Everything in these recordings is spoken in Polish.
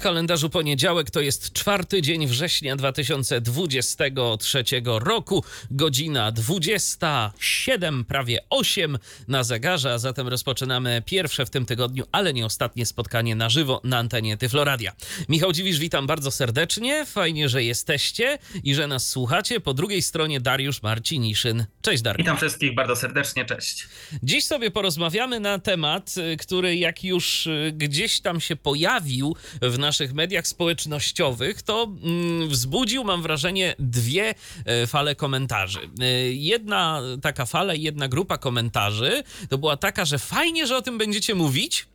Kalendarzu poniedziałek to jest czwarty dzień września 2023 roku, godzina 27, prawie 8 na zegarze, a zatem rozpoczynamy pierwsze w tym tygodniu, ale nie ostatnie spotkanie na żywo na antenie Tyfloradia. Michał Dziwisz, witam bardzo serdecznie, fajnie, że jesteście i że nas słuchacie. Po drugiej stronie Dariusz Marciniszyn. Cześć Dariusz. Witam wszystkich bardzo serdecznie, cześć. Dziś sobie porozmawiamy na temat, y, który jak już y, gdzieś tam się pojawił w naszych mediach społecznościowych, to mm, wzbudził, mam wrażenie, dwie e, fale komentarzy. E, Jedna taka fala i jedna grupa komentarzy to była taka, że fajnie, że o tym będziecie mówić.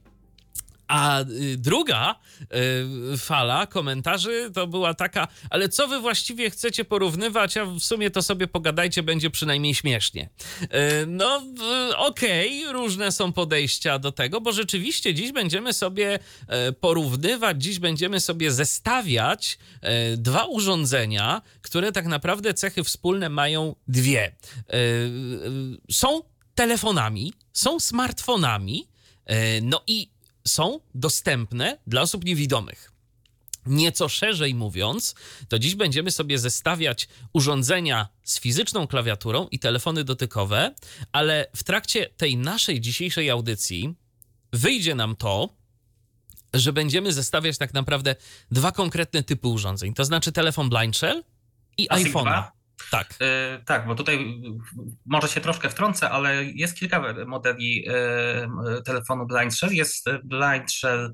A y, druga y, fala komentarzy to była taka, ale co wy właściwie chcecie porównywać, a w sumie to sobie pogadajcie, będzie przynajmniej śmiesznie. Y, no, okej, różne są podejścia do tego, bo rzeczywiście dziś będziemy sobie e, porównywać, dziś będziemy sobie zestawiać e, dwa urządzenia, które tak naprawdę cechy wspólne mają dwie. E, Są telefonami, są smartfonami, no i są dostępne dla osób niewidomych. Nieco szerzej mówiąc, to dziś będziemy sobie zestawiać urządzenia z fizyczną klawiaturą i telefony dotykowe, ale w trakcie tej naszej dzisiejszej audycji wyjdzie nam to, że będziemy zestawiać tak naprawdę dwa konkretne typy urządzeń, to znaczy telefon Blind Shell i iPhone'a. 2? Tak. E, tak, bo tutaj może się troszkę wtrącę, ale jest kilka modeli e, telefonu Blind Shell. Jest Blind Shell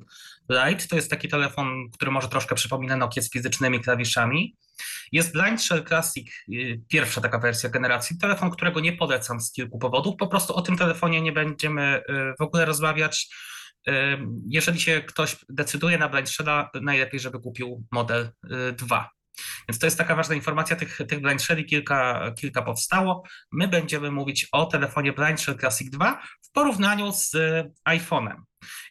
Lite, to jest taki telefon, który może troszkę przypomina Nokia z fizycznymi klawiszami. Jest Blind Shell Classic, pierwsza taka wersja generacji, telefon, którego nie polecam z kilku powodów. Po prostu o tym telefonie nie będziemy w ogóle rozmawiać. Jeżeli się ktoś decyduje na Blind Shella, najlepiej, żeby kupił model y, 2. Więc to jest taka ważna informacja, tych, tych Blind Shelli kilka, kilka powstało. My będziemy mówić o telefonie Blind Shell Classic 2 w porównaniu z y, iPhone'em.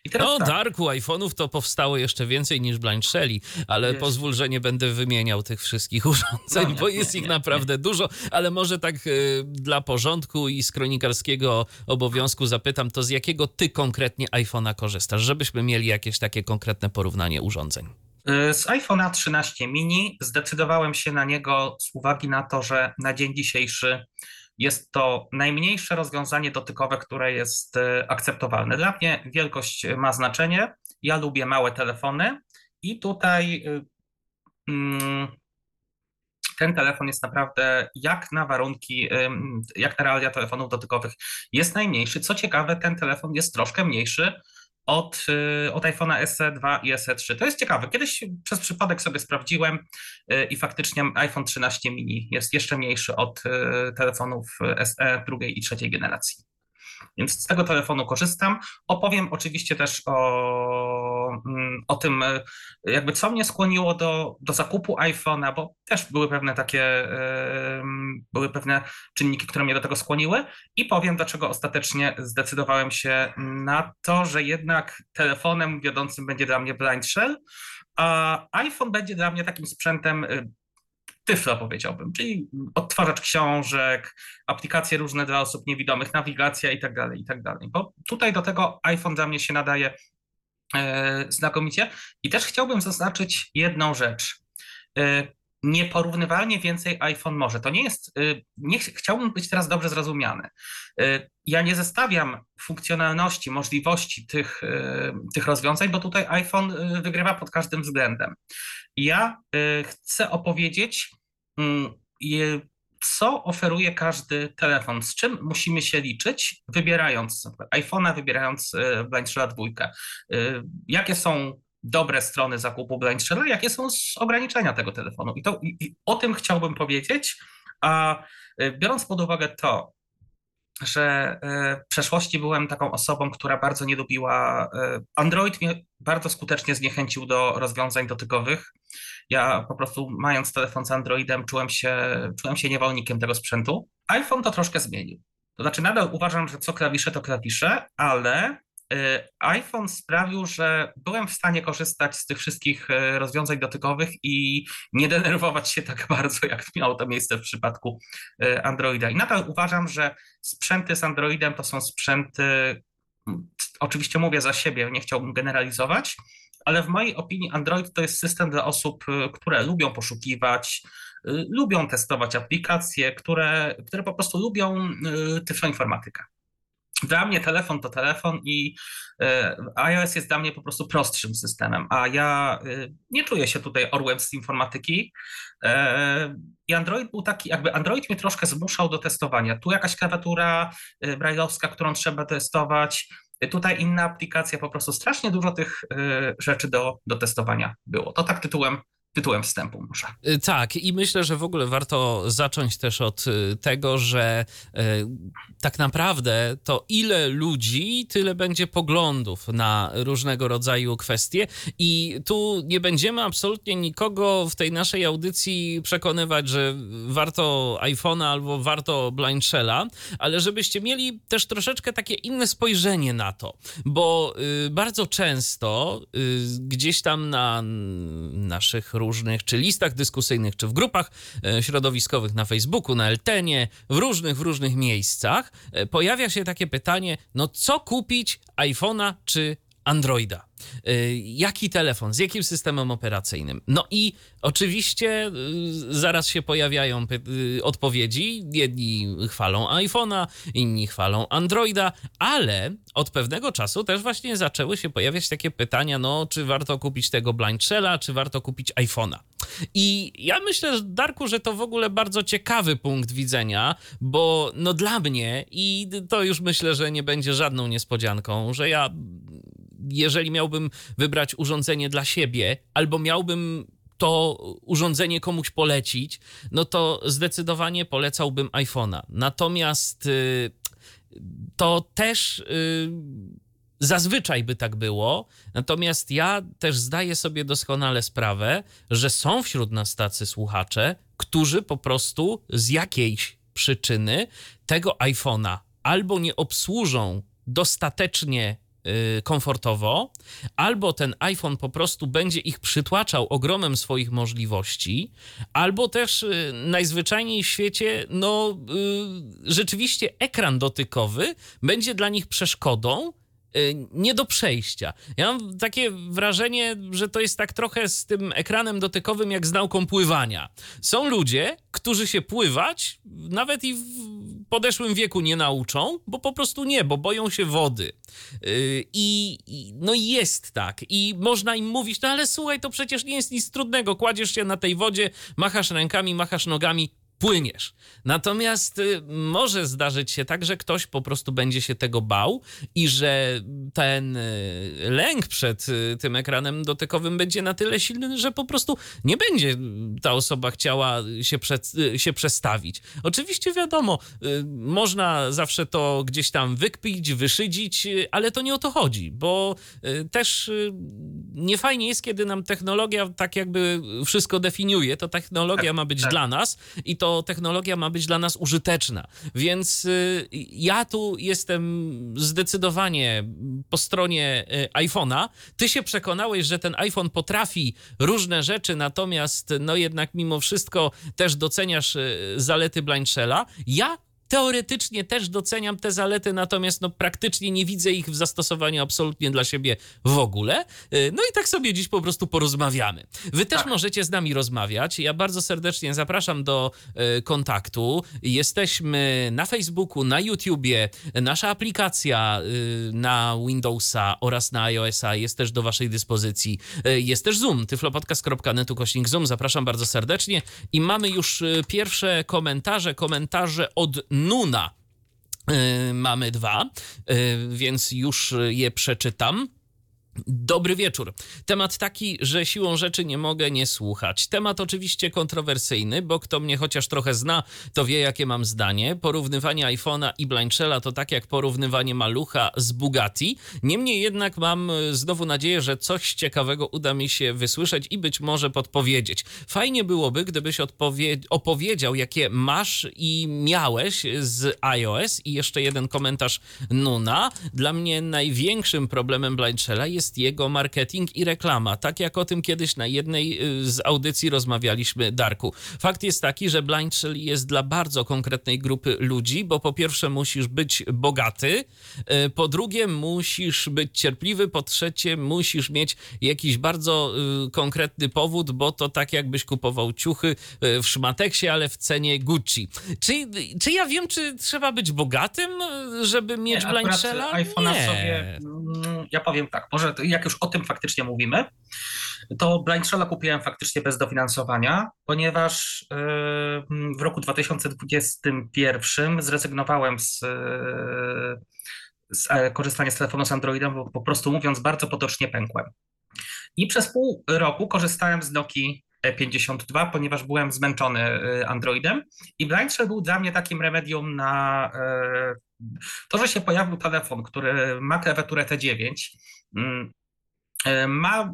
I teraz No, tak, Darku, iPhone'ów to powstało jeszcze więcej niż Blind Shelly, ale Wiesz- pozwól, że nie będę wymieniał tych wszystkich urządzeń, No nie, bo jest nie, ich nie. naprawdę dużo, ale może tak y, dla porządku i z kronikarskiego obowiązku zapytam, to z jakiego ty konkretnie iPhone'a korzystasz, żebyśmy mieli jakieś takie konkretne porównanie urządzeń? Y, z iPhone'a 13 mini zdecydowałem się na niego z uwagi na to, że na dzień dzisiejszy jest to najmniejsze rozwiązanie dotykowe, które jest y, akceptowalne. Dla mnie wielkość ma znaczenie. Ja lubię małe telefony i tutaj y, mm, ten telefon jest naprawdę jak na warunki, jak na realia telefonów dotykowych jest najmniejszy. Co ciekawe, ten telefon jest troszkę mniejszy od, y, od iPhone'a SE 2 i SE 3. To jest ciekawe. Kiedyś przez przypadek sobie sprawdziłem y, i faktycznie iPhone 13 mini jest jeszcze mniejszy od y, telefonów SE drugiej i trzeciej generacji. Więc z tego telefonu korzystam. Opowiem oczywiście też o, mm, o tym, y, jakby co mnie skłoniło do, do zakupu iPhone'a, bo też były pewne takie, ym, były pewne czynniki, które mnie do tego skłoniły i powiem, dlaczego ostatecznie zdecydowałem się na to, że jednak telefonem wiodącym będzie dla mnie Blind Shell, a iPhone będzie dla mnie takim sprzętem tyflo powiedziałbym, czyli odtwarzacz książek, aplikacje różne dla osób niewidomych, nawigacja i tak dalej, i tak dalej. Bo tutaj do tego iPhone dla mnie się nadaje e, znakomicie. I też chciałbym zaznaczyć jedną rzecz. E, Nieporównywalnie więcej iPhone może. To nie jest, e, nie ch- chciałbym być teraz dobrze zrozumiany. Ja nie zestawiam funkcjonalności, możliwości tych, tych rozwiązań, bo tutaj iPhone wygrywa pod każdym względem. Ja chcę opowiedzieć, co oferuje każdy telefon, z czym musimy się liczyć, wybierając iPhone'a, wybierając e, Blind Shella 2. E, Jakie są dobre strony zakupu Blind Shella, jakie są ograniczenia tego telefonu. I, to, i, i o tym chciałbym powiedzieć, a e, biorąc pod uwagę to, że e, w przeszłości byłem taką osobą, która bardzo nie lubiła. e, Android mnie bardzo skutecznie zniechęcił do rozwiązań dotykowych. Ja po prostu, mając telefon z Androidem, czułem się, czułem się niewolnikiem tego sprzętu. iPhone to troszkę zmienił. To znaczy, nadal uważam, że co klawisze, to klawisze, ale iPhone sprawił, że byłem w stanie korzystać z tych wszystkich rozwiązań dotykowych i nie denerwować się tak bardzo, jak miało to miejsce w przypadku Androida. I nadal uważam, że sprzęty z Androidem to są sprzęty, oczywiście mówię za siebie, nie chciałbym generalizować, ale w mojej opinii Android to jest system dla osób, które lubią poszukiwać, lubią testować aplikacje, które, które po prostu lubią tyfloinformatykę. Dla mnie telefon to telefon i iOS jest dla mnie po prostu prostszym systemem, a ja nie czuję się tutaj orłem z informatyki. E, I Android był taki, jakby Android mnie troszkę zmuszał do testowania. Tu jakaś klawiatura brajlowska, którą trzeba testować, tutaj inna aplikacja, po prostu strasznie dużo tych rzeczy do, do testowania było. To tak tytułem tytułem wstępu może. Y, tak, i myślę, że w ogóle warto zacząć też od y, tego, że y, tak naprawdę to ile ludzi, tyle będzie poglądów na różnego rodzaju kwestie i tu nie będziemy absolutnie nikogo w tej naszej audycji przekonywać, że warto iPhone'a albo warto Blind Shella, ale żebyście mieli też troszeczkę takie inne spojrzenie na to, bo bardzo często gdzieś tam na naszych różnych, czy listach dyskusyjnych, czy w grupach e, środowiskowych na Facebooku, na Eltenie, w różnych, w różnych miejscach, e, pojawia się takie pytanie, no co kupić, iPhone'a czy Androida? E, jaki telefon, z jakim systemem operacyjnym? No i oczywiście zaraz się pojawiają odpowiedzi. Jedni chwalą iPhone'a, inni chwalą Androida, ale od pewnego czasu też właśnie zaczęły się pojawiać takie pytania, no czy warto kupić tego Blind Shella, czy warto kupić iPhone'a. I ja myślę, Darku, że to w ogóle bardzo ciekawy punkt widzenia, bo no dla mnie, i to już myślę, że nie będzie żadną niespodzianką, że ja, jeżeli miałbym wybrać urządzenie dla siebie, albo miałbym to urządzenie komuś polecić, no to zdecydowanie polecałbym iPhone'a. Natomiast y, to też y, zazwyczaj by tak było. Natomiast ja też zdaję sobie doskonale sprawę, że są wśród nas tacy słuchacze, którzy po prostu z jakiejś przyczyny tego iPhone'a albo nie obsłużą dostatecznie komfortowo, albo ten iPhone po prostu będzie ich przytłaczał ogromem swoich możliwości, albo też y, najzwyczajniej w świecie, no y, rzeczywiście ekran dotykowy będzie dla nich przeszkodą, Y, nie do przejścia. Ja mam takie wrażenie, że to jest tak trochę z tym ekranem dotykowym jak z nauką pływania. Są ludzie, którzy się pływać nawet i w podeszłym wieku nie nauczą, bo po prostu nie, bo boją się wody. Y, I, i no jest tak. I można im mówić, no ale słuchaj, to przecież nie jest nic trudnego. Kładziesz się na tej wodzie, machasz rękami, machasz nogami, płyniesz. Natomiast y, może zdarzyć się tak, że ktoś po prostu będzie się tego bał i że ten y, lęk przed y, tym ekranem dotykowym będzie na tyle silny, że po prostu nie będzie ta osoba chciała się, przed, się przestawić. Oczywiście wiadomo, można zawsze to gdzieś tam wykpić, wyszydzić, ale to nie o to chodzi, bo też niefajnie jest, kiedy nam technologia tak jakby wszystko definiuje. To technologia tak, ma być tak. dla nas i to technologia ma być dla nas użyteczna. Więc y, ja tu jestem zdecydowanie po stronie y, iPhone'a. Ty się przekonałeś, że ten iPhone potrafi różne rzeczy, natomiast no jednak mimo wszystko też doceniasz y, zalety Blind Shell'a. Ja Teoretycznie też doceniam te zalety, natomiast no, praktycznie nie widzę ich w zastosowaniu absolutnie dla siebie w ogóle. Y, no i tak sobie dziś po prostu porozmawiamy. Wy też tak. możecie z nami rozmawiać. Ja bardzo serdecznie zapraszam do y, kontaktu. Jesteśmy na Facebooku, na YouTubie. Nasza aplikacja y, na Windowsa oraz na iOSa jest też do waszej dyspozycji. Jest też Zoom, tyflopodcast.netu kośnik Zoom. Zapraszam bardzo serdecznie. I mamy już pierwsze komentarze, komentarze od Nuna. Y, mamy dwa, y, więc już je przeczytam. Dobry wieczór. Temat taki, że siłą rzeczy nie mogę nie słuchać. Temat oczywiście kontrowersyjny, bo kto mnie chociaż trochę zna, to wie, jakie mam zdanie. Porównywanie iPhone'a i Blindshella to tak jak porównywanie malucha z Bugatti. Niemniej jednak mam e, znowu nadzieję, że coś ciekawego uda mi się wysłyszeć i być może podpowiedzieć. Fajnie byłoby, gdybyś opowiedział, jakie masz i miałeś z iOS i jeszcze jeden komentarz Nuna. Dla mnie największym problemem Blindshella jest jest jego marketing i reklama. Tak jak o tym kiedyś na jednej y, z audycji rozmawialiśmy, Darku. Fakt jest taki, że Blind Shell jest dla bardzo konkretnej grupy ludzi, bo po pierwsze musisz być bogaty, y, po drugie musisz być cierpliwy, po trzecie musisz mieć jakiś bardzo y, konkretny powód, bo to tak jakbyś kupował ciuchy w Szmateksie, ale w cenie Gucci. Czy, czy ja wiem, czy trzeba być bogatym, żeby mieć Blind Shella? iPhone'a sobie, ja powiem tak, może jak już o tym faktycznie mówimy, to Blind Shella kupiłem faktycznie bez dofinansowania, ponieważ yy, w roku 2021 zrezygnowałem z, yy, z e, korzystania z telefonu z Androidem, bo po prostu mówiąc bardzo potocznie pękłem. I przez pół roku korzystałem z Nokii E52, ponieważ byłem zmęczony yy, Androidem i Blind Shell był dla mnie takim remedium na to, że się pojawił telefon, który ma klawiaturę T9, mm, e, ma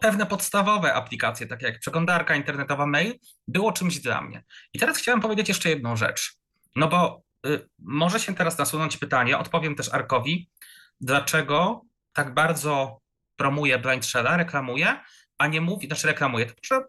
pewne podstawowe aplikacje, takie jak przeglądarka internetowa, mail, było czymś dla mnie. I teraz chciałem powiedzieć jeszcze jedną rzecz. No bo y, może się teraz nasunąć pytanie, odpowiem też Arkowi, dlaczego tak bardzo promuje Blind Shella, reklamuje, a nie mówi, znaczy reklamuje,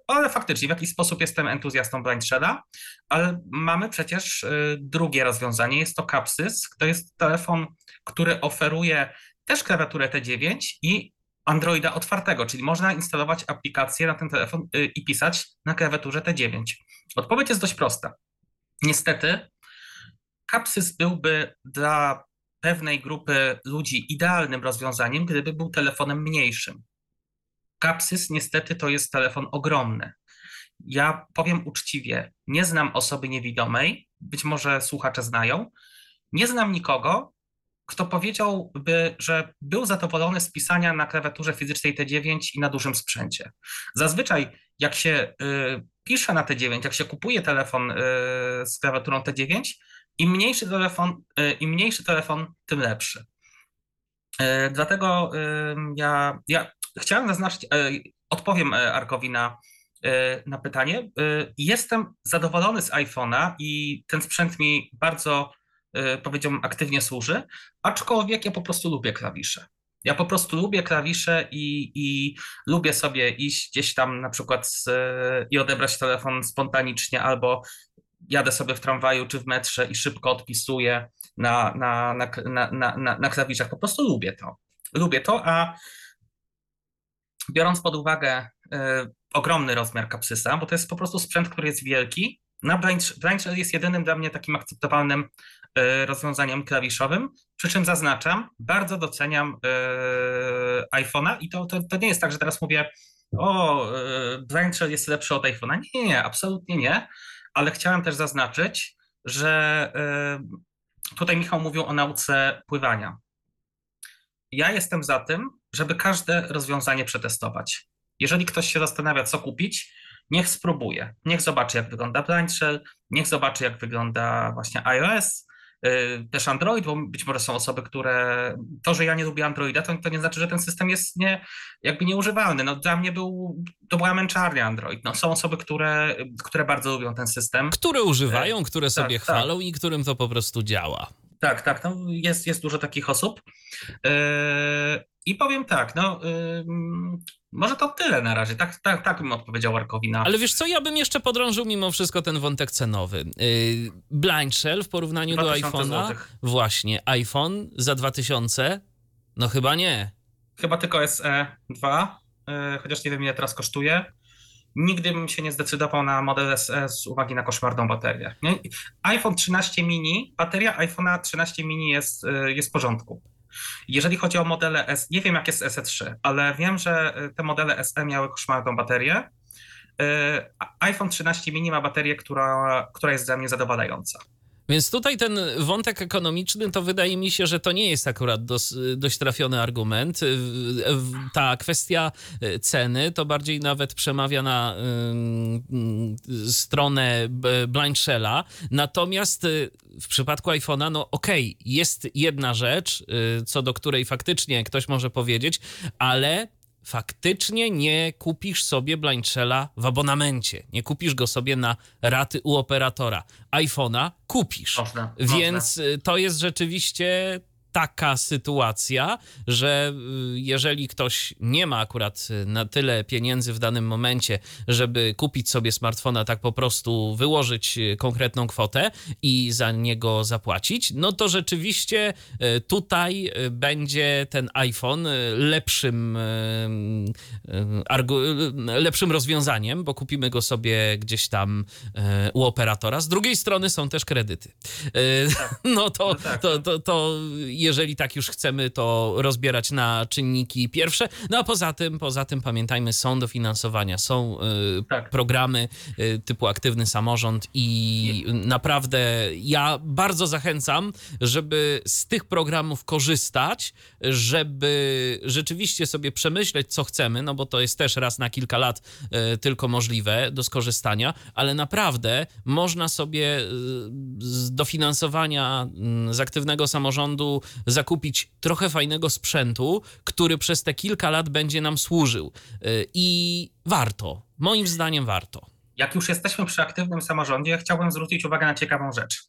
ale faktycznie w jakiś sposób jestem entuzjastą Blind Shella, ale mamy przecież y, drugie rozwiązanie, jest to Capsys, to jest telefon, który oferuje też klawiaturę T9 i Androida otwartego, czyli można instalować aplikację na ten telefon y, i pisać na klawiaturze T9. Odpowiedź jest dość prosta. Niestety, Capsys byłby dla pewnej grupy ludzi idealnym rozwiązaniem, gdyby był telefonem mniejszym. Capsys niestety to jest telefon ogromny. Ja powiem uczciwie, nie znam osoby niewidomej, być może słuchacze znają, nie znam nikogo, kto powiedziałby, że był zadowolony z pisania na klawiaturze fizycznej T9 i na dużym sprzęcie. Zazwyczaj, jak się y, pisze na T9, jak się kupuje telefon y, z klawiaturą T9, im mniejszy telefon, y, im mniejszy telefon, tym lepszy. Y, dlatego ja, ja chciałem zaznaczyć, y, odpowiem Arkowi na, na pytanie. Jestem zadowolony z iPhone'a i ten sprzęt mi bardzo powiedziałbym, aktywnie służy, aczkolwiek ja po prostu lubię klawisze. Ja po prostu lubię klawisze i, i lubię sobie iść gdzieś tam na przykład z, i odebrać telefon spontanicznie, albo jadę sobie w tramwaju czy w metrze i szybko odpisuję na, na, na, na, na, na klawiszach. Po prostu lubię to. Lubię to, a biorąc pod uwagę y, ogromny rozmiar kapsysa, bo to jest po prostu sprzęt, który jest wielki, na Blind, Blind jest jedynym dla mnie takim akceptowalnym E, rozwiązaniem klawiszowym. Przy czym zaznaczam, bardzo doceniam e, iPhone'a i to, to, to nie jest tak, że teraz mówię, o, e, jest lepszy od iPhone'a. Nie, nie, absolutnie nie, ale chciałem też zaznaczyć, że tutaj Michał mówił o nauce pływania. Ja jestem za tym, żeby każde rozwiązanie przetestować. Jeżeli ktoś się zastanawia, co kupić, niech spróbuje. Niech zobaczy, jak wygląda Blind Shell, niech zobaczy, jak wygląda właśnie iOS, Y, też Android, bo być może są osoby, które to, że ja nie lubię Androida, to, to nie znaczy, że ten system jest nie, jakby nieużywalny. No, dla mnie był, to była męczarnia Android. No, są osoby, które, które bardzo lubią ten system. Które używają, które tak, sobie tak, chwalą tak. i którym to po prostu działa. Tak, tak, no jest, jest dużo takich osób. Yy, I powiem tak, no yy, może to tyle na razie. Tak, tak, tak bym odpowiedział Arkowi na... Ale wiesz co, ja bym jeszcze podrążył mimo wszystko ten wątek cenowy. Yy, Blind Shell w porównaniu do iPhone'a. Właśnie, iPhone za 2000? No chyba nie. Chyba tylko SE2, yy, chociaż nie wiem ile teraz kosztuje. Nigdy bym się nie zdecydował na model SE z uwagi na koszmarną baterię. iPhone 13 mini, bateria iPhone'a 13 mini jest, yy, jest w porządku. Jeżeli chodzi o modele S, nie wiem jak jest SE3, ale wiem, że y, te modele SE miały koszmarną baterię. Y, iPhone 13 mini ma baterię, która, która jest dla mnie zadowalająca. Więc tutaj ten wątek ekonomiczny to wydaje mi się, że to nie jest akurat dos, dość trafiony argument. Ta kwestia ceny to bardziej nawet przemawia na y, stronę blind shella. Natomiast w przypadku iPhone'a, no okej, okay, jest jedna rzecz, y, co do której faktycznie ktoś może powiedzieć, ale faktycznie nie kupisz sobie Blindshella w abonamencie. Nie kupisz go sobie na raty u operatora. iPhone'a kupisz. Można, Więc można. to jest rzeczywiście taka sytuacja, że y, jeżeli ktoś nie ma akurat na tyle pieniędzy w danym momencie, żeby kupić sobie smartfona, tak po prostu wyłożyć y, konkretną kwotę i za niego zapłacić, no to rzeczywiście y, tutaj będzie ten iPhone lepszym, lepszym rozwiązaniem, bo kupimy go sobie gdzieś tam u operatora. Z drugiej strony są też kredyty. No to, no tak. to, to, to jeżeli tak już chcemy to rozbierać na czynniki pierwsze. No a poza tym, poza tym pamiętajmy, są dofinansowania, są y, tak. programy y, typu aktywny samorząd i naprawdę ja bardzo zachęcam, żeby z tych programów korzystać, żeby rzeczywiście sobie przemyśleć, co chcemy, no bo to jest też raz na kilka lat y, tylko możliwe do skorzystania, ale naprawdę można sobie z dofinansowania mm, z aktywnego samorządu zakupić trochę fajnego sprzętu, który przez te kilka lat będzie nam służył. Y, I warto, moim zdaniem warto. Jak już jesteśmy przy aktywnym samorządzie, chciałbym zwrócić uwagę na ciekawą rzecz.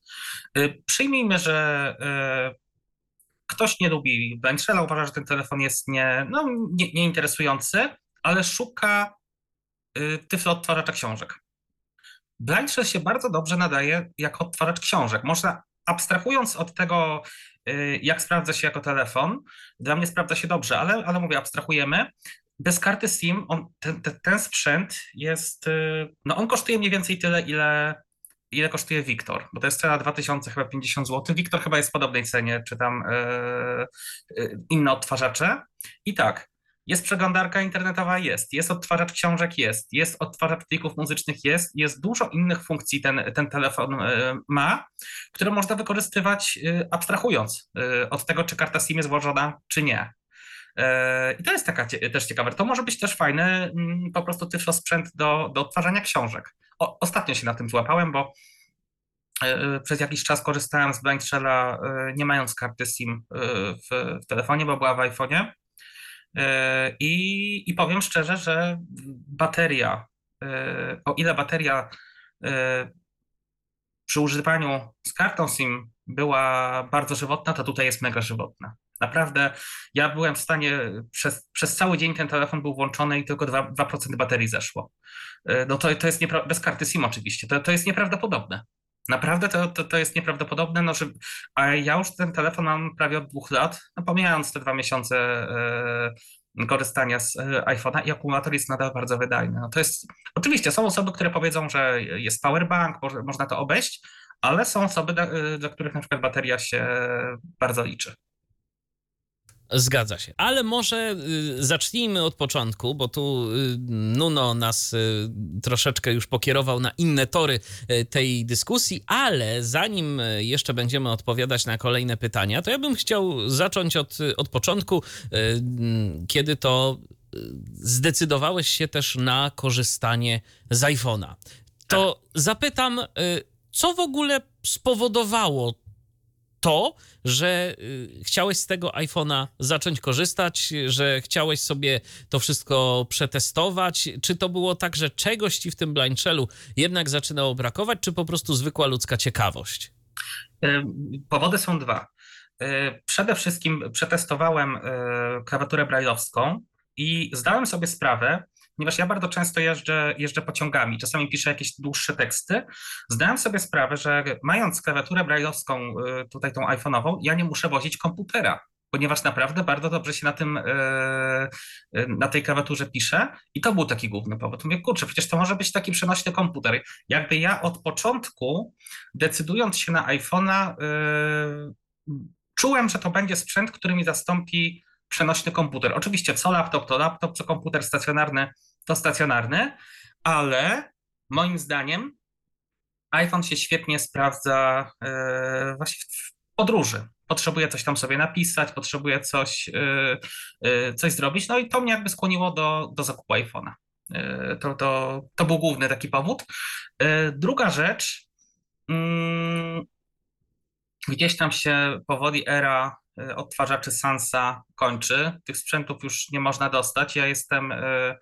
Y, przyjmijmy, że y, ktoś nie lubi Benchela, uważa, że ten telefon jest nie, no, nie, nieinteresujący, ale szuka tyflo odtwarzacza książek. Blindshell się bardzo dobrze nadaje jako odtwarzacz książek. Można abstrahując od tego, jak sprawdza się jako telefon, dla mnie sprawdza się dobrze, ale, ale mówię, abstrahujemy. Bez karty SIM on, ten, ten, ten sprzęt jest, y, no on kosztuje mniej więcej tyle, ile, ile kosztuje Wiktor, bo to jest cena 2050 zł. Wiktor chyba jest w podobnej cenie, czy tam yy, inne odtwarzacze. I tak, jest przeglądarka internetowa? Jest. Jest odtwarzacz książek? Jest. Jest odtwarzacz plików muzycznych? Jest. Jest dużo innych funkcji ten, ten telefon e, ma, które można wykorzystywać e, abstrahując e, od tego, czy karta SIM jest włożona, czy nie. I to jest taka też ciekawe. To może być też fajny mm, po prostu tyflo sprzęt do, do odtwarzania książek. O, ostatnio się na tym złapałem, bo przez jakiś czas korzystałem z Blank nie mając karty SIM w, w telefonie, bo była w iPhone'ie. E, I, I powiem szczerze, że bateria, e, o ile bateria e, przy używaniu z kartą SIM była bardzo żywotna, to tutaj jest mega żywotna. Naprawdę, ja byłem w stanie, przez, przez cały dzień ten telefon był włączony i tylko 2%, 2% baterii zeszło. No to, to jest niepra- bez karty SIM oczywiście, to, to jest nieprawdopodobne. Naprawdę to, to, to jest nieprawdopodobne, no, że, a ja już ten telefon mam prawie od dwóch lat, no, pomijając te dwa miesiące e, korzystania z e, iPhone'a i akumulator jest nadal bardzo wydajny. No, to jest, oczywiście są osoby, które powiedzą, że jest powerbank, można to obejść, ale są osoby, dla, e, dla których na przykład bateria się bardzo liczy. Zgadza się. Ale może y, zacznijmy od początku, bo tu y, Nuno nas y, troszeczkę już pokierował na inne tory tej dyskusji, ale zanim jeszcze będziemy odpowiadać na kolejne pytania, to ja bym chciał zacząć od, od początku, kiedy to zdecydowałeś się też na korzystanie z iPhone'a. To tak. zapytam, co w ogóle spowodowało to, że y, chciałeś z tego iPhone'a zacząć korzystać, że chciałeś sobie to wszystko przetestować? Czy to było tak, że czegoś ci w tym blind shellu jednak zaczynało brakować, czy po prostu zwykła ludzka ciekawość? Powody są dwa. Y, przede wszystkim przetestowałem y, klawiaturę brailleowską i zdałem sobie sprawę, ponieważ ja bardzo często jeżdżę, jeżdżę pociągami, czasami piszę jakieś dłuższe teksty, zdałem sobie sprawę, że mając klawiaturę brailleowską, y, tutaj tą iPhone'ową, ja nie muszę wozić komputera, ponieważ naprawdę bardzo dobrze się na tym, y, y, na tej klawiaturze pisze i to był taki główny powód. Mówię, kurczę, przecież to może być taki przenośny komputer. Jakby ja od początku, decydując się na iPhone'a, czułem, że to będzie sprzęt, który mi zastąpi przenośny komputer. Oczywiście co laptop to laptop, co komputer stacjonarny to stacjonarny, ale moim zdaniem iPhone się świetnie sprawdza właśnie w podróży. Potrzebuję coś tam sobie napisać, potrzebuję coś, coś zrobić. No i to mnie jakby skłoniło do, do zakupu iPhone'a. To, to, to był główny taki powód. Druga rzecz, mm, gdzieś tam się powoli era e, odtwarzaczy Sansa kończy. Tych sprzętów już nie można dostać. Ja jestem e,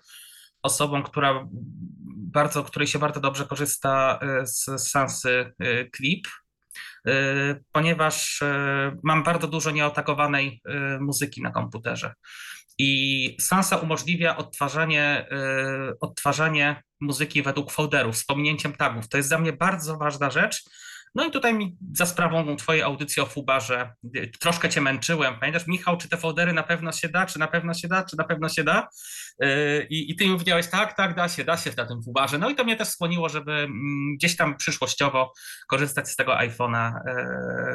osobą, która bardzo, której się bardzo dobrze korzysta e, z Sansy Clip, ponieważ mam bardzo dużo nieotagowanej muzyki na komputerze. I Sansa umożliwia odtwarzanie, odtwarzanie muzyki według folderów z pominięciem tagów. To jest dla mnie bardzo ważna rzecz, no i tutaj mi za sprawą twojej audycji o Fubarze y, troszkę cię męczyłem. Pamiętasz, Michał, czy te foldery na pewno się da, czy na pewno się da, czy na pewno się da? Y, I, i ty mi powiedziałeś, tak, tak, da się, da się na tym Fubarze. No i to mnie też skłoniło, żeby mm, gdzieś tam przyszłościowo korzystać z tego iPhone'a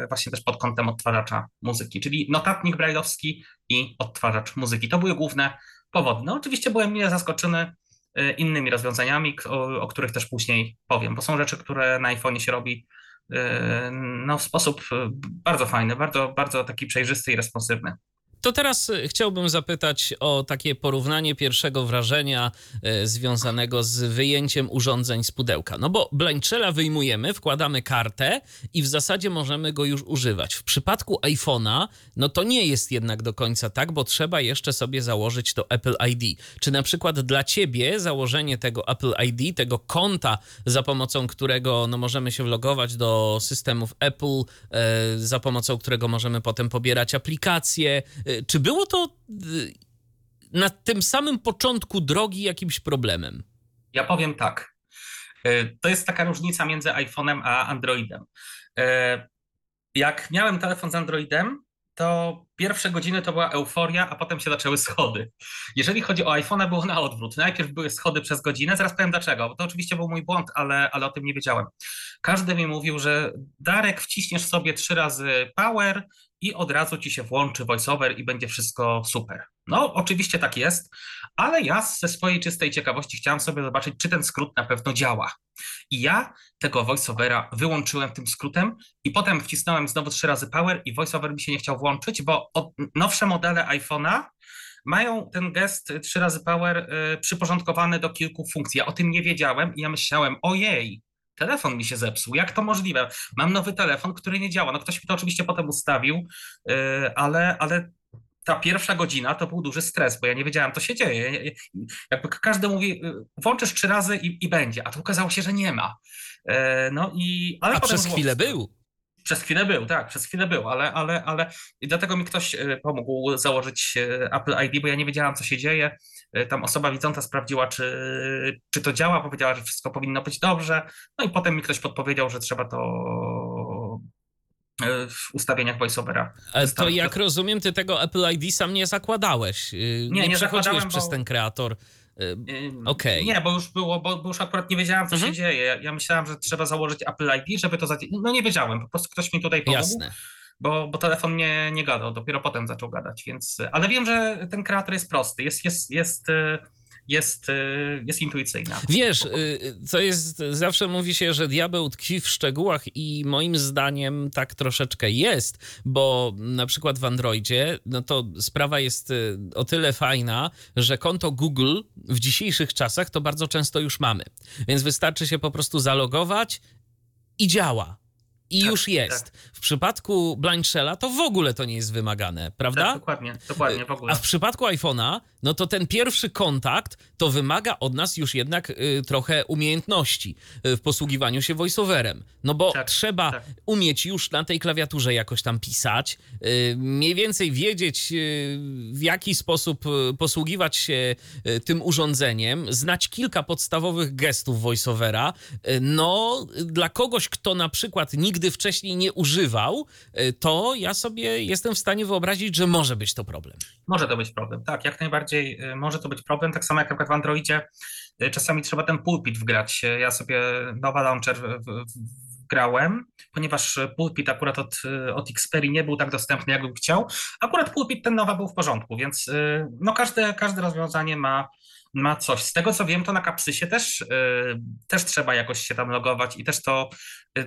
y, właśnie też pod kątem odtwarzacza muzyki, czyli notatnik brajlowski i odtwarzacz muzyki. To były główne powody. No oczywiście byłem mile zaskoczony innymi rozwiązaniami, o, o których też później powiem, bo są rzeczy, które na iPhone'ie się robi E, no, w sposób e, bardzo fajny, bardzo, bardzo taki przejrzysty i responsywny. To teraz e, chciałbym zapytać o takie porównanie pierwszego wrażenia e, związanego z wyjęciem urządzeń z pudełka. No bo Blanchella wyjmujemy, wkładamy kartę i w zasadzie możemy go już używać. W przypadku iPhone'a, no to nie jest jednak do końca tak, bo trzeba jeszcze sobie założyć to Apple ID. Czy na przykład dla ciebie założenie tego Apple ID, tego konta, za pomocą którego no, możemy się vlogować do systemów Apple, e, za pomocą którego możemy potem pobierać aplikacje, czy było to e, na tym samym początku drogi jakimś problemem? Ja powiem tak. E, to jest taka różnica między iPhone'em a Androidem. Jak miałem telefon z Androidem, to pierwsze godziny to była euforia, a potem się zaczęły schody. Jeżeli chodzi o iPhone'a, było na odwrót. Najpierw były schody przez godzinę, zaraz powiem dlaczego, to oczywiście był mój błąd, ale, ale o tym nie wiedziałem. Każdy mi mówił, że Darek, wciśniesz sobie trzy razy power i od razu ci się włączy voiceover i będzie wszystko super. No, oczywiście tak jest, ale ja ze swojej czystej ciekawości chciałem sobie zobaczyć, czy ten skrót na pewno działa. I ja tego voiceovera wyłączyłem tym skrótem i potem wcisnąłem znowu trzy razy power i voiceover mi się nie chciał włączyć, bo nowsze modele iPhone'a mają ten gest trzy razy power y, przyporządkowany do kilku funkcji. Ja o tym nie wiedziałem i ja myślałem, ojej, telefon mi się zepsuł. Jak to możliwe? Mam nowy telefon, który nie działa. No ktoś mi to oczywiście potem ustawił, y, ale, ale ta pierwsza godzina to był duży stres, bo ja nie wiedziałem, co się dzieje. Jakby każdy mówi, y, włączysz trzy razy i, i będzie, a tu okazało się, że nie ma. Y, no i, ale a przez chwilę był. Przez chwilę był, tak, przez chwilę był, ale, ale, ale i dlatego mi ktoś pomógł założyć Apple ID, bo ja nie wiedziałam, co się dzieje. Y, tam osoba widząca sprawdziła, czy, czy to działa, powiedziała, że wszystko powinno być dobrze, no i potem mi ktoś podpowiedział, że trzeba to y, w ustawieniach voiceovera. To jak rozumiem, ty tego Apple ID sam nie zakładałeś. Y, nie, nie, nie przechodziłeś przez bo... ten kreator. Okay. Nie, bo już było, bo, bo, już akurat nie wiedziałem, co mhm. się dzieje. Ja myślałem, że trzeba założyć Apple ID, żeby to zadziałać. No nie wiedziałem, po prostu ktoś mi tutaj pomógł. Jasne bo, bo telefon nie, nie gadał, dopiero potem zaczął gadać, więc, ale wiem, że ten kreator jest prosty, jest, jest, jest, jest, jest intuicyjny. Wiesz, co jest, zawsze mówi się, że diabeł tkwi w szczegółach i moim zdaniem tak troszeczkę jest, bo na przykład w Androidzie, no to sprawa jest y, o tyle fajna, że konto Google w dzisiejszych czasach to bardzo często już mamy, więc wystarczy się po prostu zalogować i działa i tak, już jest. Tak. W przypadku Blind Shella to w ogóle to nie jest wymagane, prawda? Tak, dokładnie, dokładnie, w ogóle. A w przypadku iPhone'a, no to ten pierwszy kontakt to wymaga od nas już jednak y, trochę umiejętności y, w posługiwaniu się voiceoverem. No bo tak, trzeba tak. umieć już na tej klawiaturze jakoś tam pisać, y, mniej więcej wiedzieć y, w jaki sposób posługiwać się tym urządzeniem, znać kilka podstawowych gestów voiceovera. No, dla kogoś, kto na przykład nigdy wcześniej nie używał, to ja sobie jestem w stanie wyobrazić, że może być to problem. Może to być problem, tak, jak najbardziej y, może to być problem. Tak samo jak w Androidzie y, czasami trzeba ten pulpit wgrać. Ja sobie Nowa Launcher grałem, ponieważ pulpit akurat od, od Xperia nie był tak dostępny, jakbym chciał. Akurat pulpit ten nowy był w porządku, więc no każde, każde rozwiązanie ma, ma coś. Z tego co wiem, to na Kapsysie też, też trzeba jakoś się tam logować i też to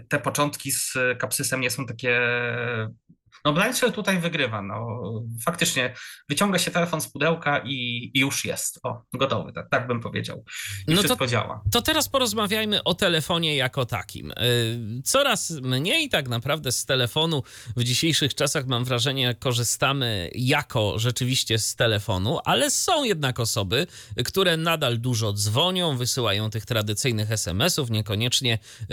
te początki z Kapsysem nie są takie no Blanchard tutaj wygrywa. No, faktycznie wyciąga się telefon z pudełka i, i już jest. O, gotowy, tak, tak bym powiedział. I no wszystko to, działa. To teraz porozmawiajmy o telefonie jako takim. Y, coraz mniej tak naprawdę z telefonu w dzisiejszych czasach mam wrażenie korzystamy jako rzeczywiście z telefonu, ale są jednak osoby, które nadal dużo dzwonią, wysyłają tych tradycyjnych SMS-ów, niekoniecznie y,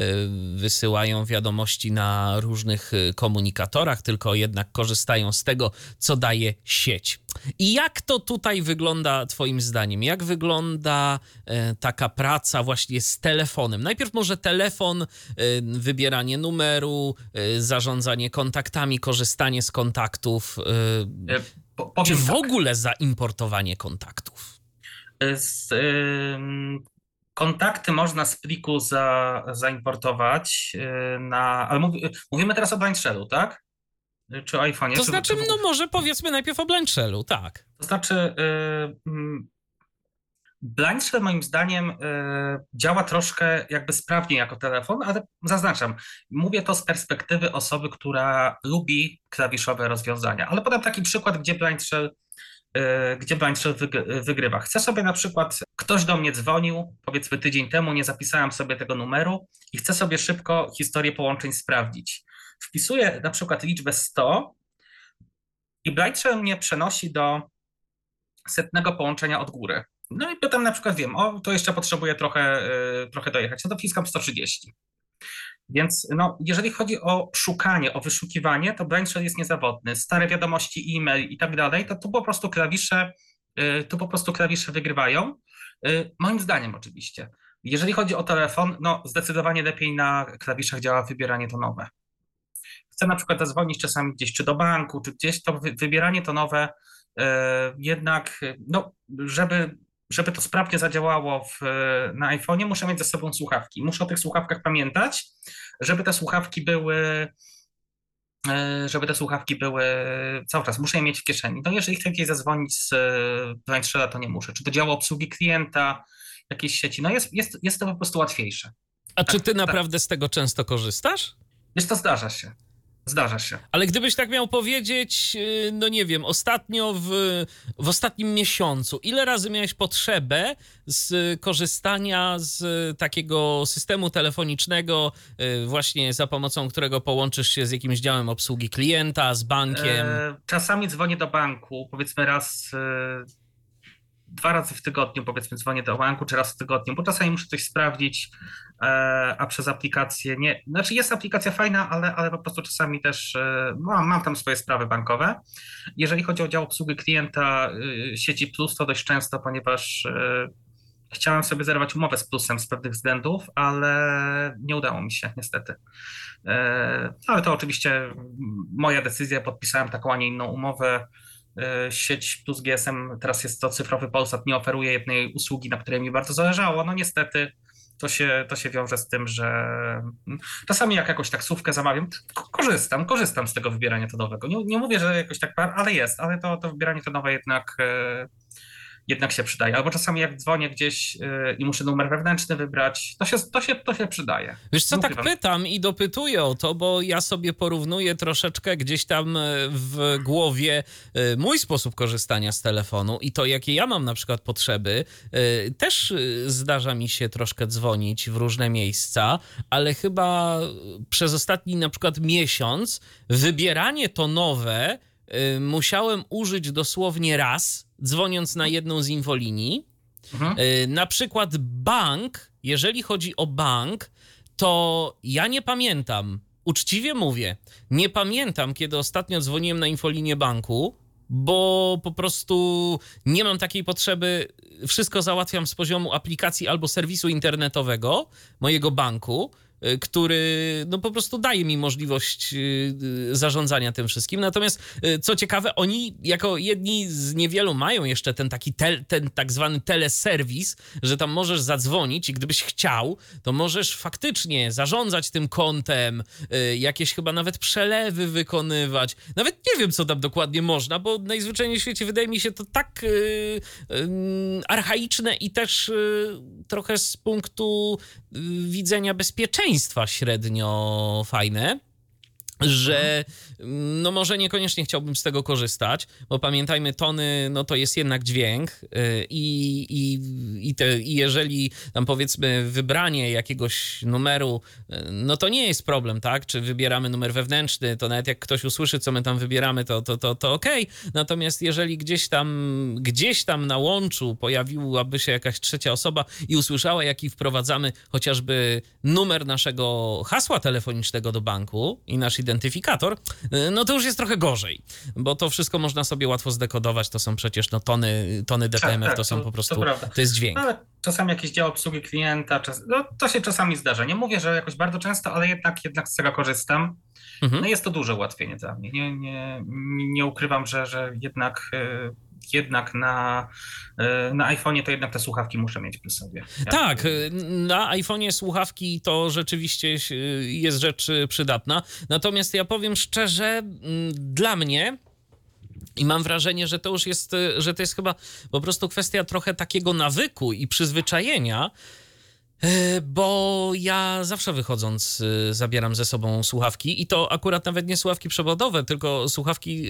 wysyłają wiadomości na różnych y, komunikatorach, tylko jednak korzystają z tego, co daje sieć. I jak to tutaj wygląda Twoim zdaniem? Jak wygląda e, taka praca właśnie z telefonem? Najpierw może telefon, e, wybieranie numeru, e, zarządzanie kontaktami, korzystanie z kontaktów, po, czy w tak. ogóle zaimportowanie kontaktów? Z, kontakty można z pliku za, zaimportować na. Ale mówi, mówimy teraz o Blind Shellu, tak? Czy iPhone? To znaczy, czy... no może powiedzmy najpierw o Blind Shellu, tak. To znaczy, yy, Blind Shell moim zdaniem yy, działa troszkę jakby sprawniej jako telefon, ale zaznaczam, mówię to z perspektywy osoby, która lubi klawiszowe rozwiązania. Ale podam taki przykład, gdzie Blind Shell y, gdzie Shell wygrywa. Chcę sobie na przykład, ktoś do mnie dzwonił, powiedzmy tydzień temu, nie zapisałem sobie tego numeru i chcę sobie szybko historię połączeń sprawdzić wpisuję na przykład liczbę 100 i Blindshell mnie przenosi do setnego połączenia od góry. No i pytam na przykład, wiem, o, to jeszcze potrzebuję trochę, yy, trochę dojechać, no to wciskam 130. Więc no, jeżeli chodzi o szukanie, o wyszukiwanie, to Blindshell jest niezawodny. Stare wiadomości, e-mail i tak dalej, to tu po prostu klawisze, yy, tu po prostu klawisze wygrywają. Yy, moim zdaniem oczywiście. Jeżeli chodzi o telefon, no zdecydowanie lepiej na klawiszach działa wybieranie tonowe chcę na przykład zadzwonić czasami gdzieś, czy do banku, czy gdzieś, to wybieranie to nowe e, jednak, no, żeby, żeby to sprawnie zadziałało w, na iPhone'ie, muszę mieć ze sobą słuchawki. Muszę o tych słuchawkach pamiętać, żeby te słuchawki były e, żeby te słuchawki były cały czas, muszę je mieć w kieszeni. No jeżeli chcę gdzieś zadzwonić z Blindshella, to nie muszę. Czy to działa obsługi klienta, jakiejś sieci, no jest, jest, jest to po prostu łatwiejsze. A tak, czy ty tak. naprawdę z tego często korzystasz? Wiesz, to zdarza się. Zdarza się. Ale gdybyś tak miał powiedzieć, y, no nie wiem, ostatnio w, w ostatnim miesiącu, ile razy miałeś potrzebę z korzystania z takiego systemu telefonicznego, y, właśnie za pomocą którego połączysz się z jakimś działem obsługi klienta, z bankiem? E, czasami dzwonię do banku, powiedzmy raz. E dwa razy w tygodniu, powiedzmy, dzwonię do banku, czy raz w tygodniu, bo czasami muszę coś sprawdzić, e, a przez aplikację nie. Znaczy, jest aplikacja fajna, ale, ale po prostu czasami też e, mam, mam tam swoje sprawy bankowe. Jeżeli chodzi o dział obsługi klienta e, sieci Plus, to dość często, ponieważ chciałem sobie zerwać umowę z Plusem z pewnych względów, ale nie udało mi się, niestety. Ale to oczywiście moja decyzja, podpisałem taką, a nie inną umowę E, sieć plus GSM, teraz jest to cyfrowy Polsat, nie oferuje jednej usługi, na której mi bardzo zależało. No niestety to się, to się wiąże z tym, że czasami jak jakąś taksówkę zamawiam, korzystam, korzystam z tego wybierania tonowego. Nie, nie mówię, że jakoś tak, ale jest, ale to, to wybieranie tonowe jednak e, jednak się przydaje. Albo czasami jak dzwonię gdzieś yy, i muszę numer wewnętrzny wybrać, to się, to się, to się przydaje. Wiesz co, tak pytam i dopytuję o to, bo ja sobie porównuję troszeczkę gdzieś tam e, w głowie yy, mój sposób korzystania z telefonu i to, jakie ja mam na przykład potrzeby. Też zdarza mi się troszkę dzwonić w różne miejsca, ale chyba przez ostatni na przykład miesiąc wybieranie to nowe musiałem użyć dosłownie raz, dzwoniąc na jedną z infolinii. Mhm. Y, na przykład bank, jeżeli chodzi o bank, to ja nie pamiętam, uczciwie mówię, nie pamiętam, kiedy ostatnio dzwoniłem na infolinię banku, bo po prostu nie mam takiej potrzeby. Wszystko załatwiam z poziomu aplikacji albo serwisu internetowego mojego banku. Y, który no po prostu daje mi możliwość zarządzania tym wszystkim. Natomiast co ciekawe, oni jako jedni z niewielu mają jeszcze ten taki tel, ten tak zwany teleserwis, że tam możesz zadzwonić i gdybyś chciał, to możesz faktycznie zarządzać tym kontem, jakieś chyba nawet przelewy wykonywać. Nawet nie wiem, co tam dokładnie można, bo najzwyczajniej w świecie wydaje mi się to tak archaiczne i też trochę z punktu y, widzenia bezpieczeństwa średnio fajne że no może niekoniecznie chciałbym z tego korzystać, bo pamiętajmy, tony, no to jest jednak dźwięk y, i, i, i, te, i jeżeli tam powiedzmy wybranie jakiegoś numeru, y, no to nie jest problem, tak? Czy wybieramy numer wewnętrzny, to nawet jak ktoś usłyszy, co my tam wybieramy, to, to, to, to okej. Okay. Natomiast jeżeli gdzieś tam, gdzieś tam na łączu pojawiłaby się jakaś trzecia osoba i usłyszała, jaki wprowadzamy chociażby numer naszego hasła telefonicznego do banku i nasz identyfikator, y, no to już jest trochę gorzej, bo to wszystko można sobie łatwo zdekodować, to są przecież no, tony, tony tak, tak, to są to, po prostu, to, to, jest dźwięk. Ale czasami jakiś dział obsługi klienta, czas, no, to się czasami zdarza. Nie mówię, że jakoś bardzo często, ale jednak, jednak z tego korzystam. Mhm. No jest to duże ułatwienie dla mnie. Nie, nie, nie ukrywam, że, że jednak y, jednak na, e, na iPhone'ie to jednak te słuchawki muszę mieć przy sobie. Tak, na iPhone'ie słuchawki to rzeczywiście jest rzecz przydatna. Natomiast ja powiem szczerze, dla mnie i mam wrażenie, że to już jest, że to jest chyba po prostu kwestia trochę takiego nawyku i przyzwyczajenia, e, bo ja zawsze wychodząc e, zabieram ze sobą słuchawki i to akurat nawet nie słuchawki przewodowe, tylko słuchawki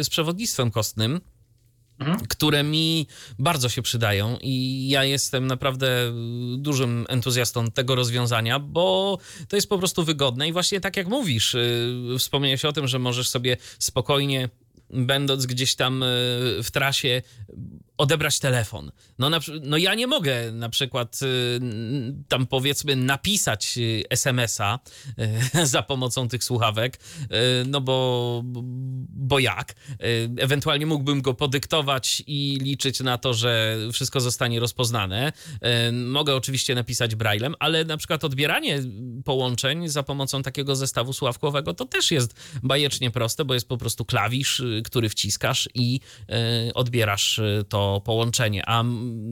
z przewodnictwem kostnym mhm. które mi bardzo się przydają i ja jestem naprawdę dużym entuzjastą tego rozwiązania, bo to jest po prostu wygodne i właśnie tak jak mówisz, y, wspomniałeś o tym, że możesz sobie spokojnie będąc gdzieś tam y, w trasie, odebrać telefon. No, na, no ja nie mogę na przykład y, tam powiedzmy napisać y, SMS-a y, za pomocą tych słuchawek, no bo, bo jak? Ewentualnie mógłbym go podyktować i liczyć na to, że wszystko zostanie rozpoznane. Mogę oczywiście napisać braillem, ale na przykład odbieranie połączeń za pomocą takiego zestawu słuchawkowego to też jest bajecznie proste, bo jest po prostu klawisz, który wciskasz i odbierasz to połączenie. A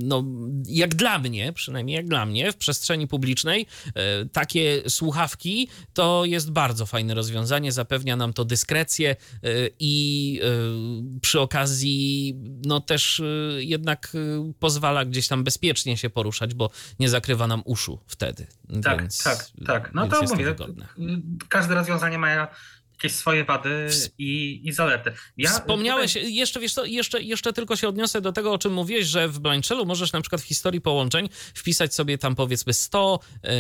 no, jak dla mnie, przynajmniej jak dla mnie, w przestrzeni publicznej e, takie słuchawki to jest bardzo fajne rozwiązanie. Zapewnia nam to dyskrecję e, i e, przy okazji no też jednak pozwala gdzieś tam bezpiecznie się poruszać, bo nie zakrywa nam uszu wtedy. Tak, więc, tak, tak. No to mówię, każde rozwiązanie ma jakieś swoje wady i, i zalety. Ja Wspomniałeś, tutaj... jeszcze, wiesz co, jeszcze, jeszcze tylko się odniosę do tego, o czym mówiłeś, że w Blanchelu możesz na przykład w historii połączeń wpisać sobie tam powiedzmy 100 yy,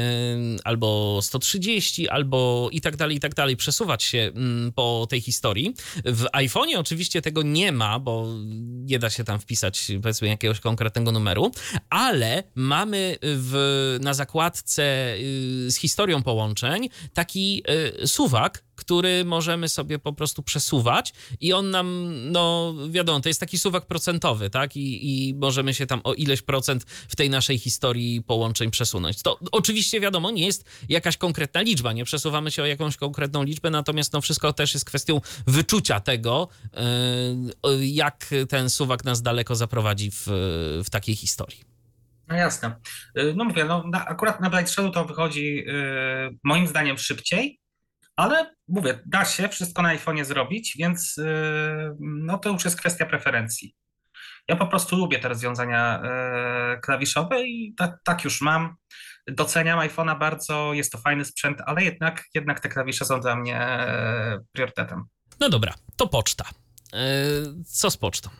albo 130 albo i tak dalej, i tak dalej, przesuwać się yy, po tej historii. W iPhone'ie oczywiście tego nie ma, bo nie da się tam wpisać powiedzmy jakiegoś konkretnego numeru, ale mamy w, na zakładce yy, z historią połączeń taki y, suwak, który możemy sobie po prostu przesuwać i on nam, no wiadomo, to jest taki suwak procentowy, tak? I, I możemy się tam o ileś procent w tej naszej historii połączeń przesunąć. To oczywiście wiadomo, nie jest jakaś konkretna liczba, nie przesuwamy się o jakąś konkretną liczbę, natomiast no wszystko też jest kwestią wyczucia tego, yy, jak ten suwak nas daleko zaprowadzi w, w takiej historii. No jasne. Yy, no mówię, no, na, akurat na Blight Shadow to wychodzi yy, moim zdaniem szybciej, ale mówię, da się wszystko na iPhone'ie zrobić, więc yy, no to już jest kwestia preferencji. Ja po prostu lubię te rozwiązania yy, klawiszowe i tak, tak już mam. Doceniam iPhone'a bardzo, jest to fajny sprzęt, ale jednak, jednak te klawisze są dla mnie yy, priorytetem. No dobra, to poczta. Co z pocztą?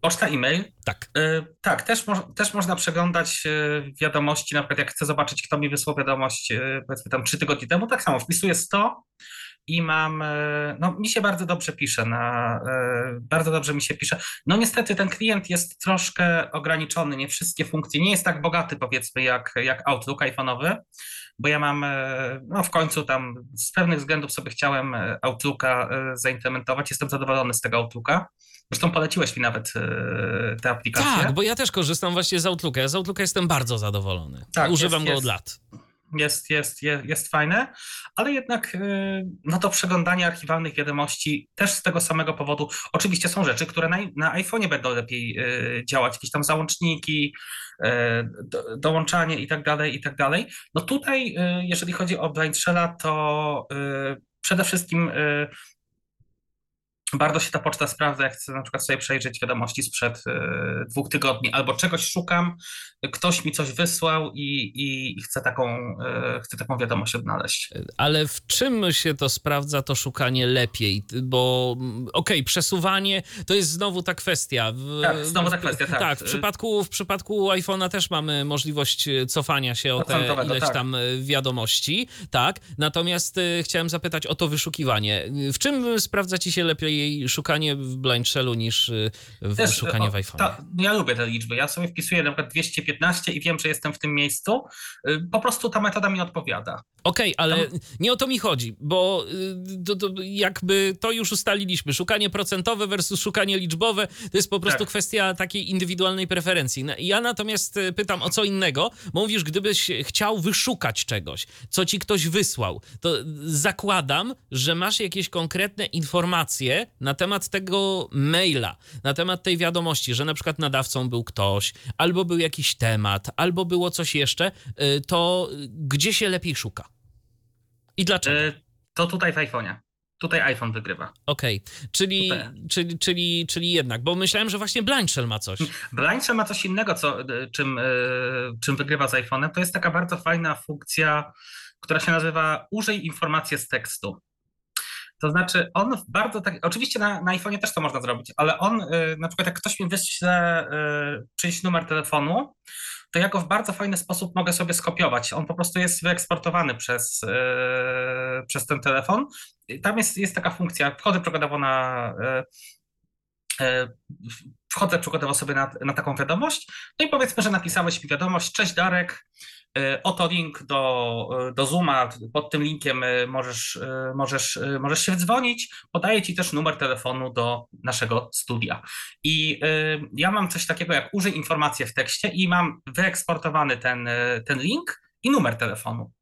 Poczta, e-mail? Tak. Yy, tak, też, mo też można przeglądać yy, wiadomości, na przykład jak chcę zobaczyć, kto mi wysłał wiadomość, yy, powiedzmy tam trzy tygodnie temu, tak samo wpisuję 100 i mam, no mi się bardzo dobrze pisze, na, bardzo dobrze mi się pisze. No niestety ten klient jest troszkę ograniczony, nie wszystkie funkcje, nie jest tak bogaty powiedzmy jak, jak Outlook iPhone'owy, bo ja mam, no w końcu tam z pewnych względów sobie chciałem Outlooka zaimplementować, jestem zadowolony z tego Outlooka, Zresztą poleciłeś mi nawet e, tę aplikację. Tak, bo ja też korzystam właśnie z Outlooka. Z Outlooka jestem bardzo zadowolony. Tak, Używam jest, go od lat. Jest, jest, jest, jest fajne, ale jednak y, no to przeglądanie archiwalnych wiadomości też z tego samego powodu. Oczywiście są rzeczy, które na, na iPhone'ie będą lepiej y, działać, jakieś tam załączniki, y, do, dołączanie i tak dalej, i tak dalej. No tutaj, jeżeli chodzi o Blind Shella, to przede wszystkim bardzo się ta poczta sprawdza, jak chcę na przykład sobie przejrzeć wiadomości sprzed y, dwóch tygodni, albo czegoś szukam, ktoś mi coś wysłał i, i chcę, taką, y, chcę taką wiadomość odnaleźć. Ale w czym się to sprawdza, to szukanie lepiej? Bo mm, okej, okay, przesuwanie to jest znowu ta kwestia. W, tak, znowu ta kwestia, tak. Tak, w przypadku, w przypadku iPhone'a też mamy możliwość cofania się o te ileś tak. tam wiadomości, tak. Natomiast chciałem zapytać o to wyszukiwanie. W czym sprawdza ci się lepiej szukanie w Blind Shellu niż y, w Też, szukanie o, w iPhone. No ja lubię te liczby. Ja sobie wpisuję na przykład 215 i wiem, że jestem w tym miejscu. Y, po prostu ta metoda mi odpowiada. Okej, okay, ale nie o to mi chodzi, bo y, to, to jakby to już ustaliliśmy. Szukanie procentowe versus szukanie liczbowe to jest po prostu tak. kwestia takiej indywidualnej preferencji. Ja natomiast pytam o co innego, bo mówisz, gdybyś chciał wyszukać czegoś, co ci ktoś wysłał, to zakładam, że masz jakieś konkretne informacje na temat tego maila, na temat tej wiadomości, że na przykład nadawcą był ktoś, albo był jakiś temat, albo było coś jeszcze, y, to gdzie się lepiej szuka? I dlaczego? Y, to tutaj w iPhone'ie. Tutaj iPhone wygrywa. Okej, okay. czyli, czyli, czyli, czyli jednak, bo myślałem, że właśnie Blind Shell ma coś. Blind Shell ma coś innego, co, y, czym, czym wygrywa z iPhone'em. To jest taka bardzo fajna funkcja, która się nazywa użyj informacje z tekstu. To znaczy, on bardzo tak. Oczywiście na, na iPhone'ie też to można zrobić, ale on, y, na przykład, jak ktoś mi wyśle y, czyjś numer telefonu, to ja go w bardzo fajny sposób mogę sobie skopiować. On po prostu jest wyeksportowany przez, y, przez ten telefon. Tam jest, jest taka funkcja, wchodzę przykładowo na. Wchodzę przykładowo sobie na, na taką wiadomość, no i powiedzmy, że napisałeś mi wiadomość, cześć Darek, oto link do, e, do Zooma, pod tym linkiem e, możesz, możesz, możesz się dzwonić. Podaję Ci też numer telefonu do naszego studia. I ja mam coś takiego jak użyj informację w tekście i mam wyeksportowany ten, ten link i numer telefonu.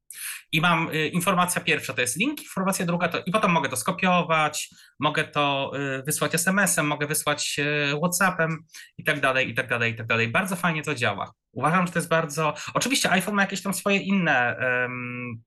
I mam y, informacja pierwsza to jest link, informacja druga to i potem mogę to skopiować, mogę to y, wysłać SMS-em, mogę wysłać y, WhatsAppem i tak dalej, i tak dalej, i tak dalej. Bardzo fajnie to działa. Uważam, że to jest bardzo. Oczywiście iPhone ma jakieś tam swoje inne um,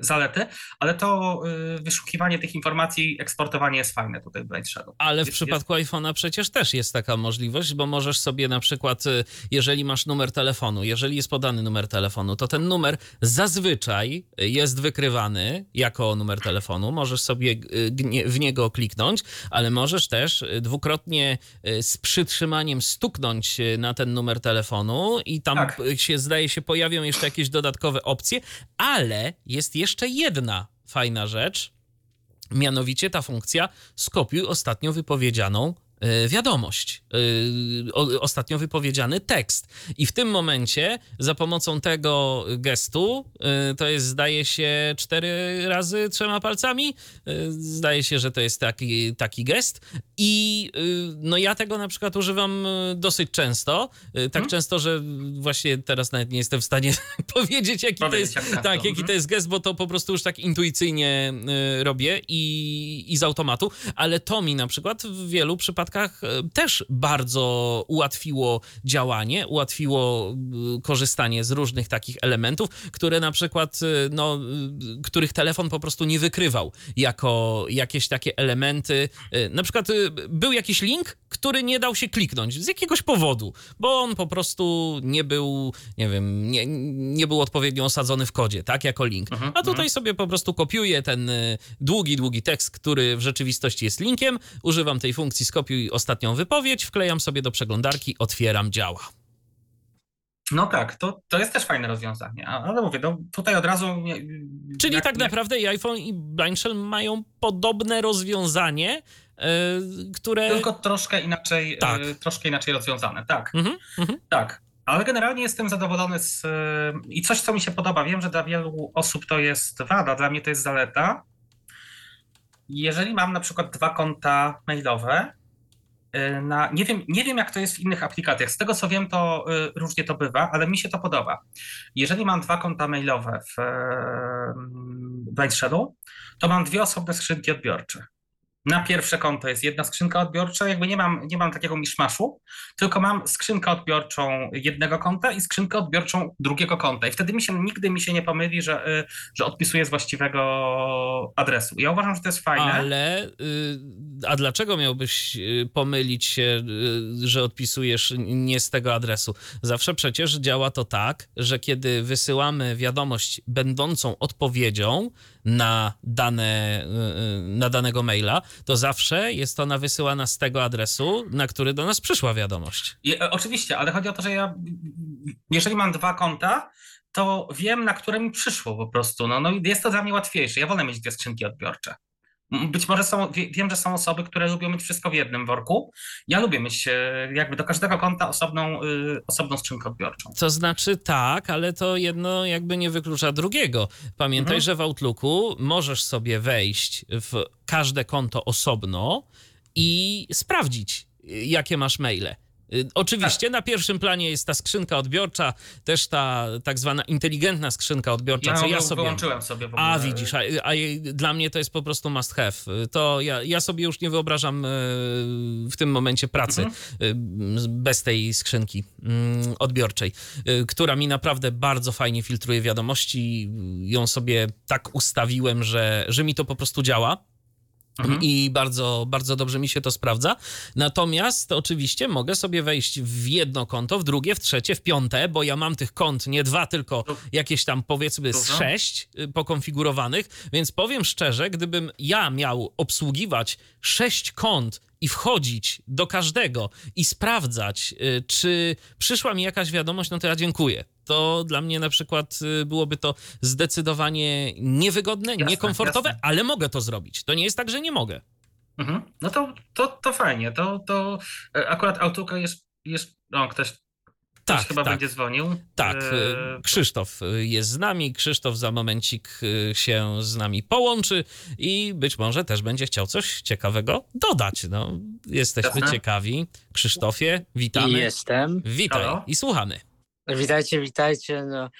zalety, ale to e, wyszukiwanie tych informacji, eksportowanie jest fajne tutaj w Blind Shadow. Ale w jest, przypadku jest... iPhone'a przecież też jest taka możliwość, bo możesz sobie na przykład, e, jeżeli masz numer telefonu, jeżeli jest podany numer telefonu, to ten numer zazwyczaj jest wykrywany jako numer telefonu. Możesz sobie w niego kliknąć, ale możesz też dwukrotnie z przytrzymaniem stuknąć na ten numer telefonu i tam tak. się zdaje się pojawią jeszcze jakieś dodatkowe opcje, ale jest jeszcze jedna fajna rzecz, mianowicie ta funkcja skopiuj ostatnio wypowiedzianą wiadomość, e, ostatnio wypowiedziany tekst. I w tym momencie za pomocą tego gestu, e, to jest zdaje się cztery razy trzema palcami, zdaje się, że to jest taki, taki gest. I no ja tego na przykład używam dosyć często, tak hmm? często, że właśnie teraz nawet nie jestem w stanie powiedzieć, jaki to jest, tak, jaki to mhm. jest gest, bo to po prostu już tak intuicyjnie robię i, i z automatu, ale to mi na przykład w wielu przypadkach przypadkach e, też bardzo ułatwiło działanie, ułatwiło e, korzystanie z różnych takich elementów, które na przykład, e, no, których telefon po prostu nie wykrywał jako jakieś takie elementy. Na przykład był jakiś link, który nie dał się kliknąć z jakiegoś powodu, bo on po prostu nie był, nie wiem, nie, nie był odpowiednio osadzony w kodzie, tak, jako link. Mhm, A tutaj mhm. sobie po prostu kopiuję ten długi, długi tekst, który w rzeczywistości jest linkiem, używam tej funkcji skopiuj ostatnią wypowiedź, wklejam sobie do przeglądarki, otwieram, działa. No tak, to, to jest też fajne rozwiązanie, ale mówię, no tutaj od razu... Czyli jak, tak naprawdę i iPhone i Blind Shell mają podobne rozwiązanie, yy, które... Tylko troszkę inaczej, e, tak. yy, troszkę inaczej rozwiązane, tak. Mhm, mhm. Tak, ale generalnie jestem zadowolony z... Yy, I coś, co mi się podoba, wiem, że dla wielu osób to jest wada, dla mnie to jest zaleta. Jeżeli mam na przykład dwa konta mailowe, na, nie wiem, nie wiem jak to jest w innych aplikacjach. Z tego co wiem, to różnie to bywa, ale mi się to podoba. Jeżeli mam dwa konta mailowe w Blind Shadow, to mam dwie osobne skrzynki odbiorcze. Na pierwsze konto jest jedna skrzynka odbiorcza, jakby nie mam, nie mam takiego miszmaszu, tylko mam skrzynkę odbiorczą jednego konta i skrzynkę odbiorczą drugiego konta. I wtedy mi się nigdy mi się nie pomyli, że, y, że odpisuję z właściwego adresu. Ja uważam, że to jest fajne. Ale y, a dlaczego miałbyś y, pomylić się, że odpisujesz nie z tego adresu? Zawsze przecież działa to tak, że kiedy wysyłamy wiadomość będącą odpowiedzią, na, dane, na danego maila, to zawsze jest ona wysyłana z tego adresu, na który do nas przyszła wiadomość. I, e, oczywiście, ale chodzi o to, że ja, jeżeli mam dwa konta, to wiem, na które mi przyszło po prostu. No, no jest to dla mnie łatwiejsze. Ja wolę mieć dwie skrzynki odbiorcze. Być może są, wiem, że są osoby, które lubią mieć wszystko w jednym worku. Ja lubię mieć e, jakby do każdego konta osobną, y, osobną skrzynkę odbiorczą. To znaczy tak, ale to jedno jakby nie wyklucza drugiego. Pamiętaj, mhm. że w Outlooku możesz sobie wejść w każde konto osobno i sprawdzić, jakie masz maile. Y, oczywiście tak. na pierwszym planie jest ta skrzynka odbiorcza, też ta tak zwana inteligentna skrzynka odbiorcza, ja co ja sobie. Wyłączyłem sobie w ogóle. A widzisz, a, a, dla mnie to jest po prostu must have. To ja, ja sobie już nie wyobrażam y, w tym momencie pracy mhm. Y, bez tej skrzynki mm, odbiorczej, która mi naprawdę bardzo fajnie filtruje wiadomości. Ją sobie tak ustawiłem, że, że mi to po prostu działa. Mhm. I bardzo, bardzo dobrze mi się to sprawdza. Natomiast oczywiście mogę sobie wejść w jedno konto, w drugie, w trzecie, w piąte, bo ja mam tych kont nie dwa, tylko jakieś tam powiedzmy z sześć y, pokonfigurowanych. Więc powiem szczerze, gdybym ja miał obsługiwać sześć kont i wchodzić do każdego i sprawdzać, y, czy przyszła mi jakaś wiadomość, no to ja dziękuję. To dla mnie na przykład y, byłoby to zdecydowanie niewygodne, jasne, niekomfortowe, jasne. ale mogę to zrobić. To nie jest tak, że nie mogę. Mhm. No to, to, to fajnie. To, to e, akurat Outlooka jest, jest no, ktoś tak, chyba tak. będzie dzwonił. Tak, e... Krzysztof jest z nami. Krzysztof za momencik e, się z nami połączy i być może też będzie chciał coś ciekawego dodać. No, jesteśmy Jasne. ciekawi. Krzysztofie, witamy. Jestem. Witaj Halo? i słuchamy. Witajcie, witajcie. No,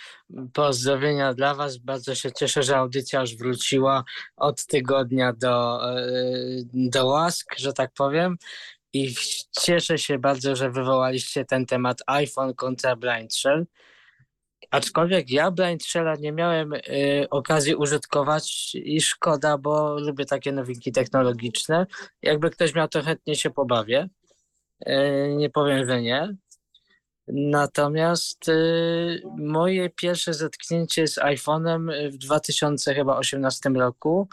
pozdrowienia dla Was. Bardzo się cieszę, że audycja już wróciła od tygodnia do, e, do łask, że tak powiem i cieszę się bardzo, że wywołaliście ten temat iPhone kontra Blind Shell. Aczkolwiek ja Blind Shella nie miałem y, okazji użytkować i szkoda, bo lubię takie nowinki technologiczne. Jakby ktoś miał, to chętnie się pobawię. Y, nie powiem, że nie. Natomiast y, moje pierwsze zetknięcie z iPhone'em w 2018 roku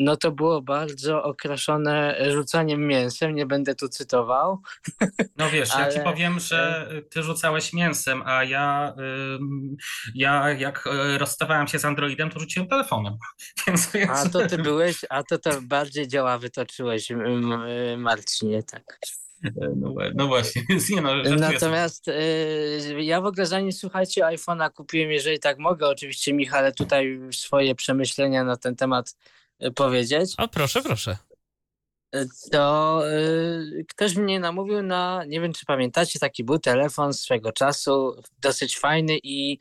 no to było bardzo okraszone rzucaniem mięsem, nie będę tu cytował. No wiesz, Ale... ja ci powiem, że ty rzucałeś mięsem, a ja, ja jak e, rozstawałem się z Androidem, to rzuciłem telefonem. Więc... A to ty byłeś, a to to bardziej działa wytoczyłeś, Marcinie, tak. No, no, właśnie, nie no, Natomiast y, ja w ogóle zanim słuchajcie iPhone'a kupiłem, jeżeli tak mogę, oczywiście Michale tutaj swoje przemyślenia na ten temat powiedzieć. O, proszę, proszę. To y, ktoś mnie namówił na, nie wiem czy pamiętacie, taki był telefon swego czasu, dosyć fajny i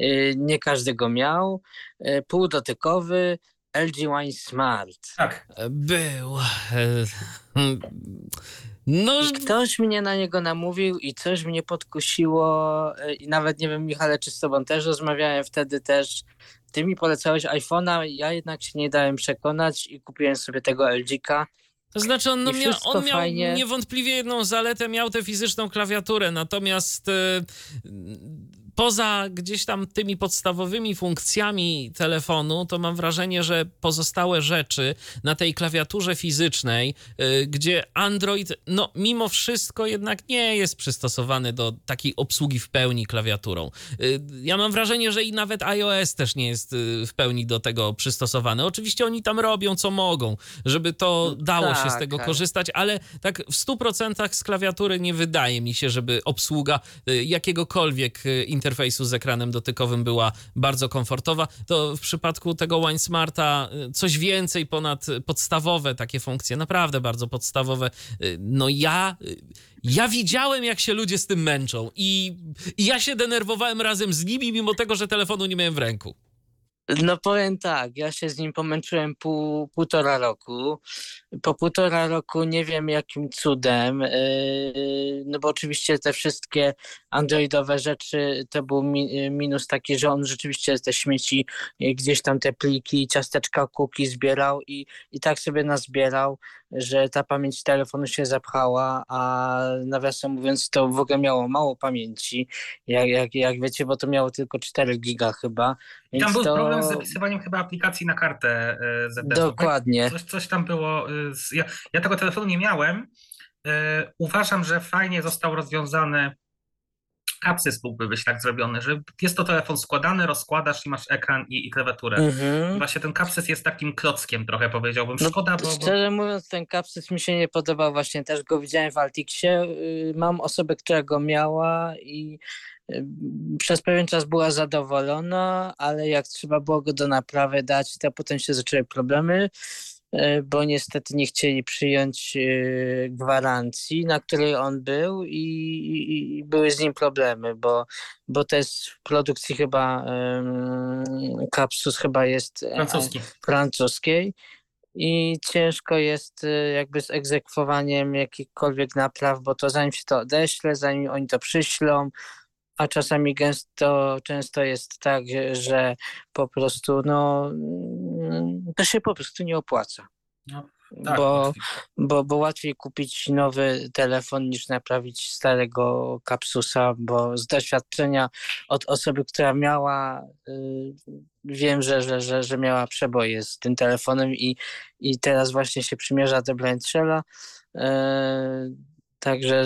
y, nie każdy go miał. Y, półdotykowy LG Wine Smart. Tak. Był. No. I ktoś mnie na niego namówił i coś mnie podkusiło i nawet nie wiem Michale, czy z tobą też rozmawiałem wtedy też ty mi polecałeś iPhone'a, ja jednak się nie dałem przekonać i kupiłem sobie tego LG-ka. To znaczy on, no, mia on miał fajnie. niewątpliwie jedną zaletę, miał tę fizyczną klawiaturę, natomiast yy, poza gdzieś tam tymi podstawowymi funkcjami telefonu, to mam wrażenie, że pozostałe rzeczy na tej klawiaturze fizycznej, yy, gdzie Android, no mimo wszystko jednak nie jest przystosowany do takiej obsługi w pełni klawiaturą. Yy, ja mam wrażenie, że i nawet iOS też nie jest yy, w pełni do tego przystosowany. Oczywiście oni tam robią co mogą, żeby to dało tak, się z tak, tego tak. korzystać, ale tak w 100% z klawiatury nie wydaje mi się, żeby obsługa y, jakiegokolwiek internetu interfejsu z ekranem dotykowym była bardzo komfortowa. To w przypadku tego Wine Smarta y, coś więcej ponad podstawowe takie funkcje, naprawdę bardzo podstawowe. Y, no ja, y, ja widziałem, jak się ludzie z tym męczą i, i ja się denerwowałem razem z nimi, mimo tego, że telefonu nie miałem w ręku. No powiem tak, ja się z nim pomęczyłem pół, półtora roku. Po półtora roku nie wiem jakim cudem, yy, no bo oczywiście te wszystkie androidowe rzeczy to był mi, minus taki, że on rzeczywiście te śmieci, yy, gdzieś tam te pliki, ciasteczka, kuki zbierał i, i tak sobie nazbierał, że ta pamięć telefonu się zapchała, a nawiasem mówiąc to w ogóle miało mało pamięci, jak, jak, jak wiecie, bo to miało tylko 4 giga chyba. I tam był to... problem z zapisywaniem chyba aplikacji na kartę e, ZDF. Dokładnie. Coś, coś tam było. e, Ja, ja tego telefonu nie miałem. E, Uważam, że fajnie został rozwiązany. Kapsys byłby tak zrobiony, że jest to telefon składany, rozkładasz i masz ekran i, i klawiaturę. Mhm. Właśnie ten kapsys jest takim klockiem trochę powiedziałbym. No, Szkoda, bo, bo Szczerze mówiąc, ten kapsys mi się nie podobał, właśnie też go widziałem w Altixie. Y, Mam osobę, która go miała i y, przez pewien czas była zadowolona, ale jak trzeba było go do naprawy dać, to potem się zaczęły problemy, bo niestety nie chcieli przyjąć y, gwarancji, na której on był i, i, i były z nim problemy, bo, bo to jest w produkcji chyba kapsus chyba jest e, francuski. francuskiej i ciężko jest jakby z egzekwowaniem jakichkolwiek napraw, bo to zanim się to odeśle, zanim oni to przyślą, a czasami gęsto, często jest tak, że po prostu no to się po prostu nie opłaca. No, Tak, bo, bo, bo łatwiej kupić nowy telefon niż naprawić starego kapsusa, bo z doświadczenia od osoby, która miała, y, wiem, że, że, że, że miała przeboje z tym telefonem i, i teraz właśnie się przymierza do Blind Shella. Y, Także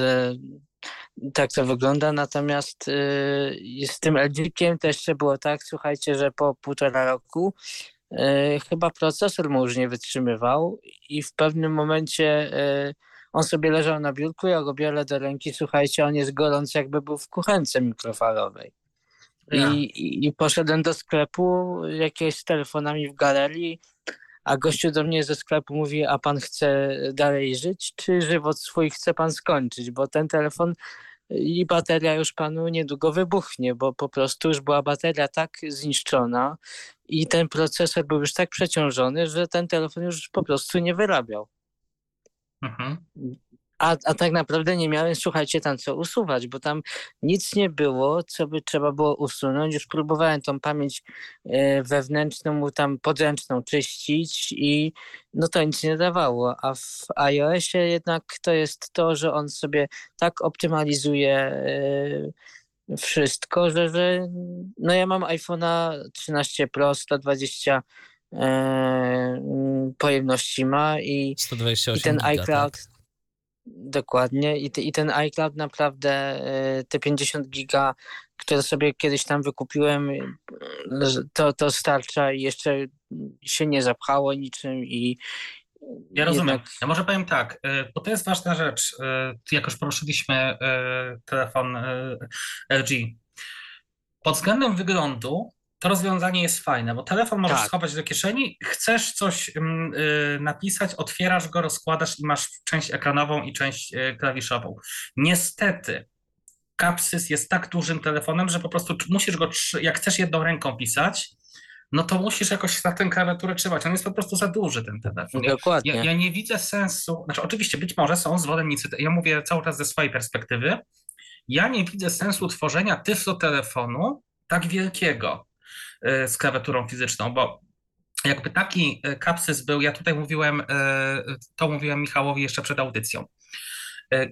tak to wygląda, natomiast y, z tym to jeszcze było tak, słuchajcie, że po półtora roku y, chyba procesor mu już nie wytrzymywał i w pewnym momencie y, on sobie leżał na biurku, ja go biorę do ręki, słuchajcie, on jest gorący jakby był w kuchence mikrofalowej. Ja. I, i, I poszedłem do sklepu jakiegoś z telefonami w galerii, a gościu do mnie ze sklepu mówi, a pan chce dalej żyć, czy żywot swój chce pan skończyć, bo ten telefon i bateria już panu niedługo wybuchnie, bo po prostu już była bateria tak zniszczona i ten procesor był już tak przeciążony, że ten telefon już po prostu nie wyrabiał. Mhm. A, a tak naprawdę nie miałem, słuchajcie, tam co usuwać, bo tam nic nie było, co by trzeba było usunąć. Już próbowałem tą pamięć e, wewnętrzną, mu tam podręczną czyścić i no to nic nie dawało. A w iOSie jednak to jest to, że on sobie tak optymalizuje e, wszystko, że, że no ja mam iPhone'a 13 Pro 120 e, pojemności ma i 128 i ten giga, iCloud. Tak? Dokładnie. I, I ten iCloud naprawdę e, te 50 giga, które sobie kiedyś tam wykupiłem, e, to, to starcza i jeszcze się nie zapchało niczym i Ja rozumiem. jednak- Ja może powiem tak, y, bo to jest ważna rzecz. y, Jak już poruszyliśmy y, telefon LG. Pod względem wyglądu to rozwiązanie jest fajne, bo telefon możesz Tak. schować do kieszeni, chcesz coś mm, napisać, otwierasz go, rozkładasz i masz część ekranową i część klawiszową. Niestety, Capsys jest tak dużym telefonem, że po prostu musisz go, jak chcesz jedną ręką pisać, no to musisz jakoś na tę klawiaturę trzymać. On jest po prostu za duży, ten telefon. Dokładnie. ja, ja nie widzę sensu, znaczy oczywiście być może są zwolennicy, ja mówię cały czas ze swojej perspektywy, ja nie widzę sensu tworzenia tyflo telefonu tak wielkiego y, z klawiaturą fizyczną, bo jakby taki y, kapsys był, ja tutaj mówiłem, y, to mówiłem Michałowi jeszcze przed audycją.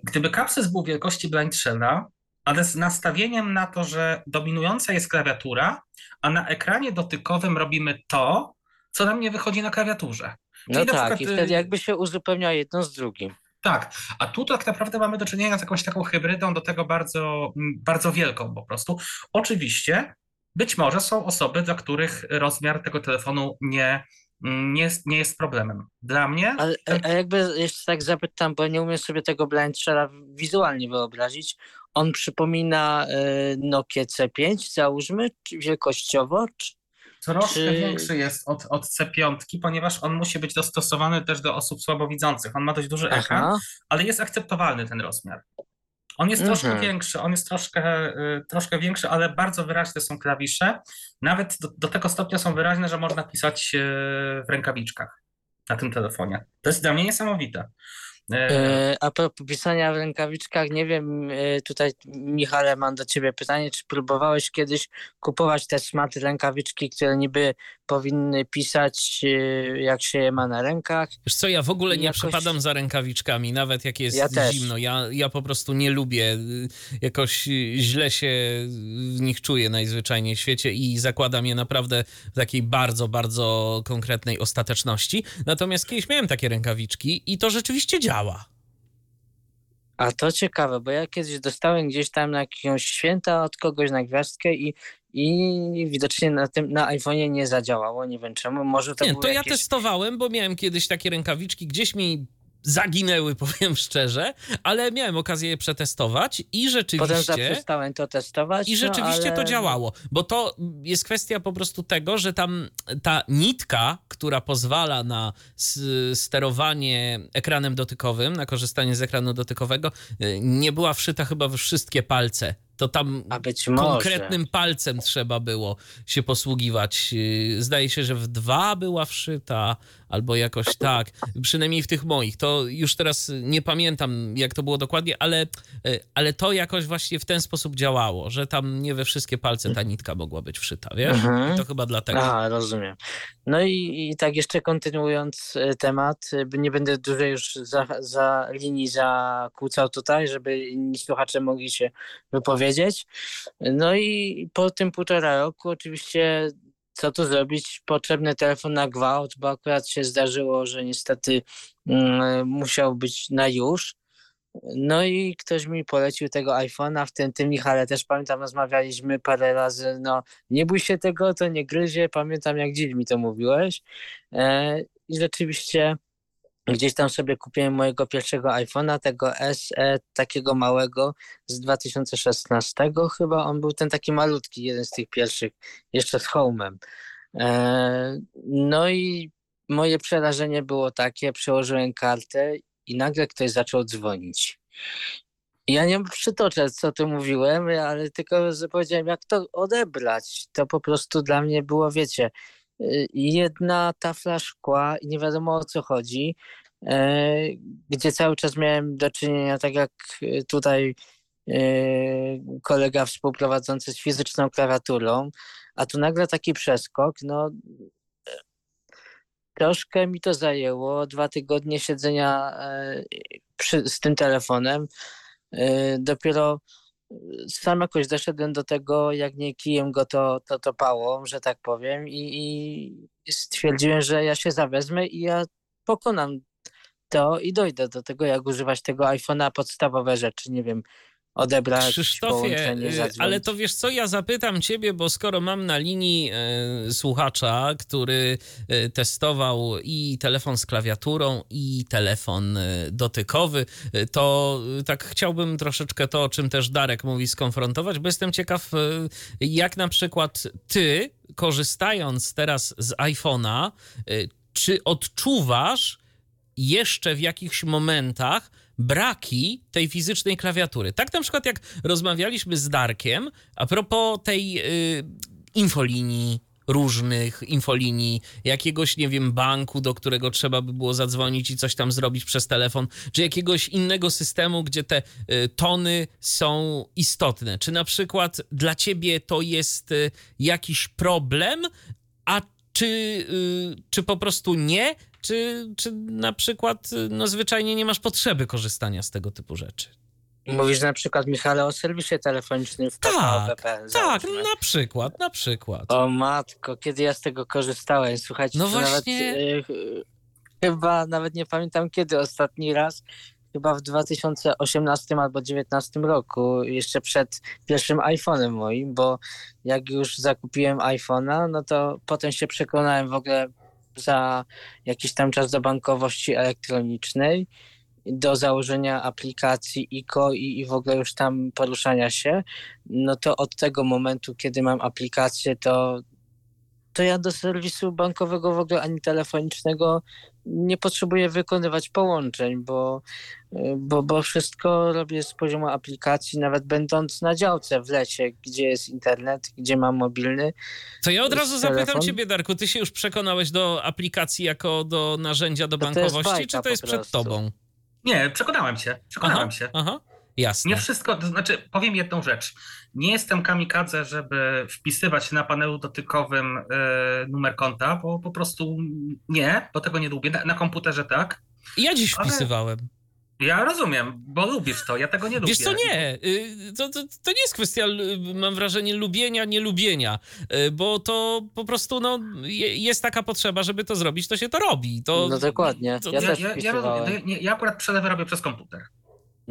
Gdyby kapsys był wielkości blind shella, ale z nastawieniem na to, że dominująca jest klawiatura, a na ekranie dotykowym robimy to, co nam nie wychodzi na klawiaturze. No Czyli na tak, przykład, i y, wtedy jakby się uzupełnia jedno z drugim. Tak, a tu tak naprawdę mamy do czynienia z jakąś taką hybrydą, do tego bardzo, bardzo wielką po prostu. Oczywiście, być może są osoby, dla których rozmiar tego telefonu nie, nie, jest, nie jest problemem. Dla mnie, ten- a jakby jeszcze tak zapytam, bo nie umiem sobie tego Blind Shella wizualnie wyobrazić. On przypomina y, Nokia C5, załóżmy, czy wielkościowo? Czy... Troszkę Czy- większy jest od, od C5, ponieważ on musi być dostosowany też do osób słabowidzących. On ma dość duży ekran, ale jest akceptowalny ten rozmiar. On jest Mhm. troszkę większy, on jest troszkę, y, troszkę większy, ale bardzo wyraźne są klawisze. Nawet do, do tego stopnia są wyraźne, że można pisać y, w rękawiczkach na tym telefonie. To jest dla mnie niesamowite. Y, E, A propos pisania w rękawiczkach, nie wiem, e, tutaj Michale, mam do ciebie pytanie, czy próbowałeś kiedyś kupować te smart rękawiczki, które niby powinny pisać, e, jak się je ma na rękach? Wiesz co, ja w ogóle nie Jakoś- przepadam za rękawiczkami, nawet jak jest Ja też. zimno. Ja, ja po prostu nie lubię. y, Jakoś y, źle się w nich czuję najzwyczajniej w świecie i zakładam je naprawdę w takiej bardzo, bardzo konkretnej ostateczności. Natomiast kiedyś miałem takie rękawiczki i to rzeczywiście działa. A to ciekawe, bo ja kiedyś dostałem gdzieś tam na jakiegoś święta od kogoś na gwiazdkę i, i widocznie na tym na iPhone'ie nie zadziałało, nie wiem czemu, może to Nie, to ja jakieś... testowałem, bo miałem kiedyś takie rękawiczki, gdzieś mi zaginęły, powiem szczerze, ale miałem okazję je przetestować i Potem rzeczywiście... zaprzestałem to testować. I rzeczywiście no, to ale... działało, bo to jest kwestia po prostu tego, że tam ta nitka, która pozwala na sterowanie ekranem dotykowym, na korzystanie z ekranu dotykowego, y, nie była wszyta chyba we wszystkie palce. To tam A być może. konkretnym palcem trzeba było się posługiwać. Yy, Zdaje się, że w dwa była wszyta, albo jakoś tak. Przynajmniej w tych moich. To już teraz nie pamiętam, jak to było dokładnie, ale, yy, ale to jakoś właśnie w ten sposób działało, że tam nie we wszystkie palce ta nitka mogła być wszyta, wiesz? Mhm. To chyba dlatego. Aha, rozumiem. No i, i tak jeszcze kontynuując e, temat, e, nie będę dłużej już za, za linii zakłócał tutaj, żeby inni słuchacze mogli się wypowiedzieć. No i po tym półtora roku oczywiście co tu zrobić? Potrzebny telefon na gwałt, bo akurat się zdarzyło, że niestety mm, musiał być na już. No i ktoś mi polecił tego iPhone'a, w tym ty Michale też pamiętam, rozmawialiśmy parę razy, no nie bój się tego, to nie gryzie, pamiętam jak dziś mi to mówiłeś e, i rzeczywiście gdzieś tam sobie kupiłem mojego pierwszego iPhone'a, tego SE, takiego małego z 2016 chyba, on był ten taki malutki, jeden z tych pierwszych, jeszcze z Home'em. E, no i moje przerażenie było takie, przełożyłem kartę i nagle ktoś zaczął dzwonić. Ja nie przytoczę, co tu mówiłem, ale tylko powiedziałem, jak to odebrać. To po prostu dla mnie było, wiecie, jedna tafla szkła i nie wiadomo o co chodzi, e, gdzie cały czas miałem do czynienia, tak jak y, tutaj y, kolega współprowadzący z fizyczną klawiaturą, a tu nagle taki przeskok, no troszkę mi to zajęło, dwa tygodnie siedzenia e, przy, z tym telefonem. E, Dopiero sam jakoś doszedłem do tego, jak nie kijem go to, to topało, że tak powiem i, i stwierdziłem, że ja się zawezmę i ja pokonam to i dojdę do tego, jak używać tego iPhone'a, podstawowe rzeczy, nie wiem, odebrać Krzysztofie, y, ale to wiesz co, ja zapytam ciebie, bo skoro mam na linii e, słuchacza, który e, testował i telefon z klawiaturą, i telefon e, dotykowy, to tak chciałbym troszeczkę to, o czym też Darek mówi, skonfrontować, bo jestem ciekaw, jak na przykład ty, korzystając teraz z iPhone'a, czy odczuwasz jeszcze w jakichś momentach braki tej fizycznej klawiatury. Tak na przykład jak rozmawialiśmy z Darkiem a propos tej y, infolinii różnych infolinii, jakiegoś, nie wiem, banku, do którego trzeba by było zadzwonić i coś tam zrobić przez telefon, czy jakiegoś innego systemu, gdzie te y, tony są istotne. Czy na przykład dla ciebie to jest y, jakiś problem, a czy, y, czy po prostu nie, czy, czy na przykład no, zwyczajnie nie masz potrzeby korzystania z tego typu rzeczy? Mówisz na przykład, Michale, o serwisie telefonicznym w Tak, Tak, na przykład, na przykład. O matko, kiedy ja z tego korzystałem, słuchajcie, No właśnie. nawet, y, chyba nawet nie pamiętam kiedy ostatni raz, chyba w 2018 albo 2019 roku, jeszcze przed pierwszym iPhone'em moim, bo jak już zakupiłem iPhone'a, no to potem się przekonałem w ogóle za jakiś tam czas do bankowości elektronicznej do założenia aplikacji ICO i, i w ogóle już tam poruszania się, no to od tego momentu, kiedy mam aplikację, to, to ja do serwisu bankowego w ogóle ani telefonicznego nie potrzebuję wykonywać połączeń, bo, bo, bo wszystko robię z poziomu aplikacji, nawet będąc na działce w lesie, gdzie jest internet, gdzie mam mobilny. To ja od razu telefon. zapytam ciebie, Darku, ty się już przekonałeś do aplikacji jako do narzędzia do To to bankowości, bajka czy to jest przed prostu. tobą? Nie, przekonałem się, przekonałem się. Aha, jasne. Nie wszystko, to znaczy powiem jedną rzecz. Nie jestem kamikadze, żeby wpisywać na panelu dotykowym e, numer konta, bo po prostu nie, bo tego nie lubię. Na, na komputerze tak. Ja dziś Ale- wpisywałem. Ja rozumiem, bo lubisz to, ja tego nie lubię. Wiesz co, nie. y, To, to, to nie jest kwestia, y, mam wrażenie, lubienia, nielubienia, y, bo to po prostu no, je- jest taka potrzeba, żeby to zrobić, to się to robi. To, No dokładnie. to- Ja, Ja, też ja, ja, rozumiem, nie, ja akurat przelewy robię przez komputer.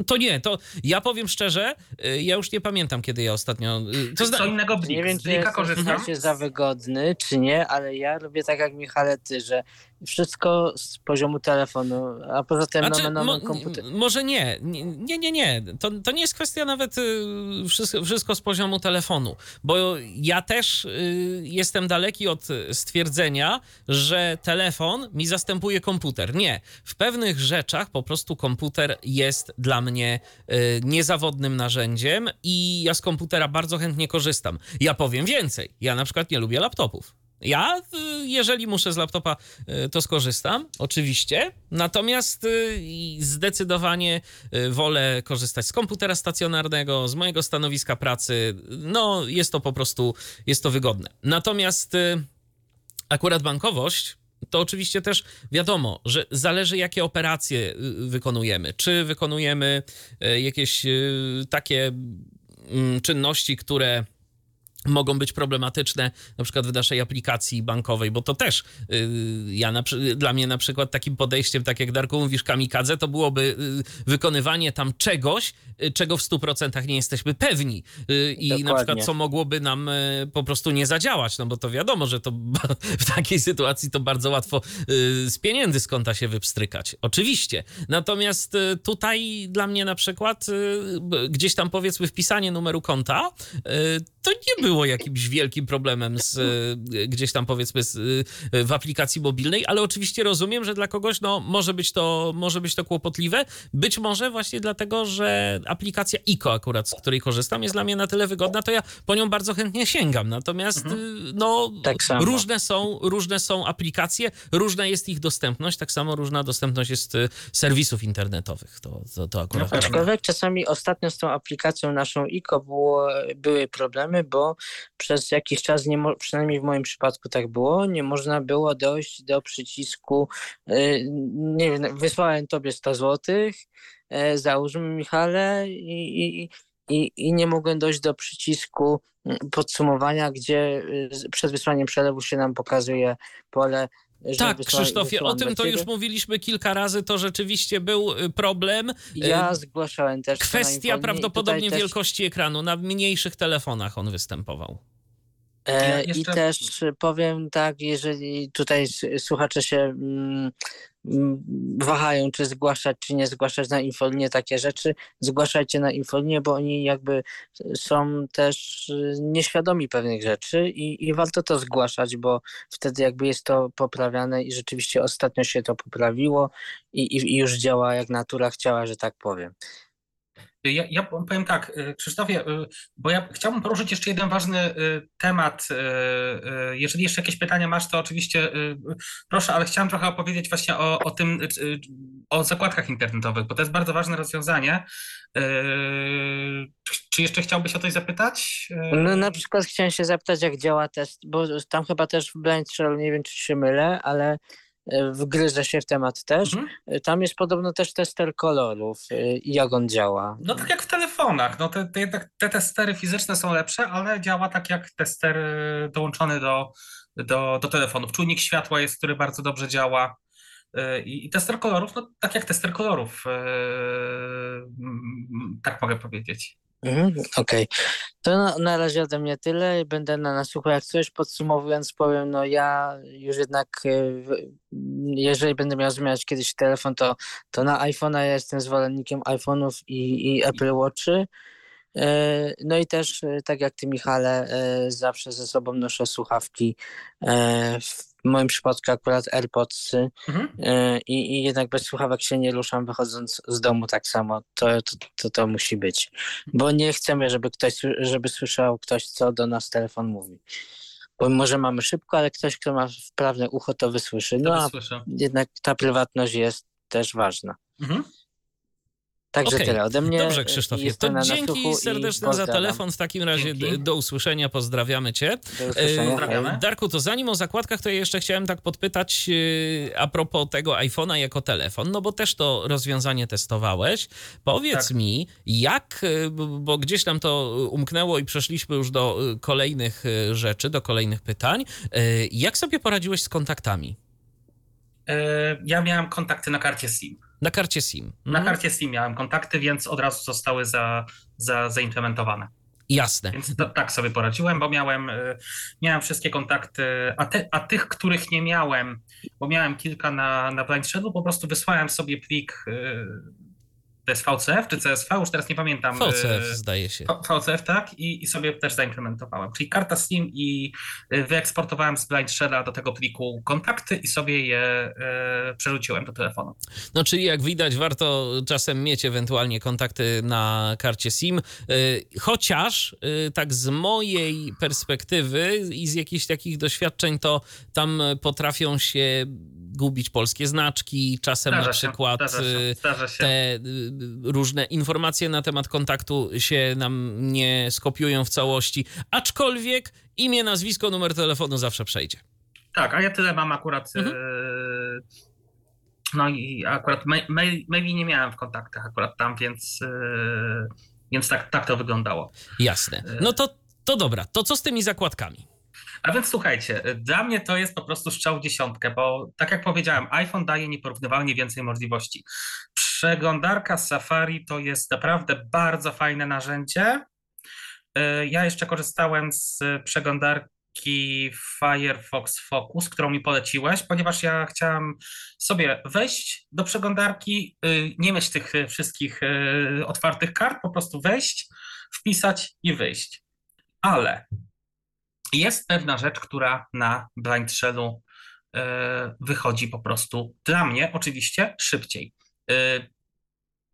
To nie, to ja powiem szczerze, y, ja już nie pamiętam, kiedy ja ostatnio... y, To zna... Co innego Nie Blik. wiem, czy Blika korzystam. się za wygodny, czy nie, ale ja robię tak jak Michale, ty, że wszystko z poziomu telefonu, a poza tym Znaczy, mamy nowy komputer. może nie. Nie, nie, nie. nie. To, to nie jest kwestia nawet y, wszystko, wszystko z poziomu telefonu, bo ja też y, jestem daleki od stwierdzenia, że telefon mi zastępuje komputer. Nie. W pewnych rzeczach po prostu komputer jest dla mnie y, niezawodnym narzędziem i ja z komputera bardzo chętnie korzystam. Ja powiem więcej. Ja na przykład nie lubię laptopów. Ja, y, jeżeli muszę z laptopa, y, to skorzystam, oczywiście. Natomiast y, zdecydowanie wolę korzystać z komputera stacjonarnego, z mojego stanowiska pracy. No, jest to po prostu, jest to wygodne. Natomiast akurat bankowość. To oczywiście też wiadomo, że zależy, jakie operacje wykonujemy. Czy wykonujemy jakieś takie mm, czynności, które mogą być problematyczne na przykład w naszej aplikacji bankowej, bo to też yy, ja na, dla mnie na przykład takim podejściem, tak jak Darku mówisz, kamikadze, to byłoby yy, wykonywanie tam czegoś, yy, czego w 100% nie jesteśmy pewni i na Dokładnie. przykład co mogłoby nam po prostu nie zadziałać, no bo to wiadomo, że to w takiej sytuacji to bardzo łatwo z pieniędzy z konta się wypstrykać. Oczywiście. Natomiast tutaj dla mnie na przykład gdzieś tam powiedzmy wpisanie numeru konta to nie było jakimś wielkim problemem z, y, gdzieś tam powiedzmy z, y, w aplikacji mobilnej, ale oczywiście rozumiem, że dla kogoś no, może, być to, może być to kłopotliwe. Być może właśnie dlatego, że aplikacja ICO akurat, z której korzystam, jest dla mnie na tyle wygodna, to ja po nią bardzo chętnie sięgam. Natomiast y, no, Tak różne, są, różne są aplikacje, różna jest ich dostępność, tak samo różna dostępność jest serwisów internetowych. To, to, to akurat No. Aczkolwiek czasami ostatnio z tą aplikacją naszą ICO było, były problemy, bo przez jakiś czas, nie mo- przynajmniej w moim przypadku tak było, nie można było dojść do przycisku, y, nie wiem, wysłałem tobie 100 zł, załóżmy Michale i, i, i, i nie mogłem dojść do przycisku mm, podsumowania, gdzie y, przed wysłaniem przelewu się nam pokazuje pole Tak, wysła- Krzysztofie, o tym to już mówiliśmy kilka razy. To rzeczywiście był y, problem. Ja zgłaszałem też. Kwestia prawdopodobnie tutaj też- wielkości ekranu. Na mniejszych telefonach on występował. E, Ja I jeszcze- też powiem tak, jeżeli tutaj słuchacze się mm, mm, wahają, czy zgłaszać, czy nie zgłaszać na infolinię takie rzeczy, zgłaszajcie na infolinię, bo oni jakby są też y, nieświadomi pewnych rzeczy i, i warto to zgłaszać, bo wtedy jakby jest to poprawiane i rzeczywiście ostatnio się to poprawiło i, i, i już działa jak natura chciała, że tak powiem. Ja, ja powiem tak, y, Krzysztofie, y, bo ja chciałbym poruszyć jeszcze jeden ważny y, temat. y, y, Jeżeli jeszcze jakieś pytania masz, to oczywiście y, proszę, ale chciałem trochę opowiedzieć właśnie o, o tym, y, y, o zakładkach internetowych, bo to jest bardzo ważne rozwiązanie. Y, Czy jeszcze chciałbyś o coś zapytać? Y, No na przykład chciałem się zapytać, jak działa test, bo tam chyba też w Blind Shell, nie wiem czy się mylę, ale wgryzę się w temat też. Mhm. E, Tam jest podobno też tester kolorów e, i jak on działa. No tak jak w telefonach, no te, te, te testery fizyczne są lepsze, ale działa tak jak tester dołączony do, do, do telefonów. Czujnik światła jest, który bardzo dobrze działa. I, i tester kolorów, no tak jak tester kolorów, tak mogę powiedzieć. Mhm, Okej. To na, na razie ode mnie tyle. Będę na nasłuchu. Jak coś podsumowując, powiem, no ja już jednak, e, w- jeżeli będę miał zmieniać kiedyś telefon, to, to na iPhone'a ja jestem zwolennikiem iPhone'ów i, i Apple Watchy. E, No i też, e, tak jak ty, Michale, zawsze ze sobą noszę słuchawki. E, W moim przypadku akurat AirPodsy. Mhm. I, I jednak bez słuchawek się nie ruszam, wychodząc z domu tak samo. To, to, to, to musi być. Bo nie chcemy, żeby ktoś, żeby słyszał ktoś, co do nas telefon mówi. Bo może mamy szybko, ale ktoś, kto ma wprawne ucho, to wysłyszy. No a jednak ta prywatność jest też ważna. Mhm. Także Okej. tyle ode mnie. Dobrze, Krzysztofie. Jestem To na dzięki serdeczne za telefon. W takim razie Dzięki. d- do usłyszenia. Pozdrawiamy cię. Do usłyszenia. E, Pozdrawiamy. Darku, to zanim o zakładkach, to ja jeszcze chciałem tak podpytać e, a propos tego iPhone'a jako telefon, no bo też to rozwiązanie testowałeś. Powiedz Tak. mi, jak, e, bo gdzieś tam to umknęło i przeszliśmy już do kolejnych rzeczy, do kolejnych pytań. Jak sobie poradziłeś z kontaktami? Ja miałem kontakty na karcie SIM. Na karcie SIM. Na Mhm. karcie SIM miałem kontakty, więc od razu zostały za, za, zaimplementowane. Jasne. Więc to, tak sobie poradziłem, bo miałem, y, miałem wszystkie kontakty, a, te, a tych, których nie miałem, bo miałem kilka na, na Blind Shadow, po prostu wysłałem sobie plik, y, to jest VCF czy CSV, już teraz nie pamiętam. VCF y, zdaje się. VCF, tak, i, i sobie też zaimplementowałem. Czyli karta SIM i y, wyeksportowałem z Blind Shella do tego pliku kontakty i sobie je y, przerzuciłem do telefonu. No, czyli jak widać, warto czasem mieć ewentualnie kontakty na karcie SIM. Chociaż tak z mojej perspektywy i z jakichś takich doświadczeń, to tam potrafią się gubić polskie znaczki, czasem na Zdarza się, przykład zdarza się, y, zdarza się. te y, różne informacje na temat kontaktu się nam nie skopiują w całości, aczkolwiek imię, nazwisko, numer telefonu zawsze przejdzie. Tak, a ja tyle mam akurat. Mhm. No i akurat ma- mail, maili nie miałem w kontaktach akurat tam, więc, więc tak, tak to wyglądało. Jasne. No to, to dobra, to co z tymi zakładkami? A więc słuchajcie, dla mnie to jest po prostu strzał dziesiątkę, bo tak jak powiedziałem, iPhone daje nieporównywalnie więcej możliwości. Przeglądarka Safari to jest naprawdę bardzo fajne narzędzie. E, Ja jeszcze korzystałem z przeglądarki Firefox Focus, którą mi poleciłeś, ponieważ ja chciałem sobie wejść do przeglądarki, y, nie mieć tych y, wszystkich y, otwartych kart, po prostu wejść, wpisać i wyjść. Ale jest pewna rzecz, która na Blind Shellu e, wychodzi po prostu dla mnie oczywiście szybciej. E,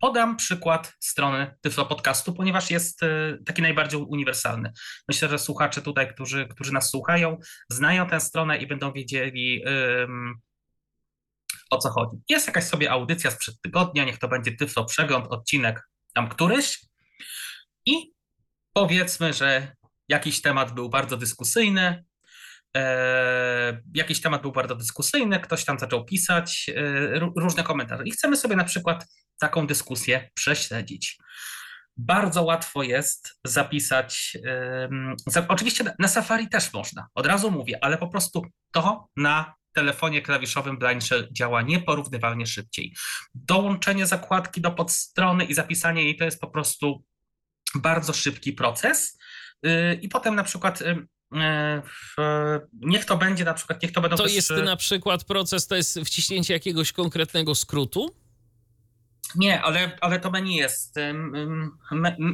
Podam przykład strony Tyflo Podcastu, ponieważ jest e, taki najbardziej uniwersalny. Myślę, że słuchacze tutaj, którzy, którzy nas słuchają, znają tę stronę i będą wiedzieli o co chodzi. Jest jakaś sobie audycja sprzed tygodnia, niech to będzie Tyflo Przegląd, odcinek tam któryś i powiedzmy, że jakiś temat był bardzo dyskusyjny. E, jakiś temat był bardzo dyskusyjny, ktoś tam zaczął pisać e, ró- różne komentarze. I chcemy sobie na przykład taką dyskusję prześledzić. Bardzo łatwo jest zapisać. em, za, oczywiście na, na Safari też można, od razu mówię, ale po prostu to na telefonie klawiszowym Blind Shell działa nieporównywalnie szybciej. Dołączenie zakładki do podstrony i zapisanie jej to jest po prostu bardzo szybki proces. Yy, I potem na przykład yy, w, niech to będzie na przykład, niech to będą To też, jest na przykład proces, to jest wciśnięcie jakiegoś konkretnego skrótu? Nie, ale, ale to menu jest,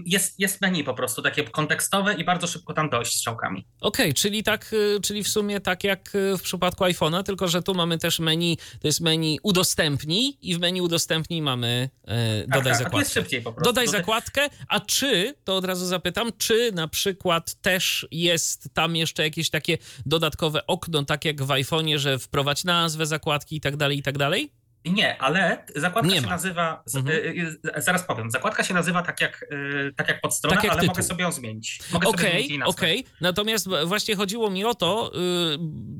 jest, jest menu po prostu takie kontekstowe i bardzo szybko tam dojść strzałkami. Okej, czyli tak, y, czyli w sumie tak jak y, w przypadku iPhone'a, tylko że tu mamy też menu, to jest menu udostępnij i w menu udostępnij mamy e, Tak, dodaj tak, tu jest zakładkę. szybciej po prostu. Dodaj zakładkę, a czy, to od razu zapytam, czy na przykład też jest tam jeszcze jakieś takie dodatkowe okno, tak jak w iPhone'ie, że wprowadź nazwę zakładki i tak dalej, i tak dalej? Nie, ale zakładka Nie się ma. nazywa, Mhm. y, y, zaraz powiem, zakładka się nazywa tak jak, y, tak jak podstrona, Tak jak ale tytuł. mogę sobie ją zmienić. Mogę sobie zmienić Okej, okej. Natomiast właśnie chodziło mi o to,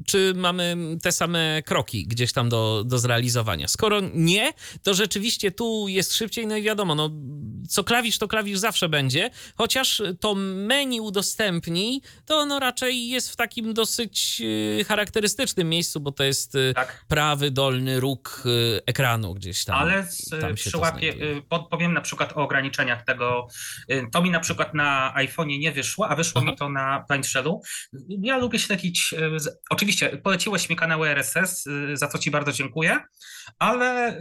czy mamy te same kroki gdzieś tam do, do zrealizowania. Skoro nie, to rzeczywiście tu jest szybciej, no i wiadomo, no, co klawisz, to klawisz zawsze będzie, chociaż to menu udostępnij, to ono raczej jest w takim dosyć charakterystycznym miejscu, bo to jest Tak. prawy dolny róg ekranu gdzieś tam. Ale z, tam przyłapie, powiem na przykład o ograniczeniach tego. To mi na przykład na iPhone'ie nie wyszło, a wyszło Aha. mi to na Blindshellu. Ja lubię śledzić, oczywiście poleciłeś mi kanał RSS, za co ci bardzo dziękuję, ale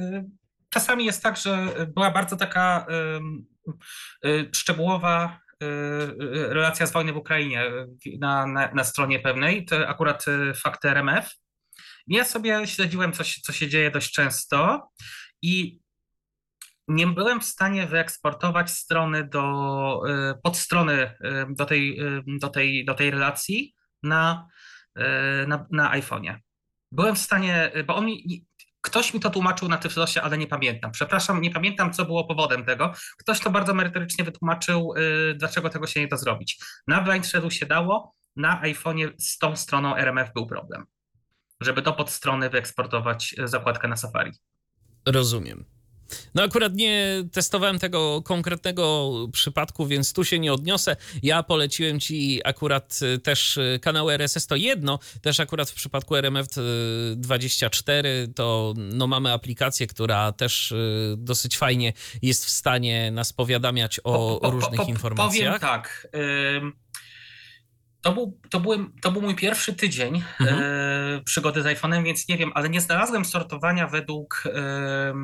czasami jest tak, że była bardzo taka szczegółowa relacja z wojny w Ukrainie na, na, na stronie pewnej, to akurat fakty RMF. Ja sobie śledziłem, co się, co się dzieje dość często i nie byłem w stanie wyeksportować strony do podstrony do tej, do tej, do tej relacji na, na, na iPhone'ie. Byłem w stanie, bo on mi, Ktoś mi to tłumaczył na Tyflosie, ale nie pamiętam. Przepraszam, nie pamiętam, co było powodem tego. Ktoś to bardzo merytorycznie wytłumaczył, dlaczego tego się nie da zrobić. Na Blind się dało, na iPhone'ie z tą stroną RMF był problem. Żeby do podstrony wyeksportować y, zakładkę na Safari. Rozumiem. No akurat nie testowałem tego konkretnego przypadku, więc tu się nie odniosę. Ja poleciłem ci akurat y, też y, kanał RSS to jedno, też akurat w przypadku RMF24 y, to no, mamy aplikację, która też dosyć fajnie jest w stanie nas powiadamiać o po, po, różnych po, informacjach. Powiem tak. To był, to, byłem, to był mój pierwszy tydzień mhm. e, przygody z iPhone'em, więc nie wiem, ale nie znalazłem sortowania według e,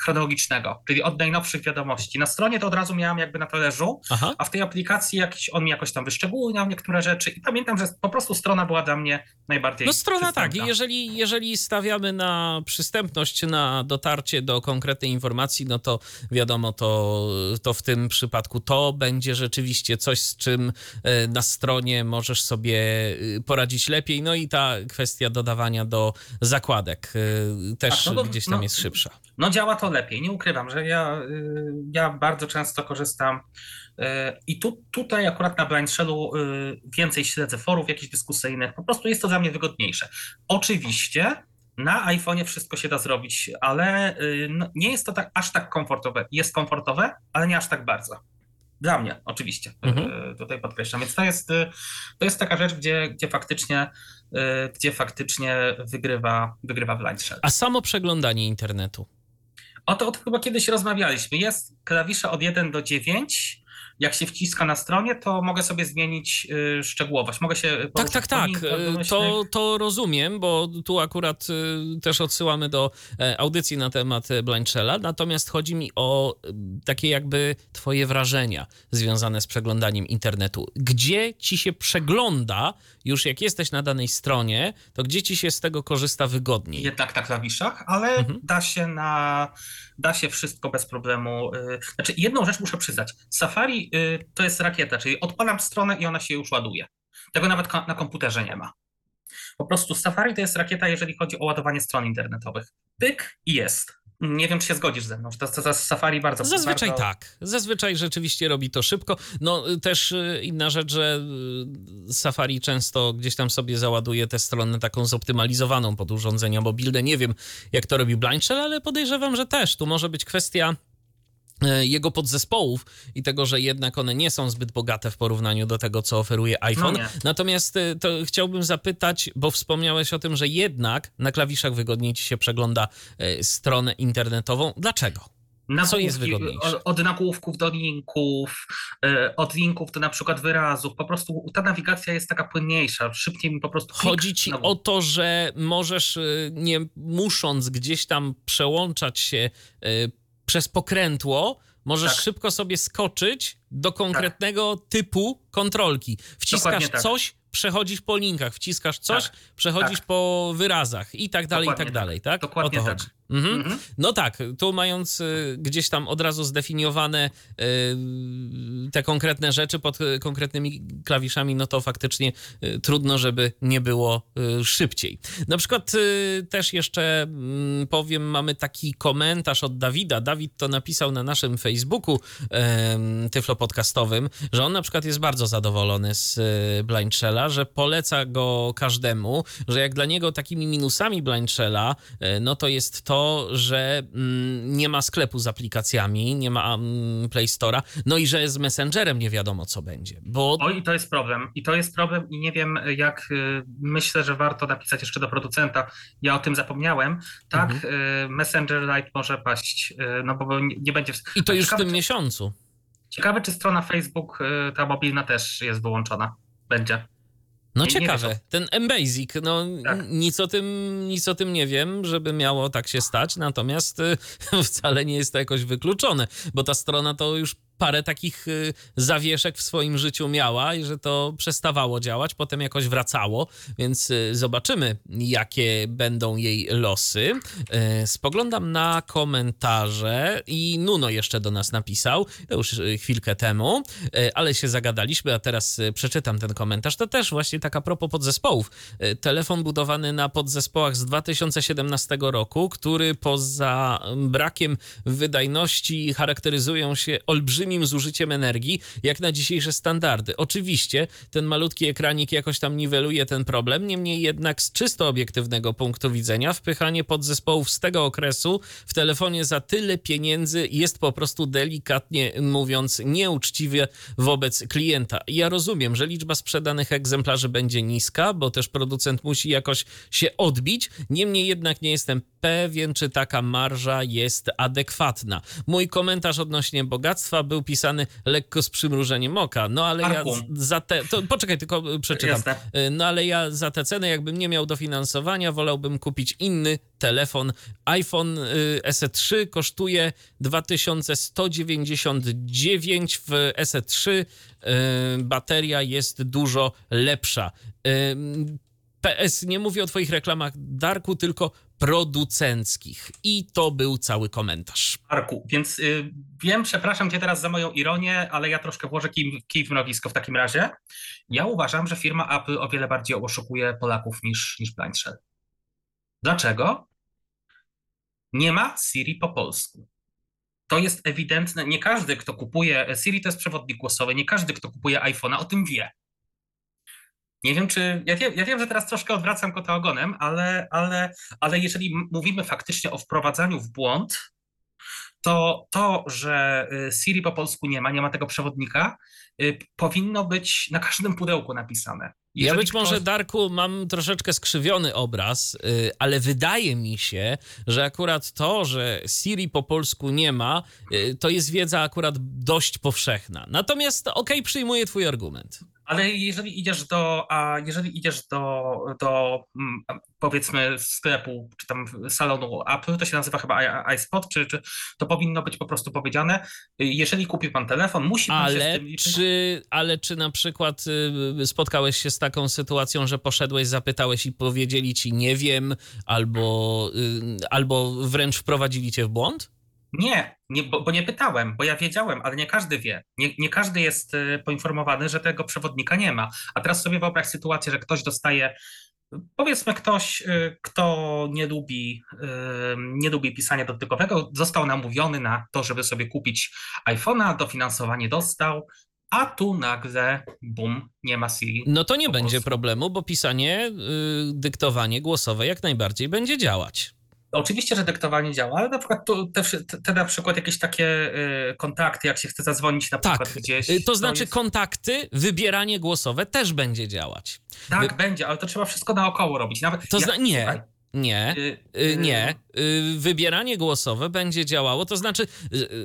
chronologicznego, czyli od najnowszych wiadomości. Na stronie to od razu miałem jakby na talerzu, Aha. a w tej aplikacji jakiś, on mi jakoś tam wyszczególniał niektóre rzeczy i pamiętam, że po prostu strona była dla mnie najbardziej No strona tak, jeżeli, jeżeli stawiamy na przystępność, na dotarcie do konkretnej informacji, no to wiadomo, to, to w tym przypadku to będzie rzeczywiście coś, z czym e, na stronie możesz sobie y, poradzić lepiej. No i ta kwestia dodawania do zakładek y, też tak, no, gdzieś tam no, jest szybsza. No działa to lepiej, nie ukrywam, że ja, y, ja bardzo często korzystam i tu, tutaj akurat na Blind Shellu więcej śledzę forów jakichś dyskusyjnych, po prostu jest to dla mnie wygodniejsze. Oczywiście na iPhone'ie wszystko się da zrobić, ale no, nie jest to tak, aż tak komfortowe. Jest komfortowe, ale nie aż tak bardzo. Dla mnie, oczywiście, mhm. E, tutaj podkreślam. Więc to jest, e, to jest taka rzecz, gdzie, gdzie faktycznie, e, gdzie faktycznie wygrywa, wygrywa Blind Shell. A samo przeglądanie internetu? O to, o chyba kiedyś rozmawialiśmy. Jest klawisze od 1 do 9 jak się wciska na stronie, to mogę sobie zmienić y, szczegółowość. Mogę się. Tak, tak, tak. To, to rozumiem, bo tu akurat y, też odsyłamy do e, audycji na temat Blanchella. Natomiast chodzi mi o y, takie jakby Twoje wrażenia związane z przeglądaniem internetu. Gdzie ci się przegląda, już jak jesteś na danej stronie, to gdzie ci się z tego korzysta wygodniej? Jednak na klawiszach, ale mhm. da się na da się wszystko bez problemu. Y, znaczy, jedną rzecz muszę przyznać. Safari y, to jest rakieta, czyli odpalam stronę i ona się już ładuje. Tego nawet na komputerze nie ma. Po prostu Safari to jest rakieta, jeżeli chodzi o ładowanie stron internetowych. Pyk i jest. Nie wiem, czy się zgodzisz ze mną, że to, to, to Safari bardzo... Zazwyczaj bardzo... tak. Zazwyczaj rzeczywiście robi to szybko. No też y, inna rzecz, że y, Safari często gdzieś tam sobie załaduje tę stronę taką zoptymalizowaną pod urządzenia mobilne. Nie wiem, jak to robi Blindshell, ale podejrzewam, że też. Tu może być kwestia jego podzespołów i tego, że jednak one nie są zbyt bogate w porównaniu do tego, co oferuje iPhone. No Natomiast e, to chciałbym zapytać, bo wspomniałeś o tym, że jednak na klawiszach wygodniej ci się przegląda e, stronę internetową. Dlaczego? Nagłówki, Co jest wygodniejsze? Od nagłówków do linków, od linków do na przykład wyrazów. Po prostu ta nawigacja jest taka płynniejsza, szybciej mi po prostu. Chodzi ci o to, że możesz, nie musząc gdzieś tam przełączać się przez pokrętło możesz tak. szybko sobie skoczyć do konkretnego tak. typu kontrolki. Wciskasz tak. coś, przechodzisz po linkach, wciskasz coś, tak. przechodzisz tak. po wyrazach i tak dalej, Dokładnie i tak dalej, tak? Dokładnie o to chodzi. Mhm. Mhm. No tak, tu mając y, gdzieś tam od razu zdefiniowane y, te konkretne rzeczy pod y, konkretnymi klawiszami, no to faktycznie y, trudno, żeby nie było y, szybciej. Na przykład y, też jeszcze mm, powiem, mamy taki komentarz od Dawida. Dawid to napisał na naszym Facebooku Tyflo Podcastowym, że on na przykład jest bardzo zadowolony z Blind Shella, że poleca go każdemu, że jak dla niego takimi minusami Blind Shella, no to jest to, to, że mm, nie ma sklepu z aplikacjami, nie ma mm, Play Store'a, no i że z Messengerem nie wiadomo, co będzie. Bo... O, i to jest problem. I to jest problem i nie wiem, jak y, myślę, że warto napisać jeszcze do producenta. Ja o tym zapomniałem. Tak, mhm. y, Messenger Lite może paść, y, no bo nie, będzie... I to już w tym miesiącu. Ciekawe, czy strona Facebook, ta mobilna też jest wyłączona. Będzie. No ciekawe, ten M-Basic, no tak. nic, o tym, nic o tym nie wiem, żeby miało tak się stać, natomiast wcale nie jest to jakoś wykluczone, bo ta strona to już parę takich y, zawieszek w swoim życiu miała i że to przestawało działać, potem jakoś wracało, więc y, zobaczymy, jakie będą jej losy. Y, spoglądam na komentarze i Nuno jeszcze do nas napisał, to już chwilkę temu, ale się zagadaliśmy, a teraz przeczytam ten komentarz. To też właśnie taka propos podzespołów. Telefon budowany na podzespołach z 2017 roku, który poza brakiem wydajności charakteryzują się olbrzymi olbrzymim zużyciem energii, jak na dzisiejsze standardy. Oczywiście ten malutki ekranik jakoś tam niweluje ten problem, niemniej jednak z czysto obiektywnego punktu widzenia wpychanie podzespołów z tego okresu w telefonie za tyle pieniędzy jest po prostu delikatnie mówiąc nieuczciwie wobec klienta. Ja rozumiem, że liczba sprzedanych egzemplarzy będzie niska, bo też producent musi jakoś się odbić, niemniej jednak nie jestem pewien, czy taka marża jest adekwatna. Mój komentarz odnośnie bogactwa był pisany lekko z przymrużeniem oka, no ale ja za te... To, poczekaj, tylko przeczytam. Jasne. No ale ja za tę cenę, jakbym nie miał dofinansowania, wolałbym kupić inny telefon. iPhone y, SE3 kosztuje 2199 w SE3 y, bateria jest dużo lepsza. Y, PS, nie mówię o twoich reklamach, Darku, tylko producenckich. I to był cały komentarz. Arku, więc y, wiem, przepraszam cię teraz za moją ironię, ale ja troszkę włożę kij, kij w mrowisko w takim razie. Ja uważam, że firma Apple o wiele bardziej oszukuje Polaków niż, niż Blind Shell. Dlaczego? Nie ma Siri po polsku. To jest ewidentne. Nie każdy, kto kupuje Siri, to jest przewodnik głosowy. Nie każdy, kto kupuje iPhone'a, o tym wie. Nie wiem, czy. Ja wiem, ja wiem, że teraz troszkę odwracam kota ogonem, ale, ale, ale jeżeli mówimy faktycznie o wprowadzaniu w błąd, to to, że y, Siri po polsku nie ma, nie ma tego przewodnika, y, powinno być na każdym pudełku napisane. Jeżeli ja być ktoś... może, Darku, mam troszeczkę skrzywiony obraz, y, ale wydaje mi się, że akurat to, że Siri po polsku nie ma, to jest wiedza akurat dość powszechna. Natomiast okej, okay, przyjmuję twój argument. Ale jeżeli idziesz do, a jeżeli idziesz do, do mm, powiedzmy sklepu, czy tam salonu Apple, to się nazywa chyba iSpot, czy, czy to powinno być po prostu powiedziane, jeżeli kupi pan telefon, musi pan ale się z tym liczyć. Czy, ale czy na przykład y, spotkałeś się z taką sytuacją, że poszedłeś, zapytałeś i powiedzieli ci nie wiem, albo, y, albo wręcz wprowadzili cię w błąd? Nie, nie bo, bo, nie pytałem, bo ja wiedziałem, ale nie każdy wie. Nie, nie, każdy jest y, poinformowany, że tego przewodnika nie ma. A teraz sobie wyobraź sytuację, że ktoś dostaje, powiedzmy ktoś, y, kto nie lubi, y, nie lubi pisania dotykowego, został namówiony na to, żeby sobie kupić iPhone'a, dofinansowanie dostał, a tu nagle, bum, nie ma Siri. No to nie będzie problemu, bo pisanie, dyktowanie głosowe jak najbardziej będzie działać. Oczywiście, że dyktowanie działa, ale na przykład te, te, na przykład jakieś takie y, kontakty, jak się chce zadzwonić na tak, przykład gdzieś. Y, to znaczy to jest... kontakty, wybieranie głosowe też będzie działać. Tak, Wy... będzie, ale to trzeba wszystko naokoło robić. Nawet, to ja, zna... Nie, nie, y, y, nie. Y, wybieranie głosowe będzie działało, to znaczy,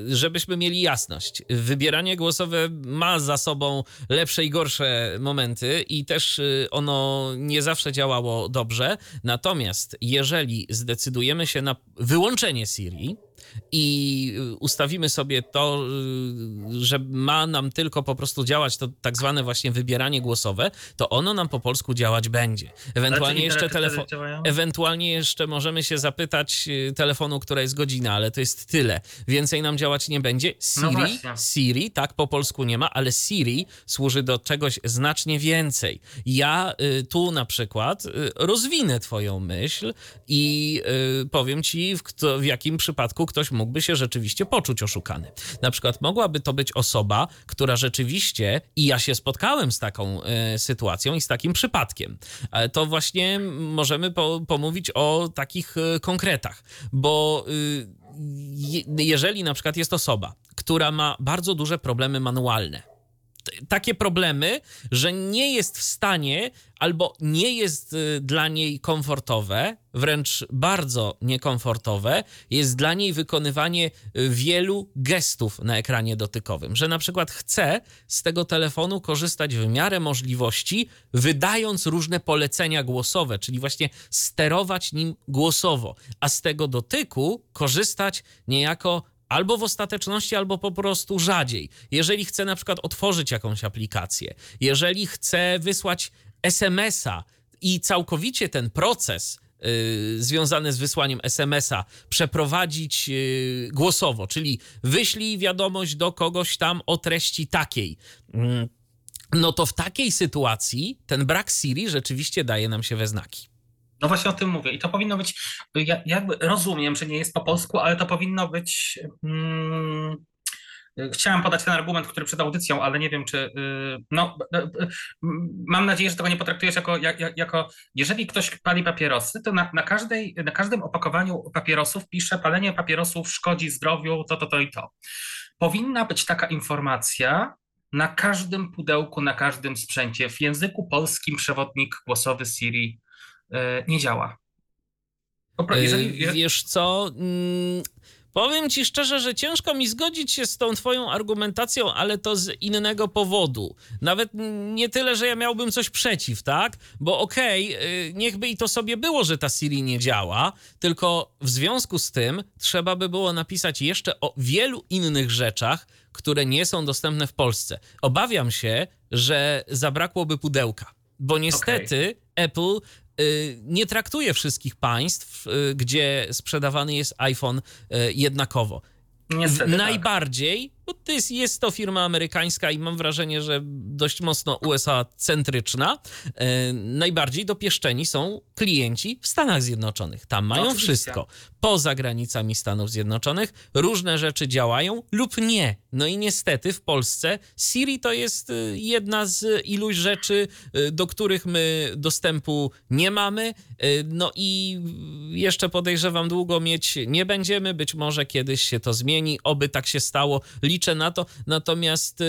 żebyśmy mieli jasność. Wybieranie głosowe ma za sobą lepsze i gorsze momenty i też ono nie zawsze działało dobrze. Natomiast jeżeli zdecydujemy się na wyłączenie Siri, i ustawimy sobie to, że ma nam tylko po prostu działać to tak zwane właśnie wybieranie głosowe, to ono nam po polsku działać będzie. Ewentualnie jeszcze telefon, ewentualnie jeszcze możemy się zapytać y, telefonu, która jest godzina, ale to jest tyle. Więcej nam działać nie będzie. No Siri, no Siri, tak po polsku nie ma, ale Siri służy do czegoś znacznie więcej. Ja y, tu na przykład y, rozwinę twoją myśl i powiem ci w, kto, w jakim przypadku ktoś mógłby się rzeczywiście poczuć oszukany. Na przykład mogłaby to być osoba, która rzeczywiście, i ja się spotkałem z taką y, sytuacją i z takim przypadkiem, ale to właśnie możemy po, pomówić o takich y, konkretach, bo y, jeżeli na przykład jest osoba, która ma bardzo duże problemy manualne, takie problemy, że nie jest w stanie albo nie jest y, dla niej komfortowe, wręcz bardzo niekomfortowe, jest dla niej wykonywanie y, wielu gestów na ekranie dotykowym, że na przykład chce z tego telefonu korzystać w miarę możliwości, wydając różne polecenia głosowe, czyli właśnie sterować nim głosowo, a z tego dotyku korzystać niejako albo w ostateczności, albo po prostu rzadziej. Jeżeli chcę na przykład otworzyć jakąś aplikację, jeżeli chcę wysłać SMS-a i całkowicie ten proces yy, związany z wysłaniem SMS-a przeprowadzić yy, głosowo, czyli wyślij wiadomość do kogoś tam o treści takiej. Yy, no to w takiej sytuacji ten brak Siri rzeczywiście daje nam się we znaki. No właśnie o tym mówię. I to powinno być, ja jakby rozumiem, że nie jest po polsku, ale to powinno być. Hmm, chciałem podać ten argument, który przed audycją, ale nie wiem, czy. Y, no, y, y, mam nadzieję, że tego nie potraktujesz jako, jako jeżeli ktoś pali papierosy, to na, na, każdej, na każdym opakowaniu papierosów pisze palenie papierosów szkodzi zdrowiu, to, to, to i to. Powinna być taka informacja, na każdym pudełku, na każdym sprzęcie. W języku polskim przewodnik głosowy Siri nie działa. E, jeżeli... Wiesz co? Mm, powiem ci szczerze, że ciężko mi zgodzić się z tą twoją argumentacją, ale to z innego powodu. Nawet nie tyle, że ja miałbym coś przeciw, tak? Bo okej, okay, niechby i to sobie było, że ta Siri nie działa, tylko w związku z tym trzeba by było napisać jeszcze o wielu innych rzeczach, które nie są dostępne w Polsce. Obawiam się, że zabrakłoby pudełka, bo niestety okay. Apple nie traktuje wszystkich państw, y, gdzie sprzedawany jest iPhone y, jednakowo. Niestety, tak. Najbardziej. Bo to jest, jest to firma amerykańska i mam wrażenie, że dość mocno USA-centryczna, e, najbardziej dopieszczeni są klienci w Stanach Zjednoczonych. Tam mają no, wszystko. Poza granicami Stanów Zjednoczonych różne rzeczy działają lub nie. No i niestety w Polsce Siri to jest y, jedna z iluś rzeczy, y, do których my dostępu nie mamy. Y, no i jeszcze podejrzewam, długo mieć nie będziemy. Być może kiedyś się to zmieni, oby tak się stało. Liczę na to. Natomiast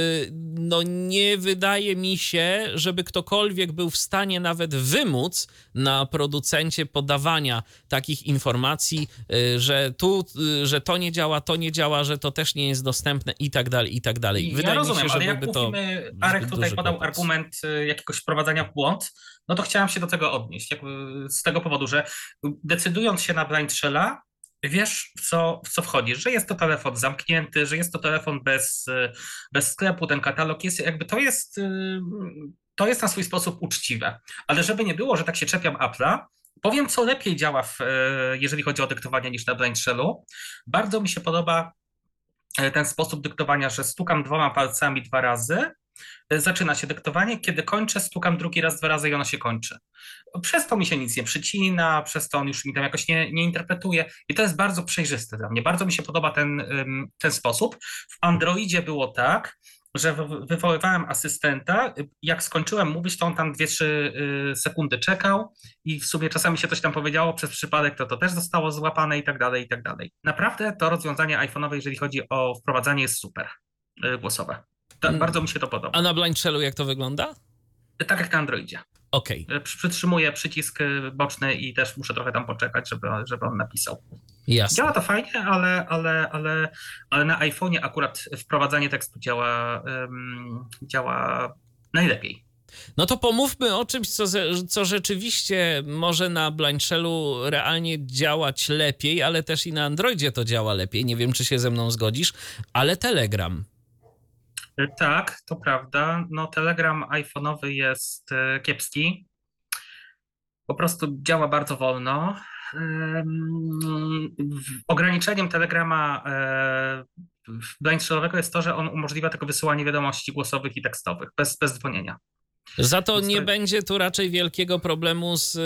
no nie wydaje mi się, żeby ktokolwiek był w stanie nawet wymóc na producencie podawania takich informacji, że tu, że to nie działa, to nie działa, że to też nie jest dostępne i tak dalej, i tak dalej. Wydaje ja rozumiem, mi się, że ale jak mówimy, Arek tutaj podał kłopot. argument y, jakiegoś wprowadzania w błąd, no to chciałem się do tego odnieść. z tego powodu, że decydując się na blind shella, wiesz, w co, w co wchodzisz, że jest to telefon zamknięty, że jest to telefon bez, bez sklepu, ten katalog jest, jakby to jest, y, to jest na swój sposób uczciwe. Ale żeby nie było, że tak się czepiam Apple'a, powiem, co lepiej działa, w, jeżeli chodzi o dyktowanie niż na blind shellu. Bardzo mi się podoba E, ten sposób dyktowania, że stukam dwoma palcami dwa razy, e, zaczyna się dyktowanie, kiedy kończę, stukam drugi raz dwa razy i ono się kończy. Przez to mi się nic nie przycina, przez to on już mi tam jakoś nie, nie interpretuje i to jest bardzo przejrzyste dla mnie. Bardzo mi się podoba ten, ten sposób. W Androidzie było tak, że wywoływałem asystenta. Jak skończyłem mówić, to on tam 2-3 y, sekundy czekał i w sumie czasami się coś tam powiedziało przez przypadek, to to też zostało złapane i tak dalej, i tak dalej. Naprawdę to rozwiązanie iPhone'owe, jeżeli chodzi o wprowadzanie, jest super y, głosowe. Tak, bardzo mi się to podoba. A na Blind Shellu jak to wygląda? Tak jak na Androidzie. Okej. Okay. Przytrzymuję przycisk boczny i też muszę trochę tam poczekać, żeby, żeby on napisał. Jasne. Działa to fajnie, ale, ale, ale, ale na iPhone'ie akurat wprowadzanie tekstu działa, um, działa najlepiej. No to pomówmy o czymś, co, co rzeczywiście może na Blind Shellu realnie działać lepiej, ale też i na Androidzie to działa lepiej. Nie wiem, czy się ze mną zgodzisz, ale Telegram. Tak, to prawda. No, Telegram iPhone'owy jest e, kiepski. Po prostu działa bardzo wolno. Ograniczeniem Telegrama e, blind jest to, że on umożliwia tylko wysyłanie wiadomości głosowych i tekstowych bez, bez dzwonienia. Za to nie będzie tu raczej wielkiego problemu z.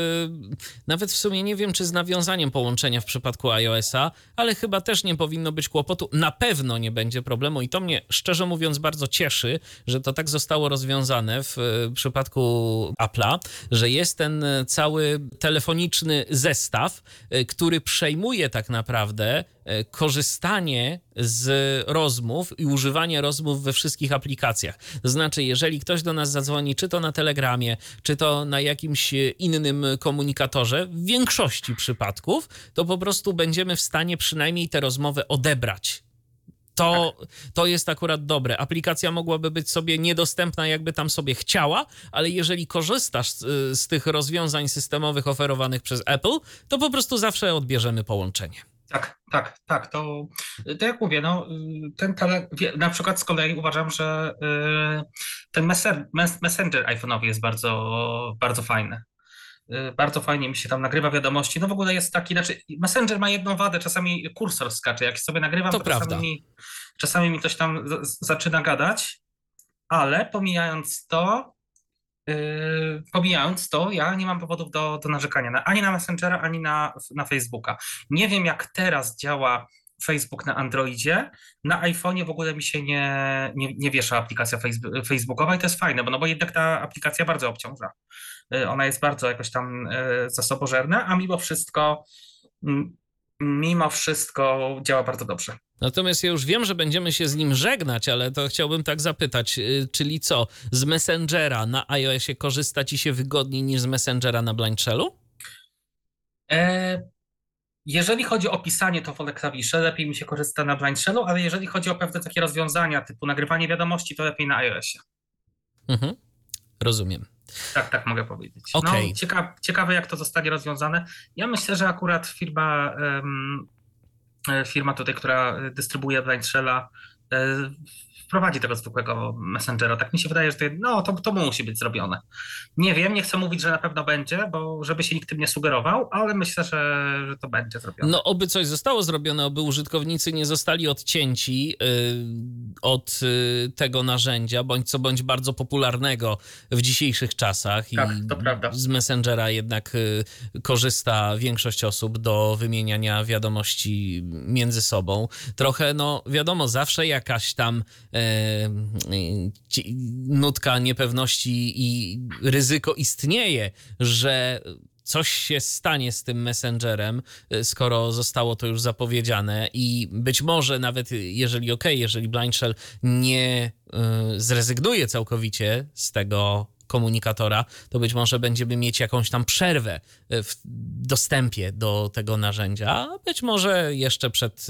Nawet w sumie nie wiem, czy z nawiązaniem połączenia w przypadku iOS-a, ale chyba też nie powinno być kłopotu. Na pewno nie będzie problemu i to mnie szczerze mówiąc bardzo cieszy, że to tak zostało rozwiązane w przypadku Apple'a, że jest ten cały telefoniczny zestaw, który przejmuje tak naprawdę korzystanie z rozmów i używanie rozmów we wszystkich aplikacjach. To znaczy, jeżeli ktoś do nas zadzwoni, czy to na Telegramie, czy to na jakimś innym komunikatorze, w większości przypadków, to po prostu będziemy w stanie przynajmniej tę rozmowę odebrać. To, to jest akurat dobre. Aplikacja mogłaby być sobie niedostępna, jakby tam sobie chciała, ale jeżeli korzystasz z, z tych rozwiązań systemowych oferowanych przez Apple, to po prostu zawsze odbierzemy połączenie. Tak, tak, tak. To, to jak mówię, no, ten tele, na przykład z kolei uważam, że y, ten messenger iPhone'owy jest bardzo, bardzo fajny. Y, bardzo fajnie mi się tam nagrywa wiadomości. No w ogóle jest taki, znaczy Messenger ma jedną wadę, czasami kursor skacze. Jak sobie nagrywam, to, to czasami, mi, czasami mi coś tam z, zaczyna gadać, ale pomijając to, Yy, pomijając to, ja nie mam powodów do, do narzekania na, ani na Messengera, ani na, na Facebooka. Nie wiem, jak teraz działa Facebook na Androidzie. Na iPhone'ie w ogóle mi się nie, nie, nie wiesza aplikacja Facebookowa i to jest fajne, bo, no bo jednak ta aplikacja bardzo obciąża. Yy, ona jest bardzo jakoś tam yy, zasobożerna, a mimo wszystko mimo wszystko działa bardzo dobrze. Natomiast ja już wiem, że będziemy się z nim żegnać, ale to chciałbym tak zapytać, y, czyli co, z Messengera na iOSie korzysta ci się wygodniej niż z Messengera na Blind Shellu? E, jeżeli chodzi o pisanie, to wolę klawisze, lepiej mi się korzysta na Blind Shellu, ale jeżeli chodzi o pewne takie rozwiązania typu nagrywanie wiadomości, to lepiej na iOSie. Mhm, rozumiem. Tak, tak mogę powiedzieć. Okay. No, ciekawe, ciekawe, jak to zostanie rozwiązane. Ja myślę, że akurat firma, um, firma tutaj, która dystrybuuje Blind Shella, e, wprowadzi tego zwykłego Messengera. Tak mi się wydaje, że to, no, to, to musi być zrobione. Nie wiem, nie chcę mówić, że na pewno będzie, bo żeby się nikt tym nie sugerował, ale myślę, że, że to będzie zrobione. No, oby coś zostało zrobione, oby użytkownicy nie zostali odcięci yy, od yy, tego narzędzia, bądź co bądź bardzo popularnego w dzisiejszych czasach. Tak, I to prawda. Z Messengera jednak yy, korzysta większość osób do wymieniania wiadomości między sobą. Trochę, no wiadomo, zawsze jakaś tam nutka niepewności i ryzyko istnieje, że coś się stanie z tym messengerem, e, skoro zostało to już zapowiedziane i być może nawet jeżeli ok, jeżeli Blind Shell nie e, zrezygnuje całkowicie z tego komunikatora, to być może będziemy mieć jakąś tam przerwę e, w dostępie do tego narzędzia, być może jeszcze przed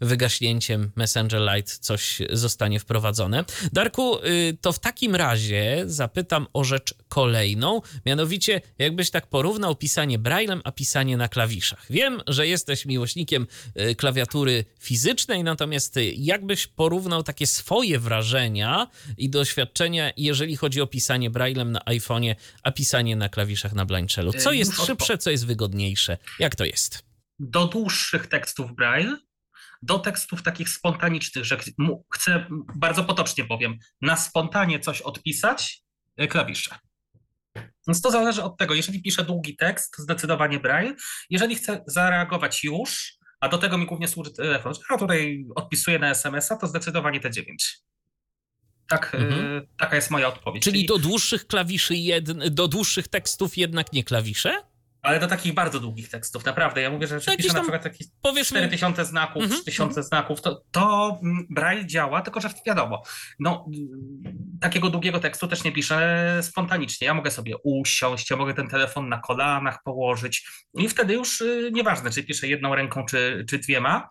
e, wygaśnięciem Messenger Lite coś zostanie wprowadzone. Darku, e, to w takim razie zapytam o rzecz kolejną, mianowicie jakbyś tak porównał pisanie braillem, a pisanie na klawiszach. Wiem, że jesteś miłośnikiem klawiatury fizycznej, natomiast jakbyś porównał takie swoje wrażenia i doświadczenia, jeżeli chodzi o pisanie braillem braillem na iPhone'ie, a pisanie na klawiszach na Blind Shellu. Co jest szybsze, co jest wygodniejsze? Jak to jest? Do dłuższych tekstów braille, do tekstów takich spontanicznych, że chcę, bardzo potocznie powiem, na spontanie coś odpisać, e, klawisze. Więc to zależy od tego. Jeżeli piszę długi tekst, zdecydowanie braille. Jeżeli chcę zareagować już, a do tego mi głównie służy telefon, a tutaj odpisuję na SMS-a, to zdecydowanie te 9. Tak, mhm. y, taka jest moja odpowiedź. Czyli do dłuższych klawiszy, jed... do dłuższych tekstów jednak nie klawisze? Ale do takich bardzo długich tekstów, naprawdę. Ja mówię, że jak piszę na przykład takich powiedzmy... 4000 znaków, mhm. 3000 znaków, to, to mm, Braille działa, tylko że wiadomo, no, takiego długiego tekstu też nie piszę spontanicznie. Ja mogę sobie usiąść, ja mogę ten telefon na kolanach położyć i wtedy już y, nieważne, czy piszę jedną ręką, czy, czy dwiema,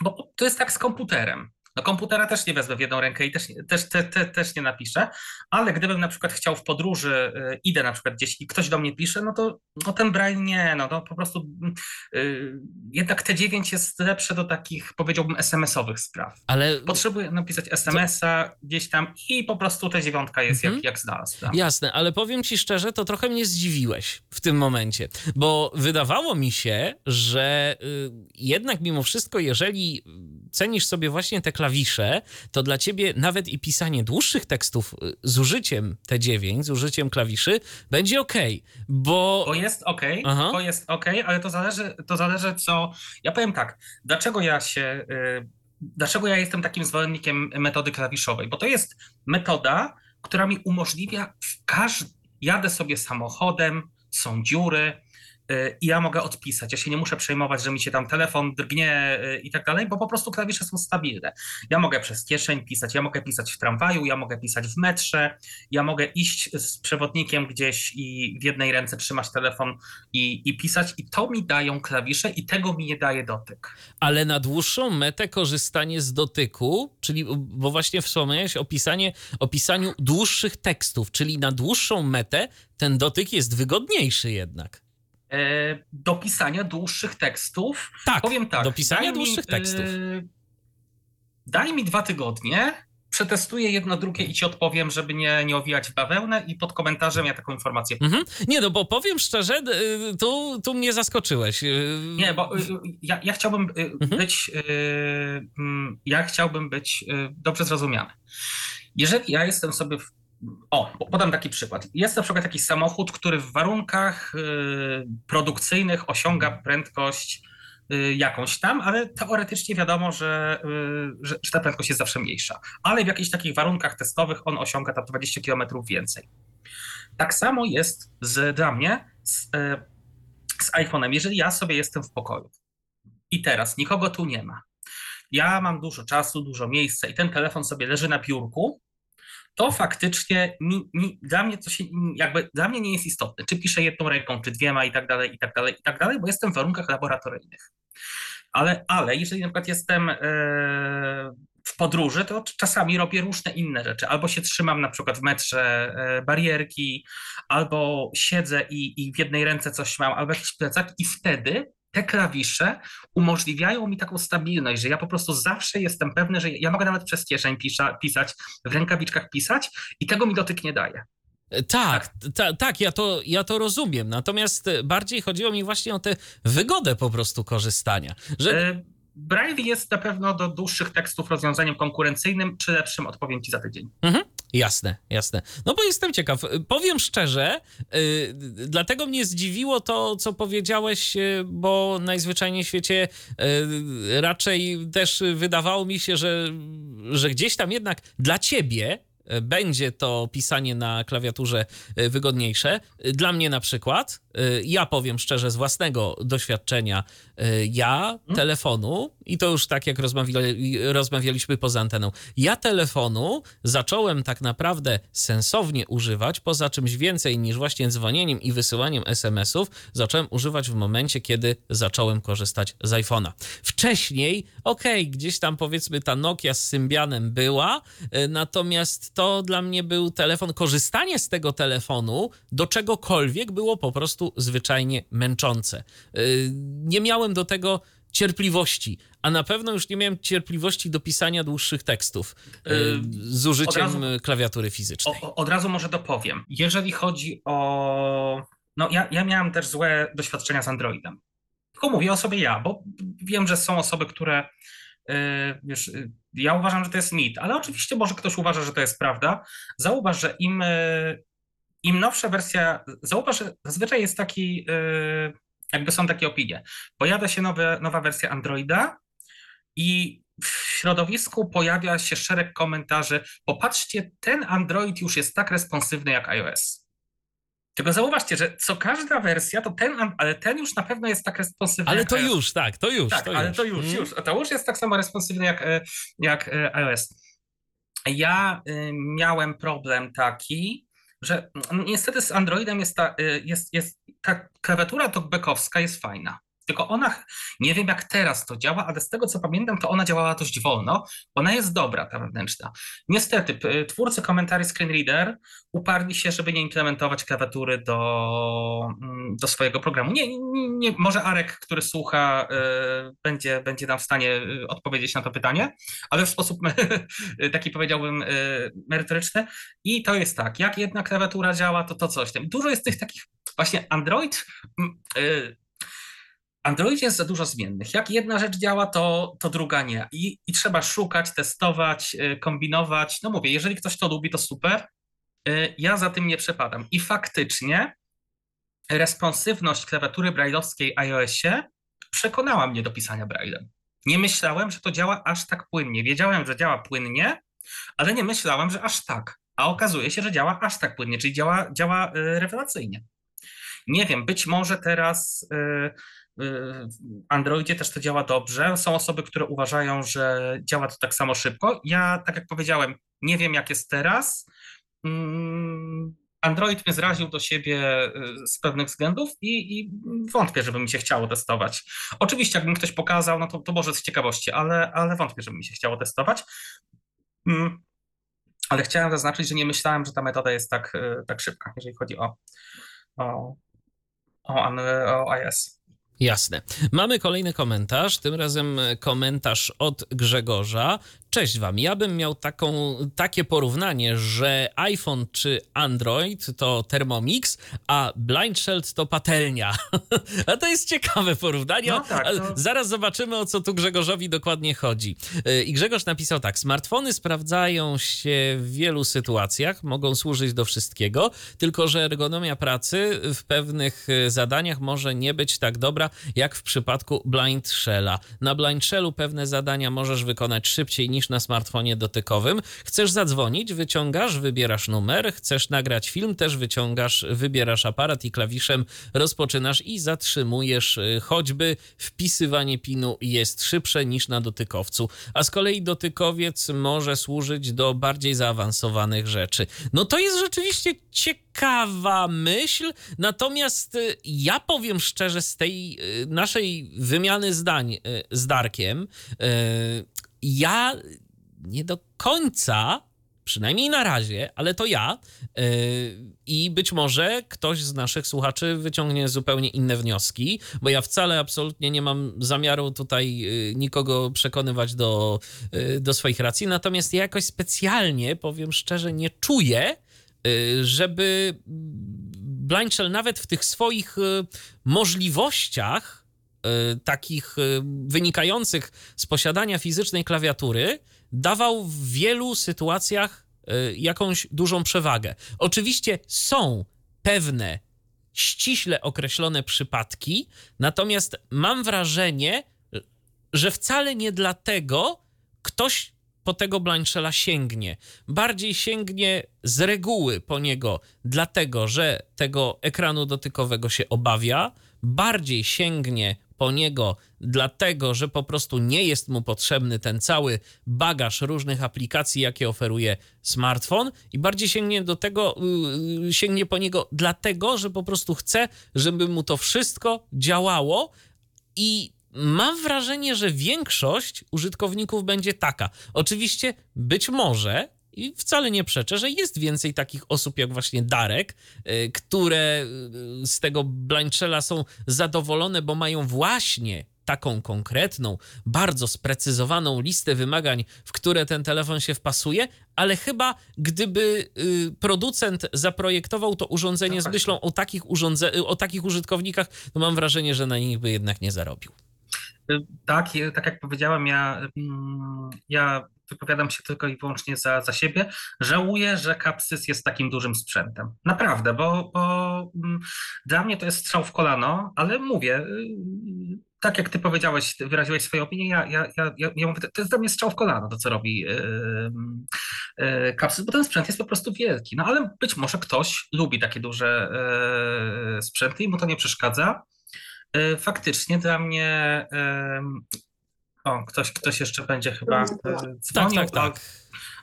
bo to jest tak z komputerem. No komputera też nie wezmę w jedną rękę i też, też, te, te, też nie napiszę, ale gdybym na przykład chciał w podróży, y, idę na przykład gdzieś i ktoś do mnie pisze, no to no ten braille nie, no to po prostu yy, jednak T9 jest lepsze do takich, powiedziałbym, SMS-owych spraw. Ale Potrzebuję napisać SMS-a to... gdzieś tam i po prostu ta dziewiątka jest mhm. jak, jak znalazł. Jasne, ale powiem ci szczerze, to trochę mnie zdziwiłeś w tym momencie, bo wydawało mi się, że yy, jednak mimo wszystko, jeżeli cenisz sobie właśnie te klawisze, to dla ciebie nawet i pisanie dłuższych tekstów y, z użyciem T9, z użyciem klawiszy będzie ok, bo... Bo jest ok, Aha. bo jest ok, ale to zależy, to zależy co... Ja powiem tak, dlaczego ja się... y, Dlaczego ja jestem takim zwolennikiem metody klawiszowej? Bo to jest metoda, która mi umożliwia w każdym... Jadę sobie samochodem, są dziury, i ja mogę odpisać. Ja się nie muszę przejmować, że mi się tam telefon drgnie y, i tak dalej, bo po prostu klawisze są stabilne. Ja mogę przez kieszeń pisać, ja mogę pisać w tramwaju, ja mogę pisać w metrze, ja mogę iść z przewodnikiem gdzieś i w jednej ręce trzymać telefon i, i pisać, i to mi dają klawisze, i tego mi nie daje dotyk. Ale na dłuższą metę korzystanie z dotyku, czyli, bo właśnie wspomniałeś o, pisanie, o pisaniu dłuższych tekstów, czyli na dłuższą metę ten dotyk jest wygodniejszy jednak. E, do pisania dłuższych tekstów. Tak, Powiem tak. do pisania mi, dłuższych tekstów. e, Daj mi dwa tygodnie, przetestuję jedno, drugie i ci odpowiem, żeby nie, nie owijać w bawełnę i pod komentarzem ja taką informację. Mhm. Nie, no bo powiem szczerze, y, tu, tu mnie zaskoczyłeś. Y, Nie, bo y, ja, ja chciałbym Mhm. być, mm, ja chciałbym być dobrze zrozumiany. Jeżeli ja jestem sobie w, o, podam taki przykład. Jest na przykład jakiś samochód, który w warunkach y, produkcyjnych osiąga prędkość y, jakąś tam, ale teoretycznie wiadomo, że, y, że, że ta prędkość jest zawsze mniejsza. Ale w jakichś takich warunkach testowych on osiąga tam 20 km więcej. Tak samo jest z, dla mnie z, z iPhone'em. Jeżeli ja sobie jestem w pokoju i teraz nikogo tu nie ma, ja mam dużo czasu, dużo miejsca i ten telefon sobie leży na piórku, to faktycznie mi, mi, dla mnie to się jakby dla mnie nie jest istotne, czy piszę jedną ręką, czy dwiema i tak dalej, i tak dalej, i tak dalej, bo jestem w warunkach laboratoryjnych. Ale, ale jeżeli na przykład jestem e, w podróży, to czasami robię różne inne rzeczy. Albo się trzymam na przykład w metrze e, barierki, albo siedzę i, i w jednej ręce coś mam, albo jakiś plecak i wtedy te klawisze umożliwiają mi taką stabilność, że ja po prostu zawsze jestem pewny, że ja mogę nawet przez kieszeń pisza, pisać, w rękawiczkach pisać i tego mi dotyk nie daje. Tak, ta, tak, ja to, ja to rozumiem. Natomiast e, bardziej chodziło mi właśnie o tę wygodę po prostu korzystania. Że E, Braille jest na pewno do dłuższych tekstów rozwiązaniem konkurencyjnym, czy lepszym odpowiem Ci za tydzień. Mhm. Jasne, jasne. No bo jestem ciekaw. Powiem szczerze, yy, dlatego mnie zdziwiło to, co powiedziałeś, yy, bo najzwyczajniej w świecie yy, raczej też wydawało mi się, że, że gdzieś tam jednak dla ciebie będzie to pisanie na klawiaturze y, wygodniejsze. Dla mnie na przykład, y, ja powiem szczerze z własnego doświadczenia, y, ja telefonu, i to już tak jak rozmawiali, rozmawialiśmy poza anteną, ja telefonu zacząłem tak naprawdę sensownie używać, poza czymś więcej niż właśnie dzwonieniem i wysyłaniem SMS-ów, zacząłem używać w momencie, kiedy zacząłem korzystać z iPhone'a. Wcześniej, okej, okay, gdzieś tam powiedzmy ta Nokia z Symbianem była, natomiast to dla mnie był telefon, korzystanie z tego telefonu do czegokolwiek było po prostu zwyczajnie męczące. Nie miałem do tego cierpliwości, a na pewno już nie miałem cierpliwości do pisania dłuższych tekstów z użyciem razu, klawiatury fizycznej. O, od razu może dopowiem. Jeżeli chodzi o. No, ja, ja miałem też złe doświadczenia z Androidem. Tylko mówię o sobie ja, bo wiem, że są osoby, które wiesz, ja uważam, że to jest mit, ale oczywiście może ktoś uważa, że to jest prawda. Zauważ, że im, im nowsza wersja, zauważ, że zazwyczaj jest taki, jakby są takie opinie. Pojawia się nowe, nowa wersja Androida i w środowisku pojawia się szereg komentarzy. Popatrzcie, ten Android już jest tak responsywny jak iOS. Tylko zauważcie, że co każda wersja, to ten, ale ten już na pewno jest tak responsywny. Ale to już, tak, to już. Tak, to ale już. to już, Mm. już. To już jest tak samo responsywny jak, e, jak e, iOS. Ja y, miałem problem taki, że niestety z Androidem jest ta, y, jest, jest, ta klawiatura talkbackowska jest fajna. Tylko ona, nie wiem jak teraz to działa, ale z tego co pamiętam, to ona działała dość wolno. Ona jest dobra, ta wewnętrzna. Niestety, twórcy komentarzy Screenreader uparli się, żeby nie implementować klawiatury do, mm, do swojego programu. Nie, nie, nie, może Arek, który słucha, y, będzie, będzie nam w stanie y, odpowiedzieć na to pytanie, ale w sposób taki powiedziałbym y, merytoryczny. I to jest tak, jak jedna klawiatura działa, to to coś tam. Dużo jest tych takich, właśnie Android. mm, y, Androidzie jest za dużo zmiennych. Jak jedna rzecz działa, to, to druga nie. I, I trzeba szukać, testować, y, kombinować. No mówię, jeżeli ktoś to lubi, to super. Y, ja za tym nie przepadam. I faktycznie responsywność klawiatury brailleowskiej iOSie przekonała mnie do pisania braillem. Nie myślałem, że to działa aż tak płynnie. Wiedziałem, że działa płynnie, ale nie myślałem, że aż tak. A okazuje się, że działa aż tak płynnie, czyli działa, działa y, rewelacyjnie. Nie wiem, być może teraz Androidzie też to działa dobrze. Są osoby, które uważają, że działa to tak samo szybko. Ja, tak jak powiedziałem, nie wiem, jak jest teraz. Mm, Android mnie zraził do siebie y, z pewnych względów i, i, wątpię, żeby mi się chciało testować. Oczywiście, jakbym ktoś pokazał, no to, to może z ciekawości, ale, ale wątpię, żeby mi się chciało testować. Mm, ale chciałem zaznaczyć, że nie myślałem, że ta metoda jest tak, y, tak szybka, jeżeli chodzi o, o, o, o iOS. Jasne. Mamy kolejny komentarz, tym razem komentarz od Grzegorza. Cześć wam, ja bym miał taką, takie porównanie, że iPhone czy Android to Thermomix, a Blind Shell to patelnia. a to jest ciekawe porównanie. No tak, no. Zaraz zobaczymy, o co tu Grzegorzowi dokładnie chodzi. I Grzegorz napisał tak, smartfony sprawdzają się w wielu sytuacjach, mogą służyć do wszystkiego, tylko że ergonomia pracy w pewnych zadaniach może nie być tak dobra, jak w przypadku Blind Shella. Na Blind Shellu pewne zadania możesz wykonać szybciej niż na smartfonie dotykowym. Chcesz zadzwonić, wyciągasz, wybierasz numer, chcesz nagrać film, też wyciągasz, wybierasz aparat i klawiszem rozpoczynasz i zatrzymujesz. Y, choćby wpisywanie pinu jest szybsze niż na dotykowcu, a z kolei dotykowiec może służyć do bardziej zaawansowanych rzeczy. No to jest rzeczywiście ciekawa myśl, natomiast y, ja powiem szczerze, z tej y, naszej wymiany zdań z Darkiem, ja nie do końca, przynajmniej na razie, ale to ja i być może ktoś z naszych słuchaczy wyciągnie zupełnie inne wnioski, bo ja wcale absolutnie nie mam zamiaru tutaj nikogo przekonywać do, do swoich racji, natomiast ja jakoś specjalnie, powiem szczerze, nie czuję, żeby Blind Shell nawet w tych swoich możliwościach takich wynikających z posiadania fizycznej klawiatury dawał w wielu sytuacjach jakąś dużą przewagę. Oczywiście są pewne ściśle określone przypadki, natomiast mam wrażenie, że wcale nie dlatego ktoś po tego Blanchela sięgnie. Bardziej sięgnie z reguły po niego, dlatego że tego ekranu dotykowego się obawia, bardziej sięgnie po niego, dlatego że po prostu nie jest mu potrzebny ten cały bagaż różnych aplikacji, jakie oferuje smartfon, i bardziej sięgnie do tego, yy, sięgnie po niego, dlatego że po prostu chce, żeby mu to wszystko działało. I mam wrażenie, że większość użytkowników będzie taka. Oczywiście być może i wcale nie przeczę, że jest więcej takich osób jak właśnie Darek, y, które y, z tego Blanchella są zadowolone, bo mają właśnie taką konkretną, bardzo sprecyzowaną listę wymagań, w które ten telefon się wpasuje, ale chyba gdyby y, producent zaprojektował to urządzenie z myślą o takich, urządze- o takich użytkownikach, to mam wrażenie, że na nich by jednak nie zarobił. Tak, tak jak powiedziałem, ja, mm, ja wypowiadam się tylko i wyłącznie za, za siebie. Żałuję, że Capsys jest takim dużym sprzętem. Naprawdę, bo, bo mm, dla mnie to jest strzał w kolano, ale mówię, y, tak jak ty powiedziałeś, wyraziłeś swoją opinię, ja, ja, ja, ja mówię, to jest dla mnie strzał w kolano, to co robi yy, yy, Capsys, bo ten sprzęt jest po prostu wielki. No ale być może ktoś lubi takie duże yy, sprzęty i mu to nie przeszkadza. Y, faktycznie dla mnie o, ktoś, ktoś jeszcze będzie chyba e, dzwonił, tak, tak, tak.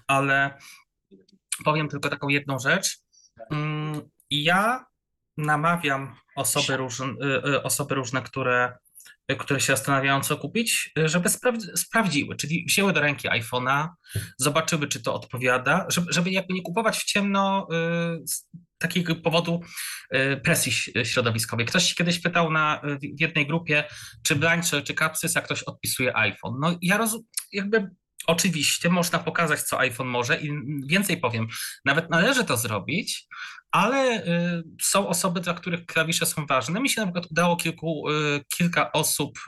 ale powiem tylko taką jedną rzecz. Mm, ja namawiam osoby, różne, e, osoby różne, które, które się zastanawiają, co kupić, żeby sprawdziły, czyli wzięły do ręki iPhone'a, zobaczyły, czy to odpowiada, żeby, żeby jakby nie kupować w ciemno e, takiego powodu e, presji środowiskowej. Ktoś się kiedyś pytał na, w jednej grupie, czy Blanche, czy Capsys, a ktoś odpisuje iPhone. No ja rozumiem, jakby Oczywiście można pokazać, co iPhone może i więcej powiem, nawet należy to zrobić, ale są osoby, dla których klawisze są ważne. Mi się na przykład udało kilku, kilka osób,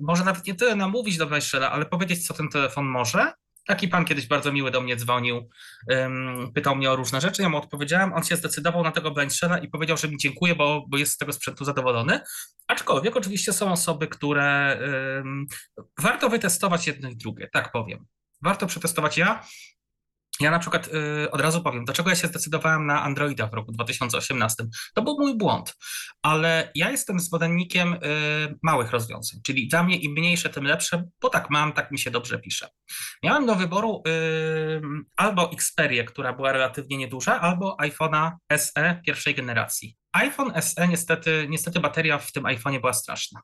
może nawet nie tyle namówić do Wejszela, ale powiedzieć, co ten telefon może. Taki pan kiedyś bardzo miły do mnie dzwonił, pytał mnie o różne rzeczy, ja mu odpowiedziałem, on się zdecydował na tego Blindshella i powiedział, że mi dziękuję, bo, bo jest z tego sprzętu zadowolony. Aczkolwiek oczywiście są osoby, które warto wytestować jedno i drugie, tak powiem. Warto przetestować ja. Ja na przykład yy, od razu powiem, dlaczego ja się zdecydowałem na Androida w roku 2018. To był mój błąd, ale ja jestem zwolennikiem yy, małych rozwiązań, czyli dla mnie im mniejsze, tym lepsze, bo tak mam, tak mi się dobrze pisze. Miałem do wyboru yy, albo Xperię, która była relatywnie nieduża, albo iPhone'a SE pierwszej generacji. iPhone SE niestety, niestety bateria w tym iPhone'ie była straszna.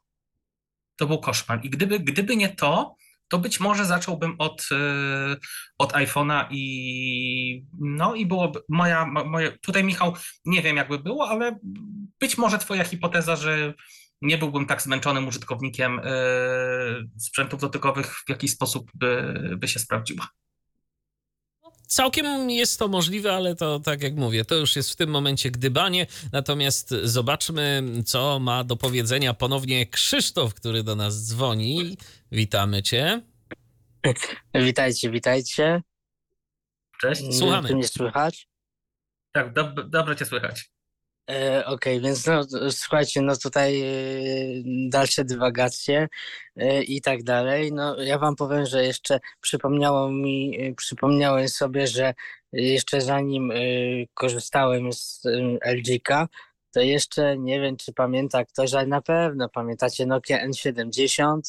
To był koszmar. I gdyby, gdyby nie to, to być może zacząłbym od, y, od iPhone'a i no i byłoby moja, moje, tutaj Michał, nie wiem jakby było, ale być może twoja hipoteza, że nie byłbym tak zmęczonym użytkownikiem y, sprzętów dotykowych w jakiś sposób by, by się sprawdziła. Całkiem jest to możliwe, ale to tak jak mówię, to już jest w tym momencie gdybanie. Natomiast zobaczmy, co ma do powiedzenia ponownie Krzysztof, który do nas dzwoni. Witamy cię. Witajcie, witajcie. Cześć. Słuchamy. Czy mnie słychać? Tak, dob dobrze cię słychać. E, Okej, okay, więc no, słuchajcie, no tutaj e, dalsze dywagacje e, i tak dalej. No ja wam powiem, że jeszcze przypomniało mi, przypomniałem sobie, że jeszcze zanim korzystałem z LG-ka, to jeszcze nie wiem, czy pamięta ktoś, ale na pewno pamiętacie Nokia N70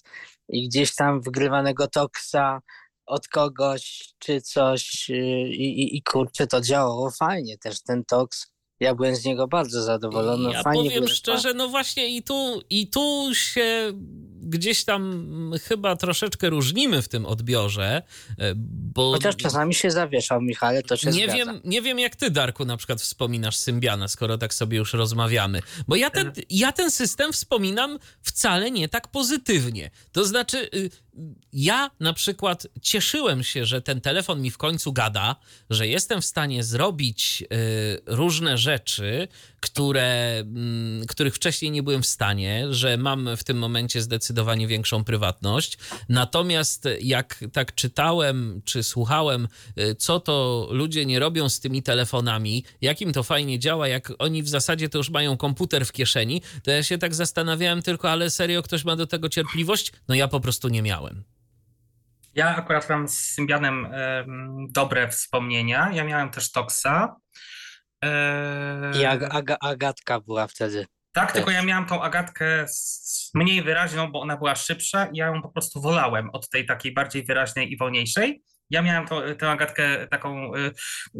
i gdzieś tam wygrywanego Toxa od kogoś czy coś i, i, i kurczę, to działało fajnie też ten Tox. Ja byłem z niego bardzo zadowolony. Ja fajnie powiem szczerze, no właśnie i tu, i tu się gdzieś tam chyba troszeczkę różnimy w tym odbiorze, e, bo... Chociaż czasami się zawieszał, Michale, to się nie zgadza. wiem, nie wiem jak ty, Darku, na przykład wspominasz Symbiana, skoro tak sobie już rozmawiamy. Bo ja ten, ja ten system wspominam wcale nie tak pozytywnie. To znaczy, y, ja na przykład cieszyłem się, że ten telefon mi w końcu gada, że jestem w stanie zrobić y, różne rzeczy, które, mm, których wcześniej nie byłem w stanie, że mam w tym momencie zdecydowanie większą prywatność. Natomiast jak tak czytałem czy słuchałem, y, co to ludzie nie robią z tymi telefonami, jak im to fajnie działa, jak oni w zasadzie to już mają komputer w kieszeni, to ja się tak zastanawiałem tylko, ale serio ktoś ma do tego cierpliwość? No ja po prostu nie miałem. Ja akurat mam z Symbianem dobre wspomnienia. Ja miałem też Toxa. I Ag Ag Agatka była wtedy. Tak, tylko ja miałem tą Agatkę mniej wyraźną, bo ona była szybsza i ja ją po prostu wolałem od tej takiej bardziej wyraźnej i wolniejszej. Ja miałem to, tę Agatkę taką, y,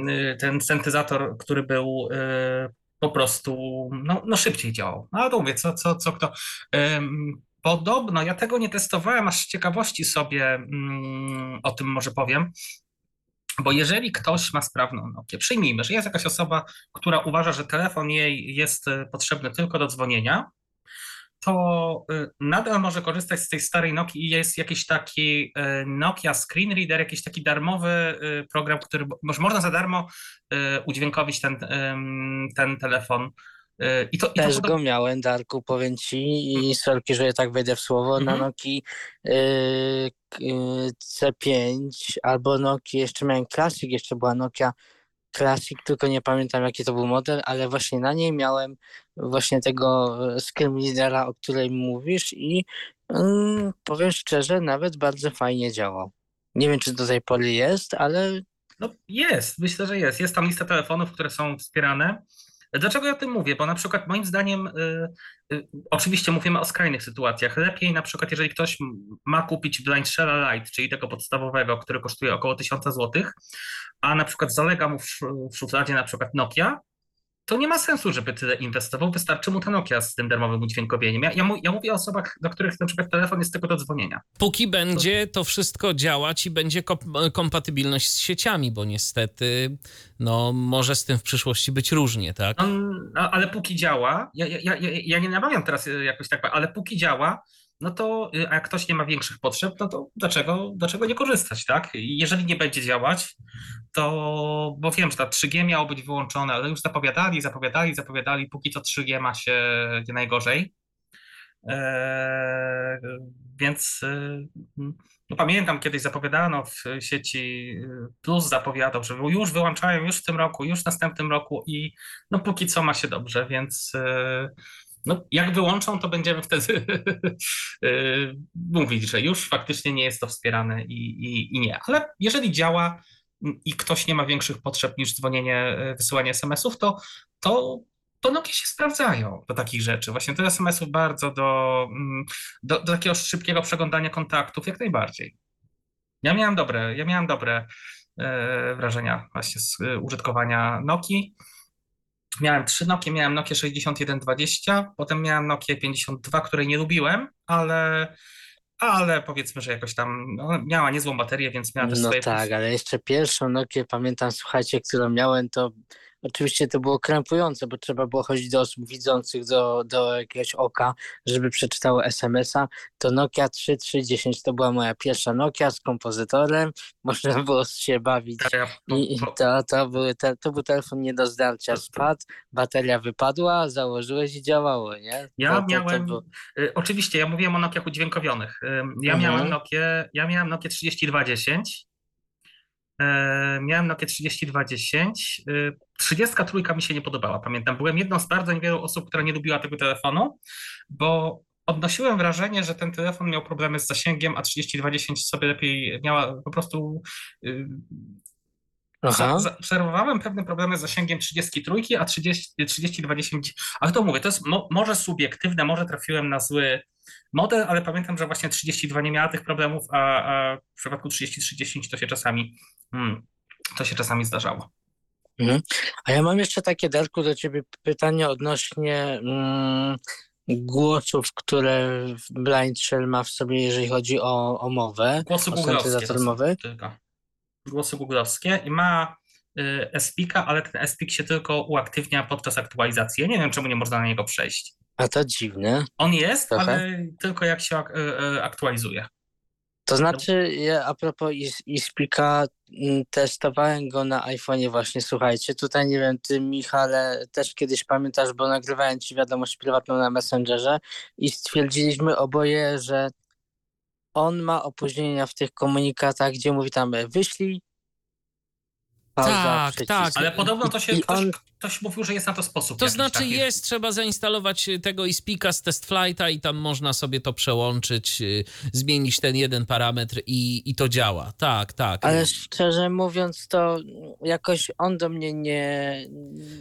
y, ten syntezator, który był y, po prostu, no, no szybciej działał. No to mówię, co, co, co kto. Podobno, ja tego nie testowałem, aż z ciekawości sobie mm, o tym może powiem, bo jeżeli ktoś ma sprawną Nokię, przyjmijmy, że jest jakaś osoba, która uważa, że telefon jej jest e, potrzebny tylko do dzwonienia, to e, nadal może korzystać z tej starej Nokii i jest jakiś taki e, Nokia Screen Reader, jakiś taki darmowy program, który może można za darmo udźwiękowić ten, ten telefon i to, i Też to go miałem, Darku, powiem ci, i mhm. sorki, że ja tak wejdę w słowo, na mhm. Noki y, C5 albo Nokia, jeszcze miałem Classic, jeszcze była Nokia Classic, tylko nie pamiętam jaki to był model, ale właśnie na niej miałem właśnie tego screen o którym mówisz i mm, powiem szczerze, nawet bardzo fajnie działał. Nie wiem, czy do tej pory jest, ale... No jest, myślę, że jest. Jest tam lista telefonów, które są wspierane. Dlaczego ja o tym mówię? Bo na przykład moim zdaniem, y, y, oczywiście mówimy o skrajnych sytuacjach. Lepiej na przykład, jeżeli ktoś ma kupić Blind Shell Lite, czyli tego podstawowego, który kosztuje około 1000 zł, a na przykład zalega mu w, w szufladzie na przykład Nokia, to nie ma sensu, żeby tyle inwestował, wystarczy mu ta Nokia z tym darmowym udźwiękowieniem. Ja, ja, ja, mówię o osobach, do których na przykład telefon jest tylko do dzwonienia. Póki będzie to wszystko działać i będzie kompatybilność z sieciami, bo niestety no, może z tym w przyszłości być różnie, tak? No, ale póki działa, ja, ja, ja, ja nie namawiam teraz jakoś tak, ale póki działa, no to y, a jak ktoś nie ma większych potrzeb, no to dlaczego, dlaczego nie korzystać, tak? Jeżeli nie będzie działać, to, bo wiem, że ta 3G miało być wyłączone, ale już zapowiadali, zapowiadali, zapowiadali, póki to 3G ma się nie najgorzej. Eee, więc y, no pamiętam, kiedyś zapowiadano w sieci Plus zapowiadał, że już wyłączają już w tym roku, już w następnym roku i no póki co ma się dobrze, więc no, jak wyłączą, to będziemy wtedy mówić, że już faktycznie nie jest to wspierane i, i, i nie. Ale jeżeli działa i ktoś nie ma większych potrzeb niż dzwonienie, wysyłanie SMS-ów, to, to to się sprawdzają do takich rzeczy. Właśnie te SMS-ów bardzo do, do, do, takiego szybkiego przeglądania kontaktów, jak najbardziej. Ja miałem dobre, ja miałem dobre e, wrażenia właśnie z e, użytkowania Nokii. Miałem trzy Nokie, miałem Nokia 6120, potem miałem Nokia 52, której nie lubiłem, ale, ale powiedzmy, że jakoś tam no, miała niezłą baterię, więc miała też No swoje tak, ale jeszcze pierwszą Nokię pamiętam, słuchajcie, którą miałem, to Oczywiście to było krępujące, bo trzeba było chodzić do osób widzących do, do jakiegoś oka, żeby przeczytało SMS-a. To Nokia 3310 to była moja pierwsza Nokia z kompozytorem. Można było się bawić. I to, to, były te, to był telefon nie do zdarcia. Spadł, bateria wypadła, założyłeś i działało, nie? Ja to, miałem, to, y, oczywiście, ja mówiłem o Nokiach udźwiękowionych. Ja, mhm. miałem Nokia, ja miałem Nokia 3210 E, miałem Nokia 3210. 33 mi się nie podobała, pamiętam. Byłem jedną z bardzo niewielu osób, która nie lubiła tego telefonu, bo odnosiłem wrażenie, że ten telefon miał problemy z zasięgiem, a 3210 sobie lepiej miała po prostu. Y, Obserwowałem pewne problemy z zasięgiem 33, a 30, 3020. Ale to mówię, to jest mo, może subiektywne, może trafiłem na zły model, ale pamiętam, że właśnie 32 nie miała tych problemów, a, a w przypadku 3310 to się czasami hmm, to się czasami zdarzało. Mhm. A ja mam jeszcze takie, Darku, do ciebie pytanie odnośnie mm, głosów, które Blind Shell ma w sobie, jeżeli chodzi o, o mowę. Głosy googlowskie. mowy. Tylko. Głosy googlowskie i ma y, SPIKa, ale ten SPIK się tylko uaktywnia podczas aktualizacji. Ja nie wiem, czemu nie można na niego przejść. A to dziwne. On jest, Trochę. ale tylko jak się e, e, aktualizuje. To znaczy, ja a propos iSpeaka, mm, testowałem go na iPhone'ie właśnie, słuchajcie, tutaj nie wiem, ty Michale też kiedyś pamiętasz, bo nagrywałem ci wiadomość prywatną na Messengerze i stwierdziliśmy oboje, że on ma opóźnienia w tych komunikatach, gdzie mówi tam wyślij, pauza, tak, przycisk. tak. Ale podobno to się ktoś, on... ktoś mówił, że jest na to sposób. To znaczy taki. jest, trzeba zainstalować tego iSpeaka z test flighta i tam można sobie to przełączyć, y, zmienić ten jeden parametr i, i to działa. Tak, tak. Ale szczerze mówiąc, to jakoś on do mnie nie.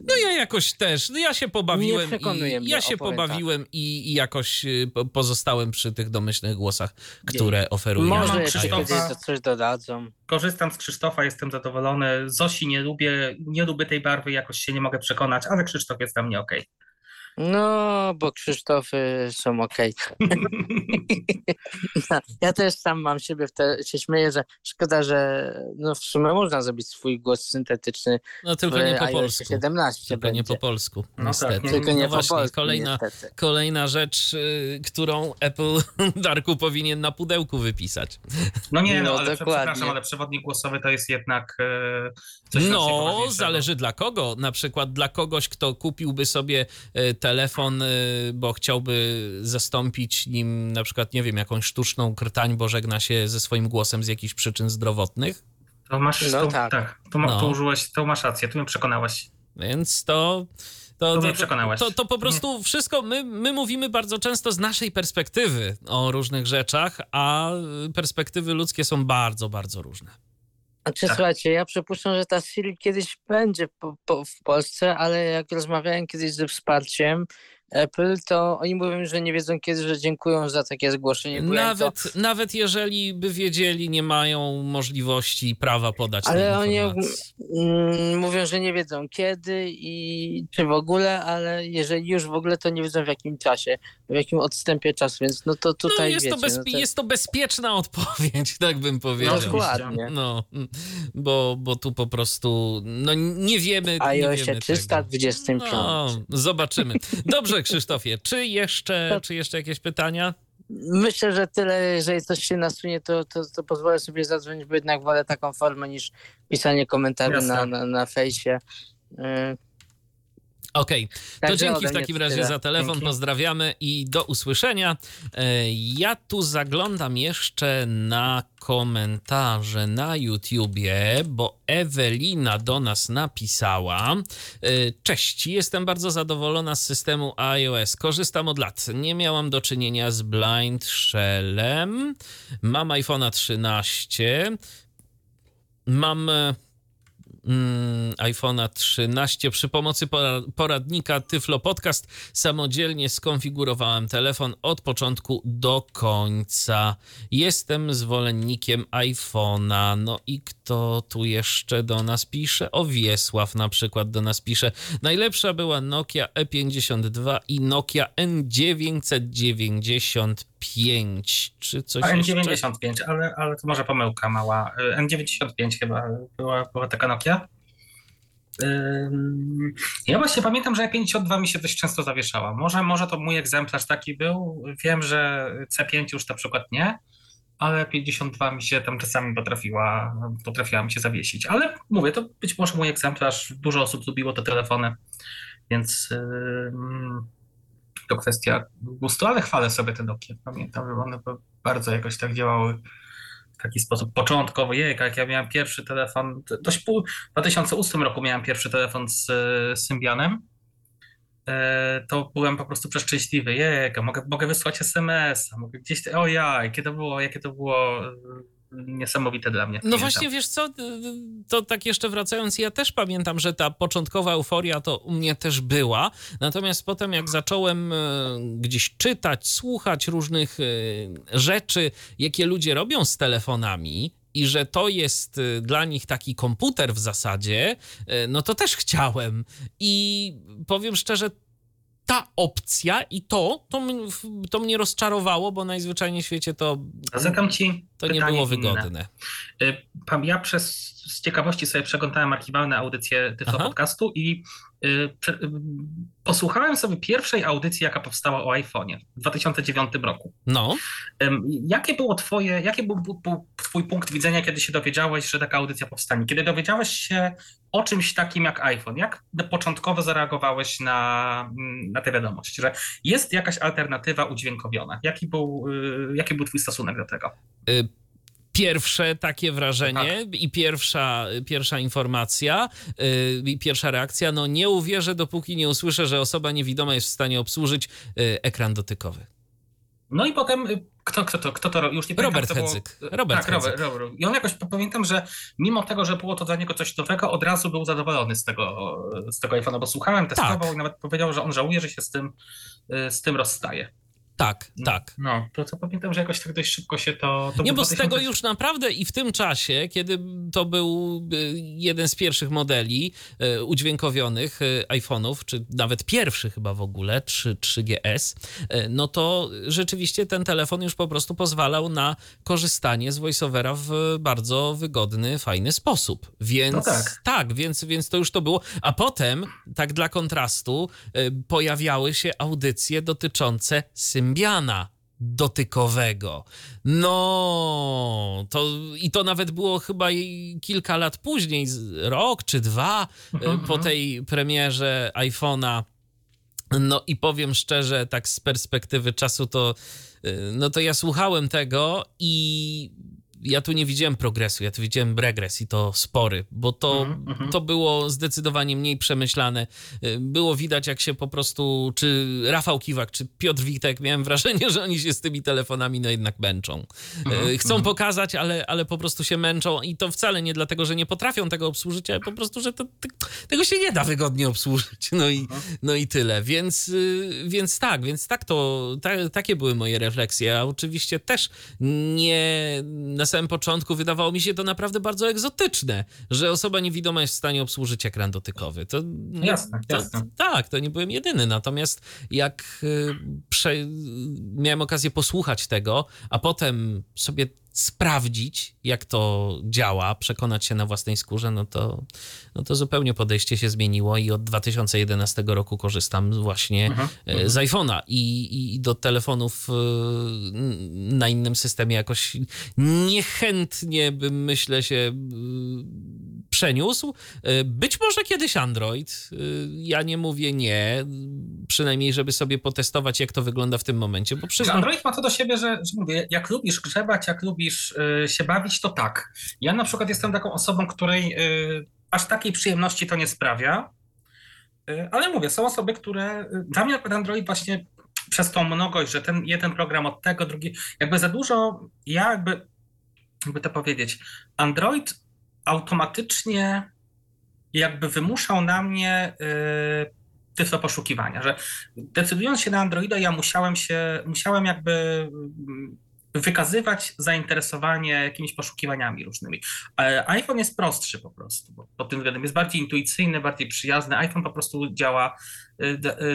No ja jakoś też. No ja się pobawiłem. Nie przekonuje i, mnie, ja się pobawiłem i, i, jakoś y, pozostałem przy tych domyślnych głosach, które oferują. Może kiedyś to coś dodadzą. Korzystam z Krzysztofa, jestem zadowolony. Zosi nie lubię, nie lubię tej barwy, jakoś się nie mogę przekonać, ale Krzysztof jest dla mnie okej. Okay. No, bo Krzysztofy są okej. No, ja też sam mam siebie, w te, się śmieję, że szkoda, że no w sumie można zrobić swój głos syntetyczny. No tylko nie po polsku. 17 tylko będzie. nie po polsku, no niestety. Tak, tylko nie no po właśnie, polsku, kolejna, niestety. kolejna rzecz, y, którą Apple Darku powinien na pudełku wypisać. No nie, no, no ale przepraszam, ale przewodnik głosowy to jest jednak y, coś No, zależy dla kogo. Na przykład dla kogoś, kto kupiłby sobie y, telefon, y, bo chciałby zastąpić nim na przykład, nie wiem, jakąś sztuczną krtań, bo żegna się ze swoim głosem z jakichś przyczyn zdrowotnych. To masz, no, to, tak, tak to, no. to użyłeś, to masz rację, tu mnie przekonałeś. Więc to... To, to, to, to, to po prostu wszystko, my, my mówimy bardzo często z naszej perspektywy o różnych rzeczach, a perspektywy ludzkie są bardzo, bardzo różne. Znaczy, tak. słuchajcie, ja przypuszczam, że ta Siri kiedyś będzie po, po, w Polsce, ale jak rozmawiałem kiedyś ze wsparciem Apple, to oni mówią, że nie wiedzą kiedy, że dziękują za takie zgłoszenie. Nawet, to... nawet jeżeli by wiedzieli, nie mają możliwości prawa podać Ale oni mm, mówią, że nie wiedzą kiedy i czy w ogóle, ale jeżeli już w ogóle, to nie wiedzą w jakim czasie, w jakim odstępie czasu, więc no to tutaj no jest, wiecie, to bezpie- no to... jest to bezpieczna odpowiedź, tak bym powiedział. No, dokładnie. No, bo, bo tu po prostu no, nie wiemy. A wiemy 325. No, zobaczymy. Dobrze, Krzysztofie, czy jeszcze, czy jeszcze jakieś pytania? Myślę, że tyle, jeżeli coś się nasunie, to, to, to pozwolę sobie zadzwonić, bo jednak wolę taką formę niż pisanie komentarzy Jasne. na, na, na fejsie. Y, Okej, to Także dzięki w takim to razie za telefon, Dzięki. pozdrawiamy i do usłyszenia. E, Ja tu zaglądam jeszcze na komentarze na YouTubie, bo Ewelina do nas napisała. E, Cześć, jestem bardzo zadowolona z systemu iOS. Korzystam od lat. Nie miałam do czynienia z Blind Shellem. Mam iPhone'a 13. Mam mm, iPhone'a 13 przy pomocy pora- poradnika Tyflo Podcast samodzielnie skonfigurowałem telefon od początku do końca. Jestem zwolennikiem iPhone'a. No i kto tu jeszcze do nas pisze? O Wiesław na przykład do nas pisze. Najlepsza była Nokia E52 i Nokia N995. Czy coś A jeszcze? N95, ale, ale to może pomyłka mała. Y, N95 chyba była, była taka Nokia. Ja właśnie pamiętam, że E52 mi się dość często zawieszała. Może, może to mój egzemplarz taki był. Wiem, że C5 już na przykład nie, ale 52 mi się tam czasami potrafiła, potrafiła mi się zawiesić. Ale mówię, to być może mój egzemplarz. Dużo osób lubiło te telefony, więc ym, to kwestia gustu, ale chwalę sobie te Nokie. Pamiętam, że one bardzo jakoś tak działały w taki sposób początkowy. Jej, jak ja miałem pierwszy telefon, dość pół, w 2008 roku miałem pierwszy telefon z Symbianem, e, to byłem po prostu przeszczęśliwy. Jej, mogę, mogę wysłać SMS-a, mogę gdzieś, o ja, jakie to było, jakie to było niesamowite dla mnie. No Pamiętam. właśnie, wiesz co, to tak jeszcze wracając, ja też pamiętam, że ta początkowa euforia to u mnie też była, natomiast potem jak zacząłem e, gdzieś czytać, słuchać różnych e, rzeczy, jakie ludzie robią z telefonami, i że to jest e, dla nich taki komputer w zasadzie, no to też chciałem. I powiem szczerze, ta opcja i to, to, to mnie rozczarowało, bo najzwyczajniej w świecie to, Zadam ci to nie było inne. wygodne. Y, Pam- Ja przez z ciekawości sobie przeglądałem archiwalne audycje Tyflo Aha. Podcastu i y, y, posłuchałem sobie pierwszej audycji, jaka powstała o iPhone'ie w 2009 roku. No. Ym, Jakie było twoje, jaki był, był, był twój punkt widzenia, kiedy się dowiedziałeś, że taka audycja powstanie? Kiedy dowiedziałeś się o czymś takim jak iPhone, jak początkowo zareagowałeś na, na tę wiadomość, że jest jakaś alternatywa udźwiękowiona? Jaki był, y, jaki był twój stosunek do tego? Y, Pierwsze takie wrażenie i pierwsza, pierwsza informacja y, i pierwsza reakcja, no nie uwierzę, dopóki nie usłyszę, że osoba niewidoma jest w stanie obsłużyć ekran dotykowy. No i potem, kto, kto, to, kto to robił? Już nie Robert pamiętam, Hedzyk. Było... Robert tak, Robert, Hedzyk. Robert. I on jakoś pamiętam, że mimo tego, że było to dla niego coś nowego, od razu był zadowolony z tego, z tego iPhone'a, bo słuchałem, testował Tak. i nawet powiedział, że on żałuje, że się z tym, y, z tym rozstaje. Tak, tak. No, to co pamiętam, że jakoś tak dość szybko się to... to Nie, bo z 2000 tego już naprawdę i w tym czasie, kiedy to był y, jeden z pierwszych modeli y, udźwiękowionych y, iPhone'ów, czy nawet pierwszy chyba w ogóle, 3, 3GS, y, no to rzeczywiście ten telefon już po prostu pozwalał na korzystanie z VoiceOvera w bardzo wygodny, fajny sposób. Więc No tak. tak, więc, więc to już to było. A potem, tak dla kontrastu, pojawiały się audycje dotyczące Symbiana dotykowego. No, to i to nawet było chyba kilka lat później, rok czy dwa y, Mhm, po tej premierze iPhone'a. No i powiem szczerze, tak z perspektywy czasu, to, y, no to ja słuchałem tego i ja tu nie widziałem progresu, ja tu widziałem regres i to spory, bo to, Mhm, mhm. to było zdecydowanie mniej przemyślane. Y, Było widać, jak się po prostu, czy Rafał Kiwak, czy Piotr Witek, miałem wrażenie, że oni się z tymi telefonami no jednak męczą. Mhm, Chcą pokazać, ale, ale po prostu się męczą i to wcale nie dlatego, że nie potrafią tego obsłużyć, ale po prostu, że to, te, tego się nie da wygodnie obsłużyć. No i, Mhm. no i tyle. Więc, y, więc tak, więc tak to, ta, takie były moje refleksje. A oczywiście też nie na samym początku wydawało mi się to naprawdę bardzo egzotyczne, że osoba niewidoma jest w stanie obsłużyć ekran dotykowy. To, Jasne, to, jasne. Tak, to nie byłem jedyny. Natomiast jak y, prze... miałem okazję posłuchać tego, a potem sobie sprawdzić, jak to działa, przekonać się na własnej skórze, no to, no to zupełnie podejście się zmieniło i od 2011 roku korzystam właśnie mhm, mhm. z iPhone'a i, i do telefonów e, na innym systemie jakoś niechętnie bym, myślę, się e, przeniósł. Być może kiedyś Android. Ja nie mówię nie, przynajmniej żeby sobie potestować, jak to wygląda w tym momencie. Bo przyznam... Android ma to do siebie, że, że mówię, jak lubisz grzebać, jak lubisz y, się bawić, to tak. Ja na przykład jestem taką osobą, której y, aż takiej przyjemności to nie sprawia. Y, ale mówię, są osoby, które. Dla mnie Android właśnie przez tą mnogość, że ten jeden program od tego, drugi, jakby za dużo, ja jakby, jakby to powiedzieć, Android automatycznie jakby wymuszał na mnie tyflo poszukiwania, że decydując się na Androida, ja musiałem się, musiałem jakby wykazywać zainteresowanie jakimiś poszukiwaniami różnymi. iPhone jest prostszy po prostu, bo pod tym względem jest bardziej intuicyjny, bardziej przyjazny. iPhone po prostu działa y, y,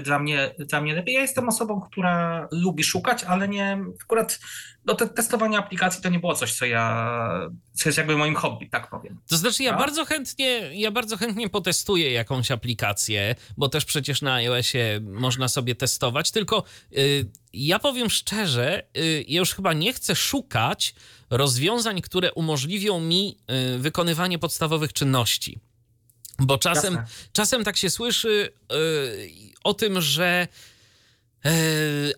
dla mnie, dla mnie lepiej. Ja jestem osobą, która lubi szukać, ale nie akurat do te, testowania aplikacji to nie było coś, co ja, co jest jakby moim hobby, tak powiem. To znaczy ja bardzo chętnie, ja bardzo chętnie potestuję jakąś aplikację, bo też przecież na iOSie można sobie testować, tylko y, ja powiem szczerze, y, ja już chyba nie chcę szukać rozwiązań, które umożliwią mi y, wykonywanie podstawowych czynności. Bo czasem, czasem tak się słyszy y, o tym, że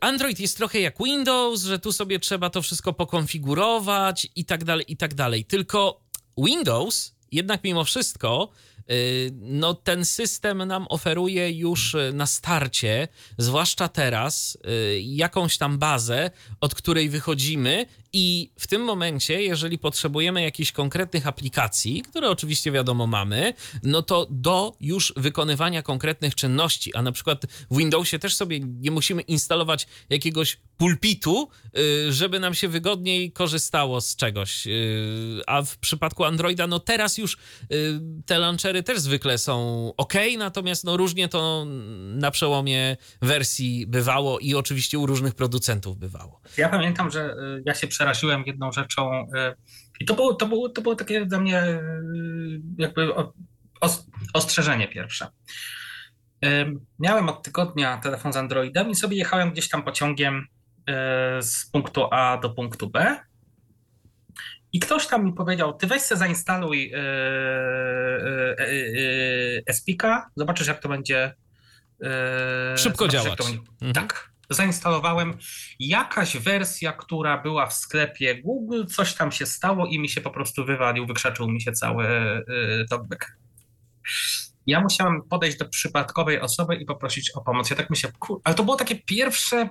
Android jest trochę jak Windows, że tu sobie trzeba to wszystko pokonfigurować i tak dalej, i tak dalej. Tylko Windows jednak mimo wszystko Y, no ten system nam oferuje już na starcie, zwłaszcza teraz, jakąś tam bazę, od której wychodzimy i w tym momencie, jeżeli potrzebujemy jakichś konkretnych aplikacji, które oczywiście wiadomo mamy, no to do już wykonywania konkretnych czynności, a na przykład w Windowsie też sobie nie musimy instalować jakiegoś pulpitu, y, żeby nam się wygodniej korzystało z czegoś. Y, a w przypadku Androida, no teraz już y, te launchery też zwykle są ok, natomiast no różnie to na przełomie wersji bywało i oczywiście u różnych producentów bywało. Ja pamiętam, że ja się przeraziłem jedną rzeczą i to było, to było, to było takie dla mnie jakby ostrzeżenie pierwsze. Miałem od tygodnia telefon z Androidem i sobie jechałem gdzieś tam pociągiem E, z punktu A do punktu B. I ktoś tam mi powiedział, ty weź se zainstaluj e, e, SPIKA, zobaczysz jak to będzie szybko działać. To. Mhm. Tak. Zainstalowałem jakaś wersja, która była w sklepie Google, coś tam się stało i mi się po prostu wywalił, wykrzaczył mi się cały talkback. Ja musiałem podejść do przypadkowej osoby i poprosić o pomoc. Ja tak myślę, kur... ale to było takie pierwsze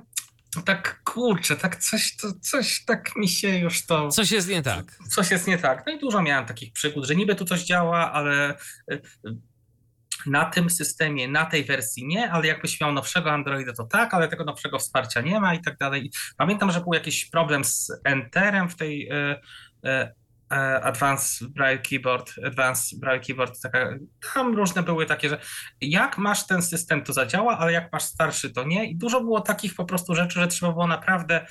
tak kurczę, tak coś, to, coś tak mi się już to... Coś jest nie tak. Coś jest nie tak. No i dużo miałem takich przygód, że niby tu coś działa, ale y, na tym systemie, na tej wersji nie, ale jakbyś miał nowszego Androida, to tak, ale tego nowszego wsparcia nie ma i tak dalej. Pamiętam, że był jakiś problem z Enterem w tej y, y, E, Advanced Braille Keyboard, Advanced Braille Keyboard, taka, tam różne były takie, że jak masz ten system, to zadziała, ale jak masz starszy, to nie. I dużo było takich po prostu rzeczy, że trzeba było naprawdę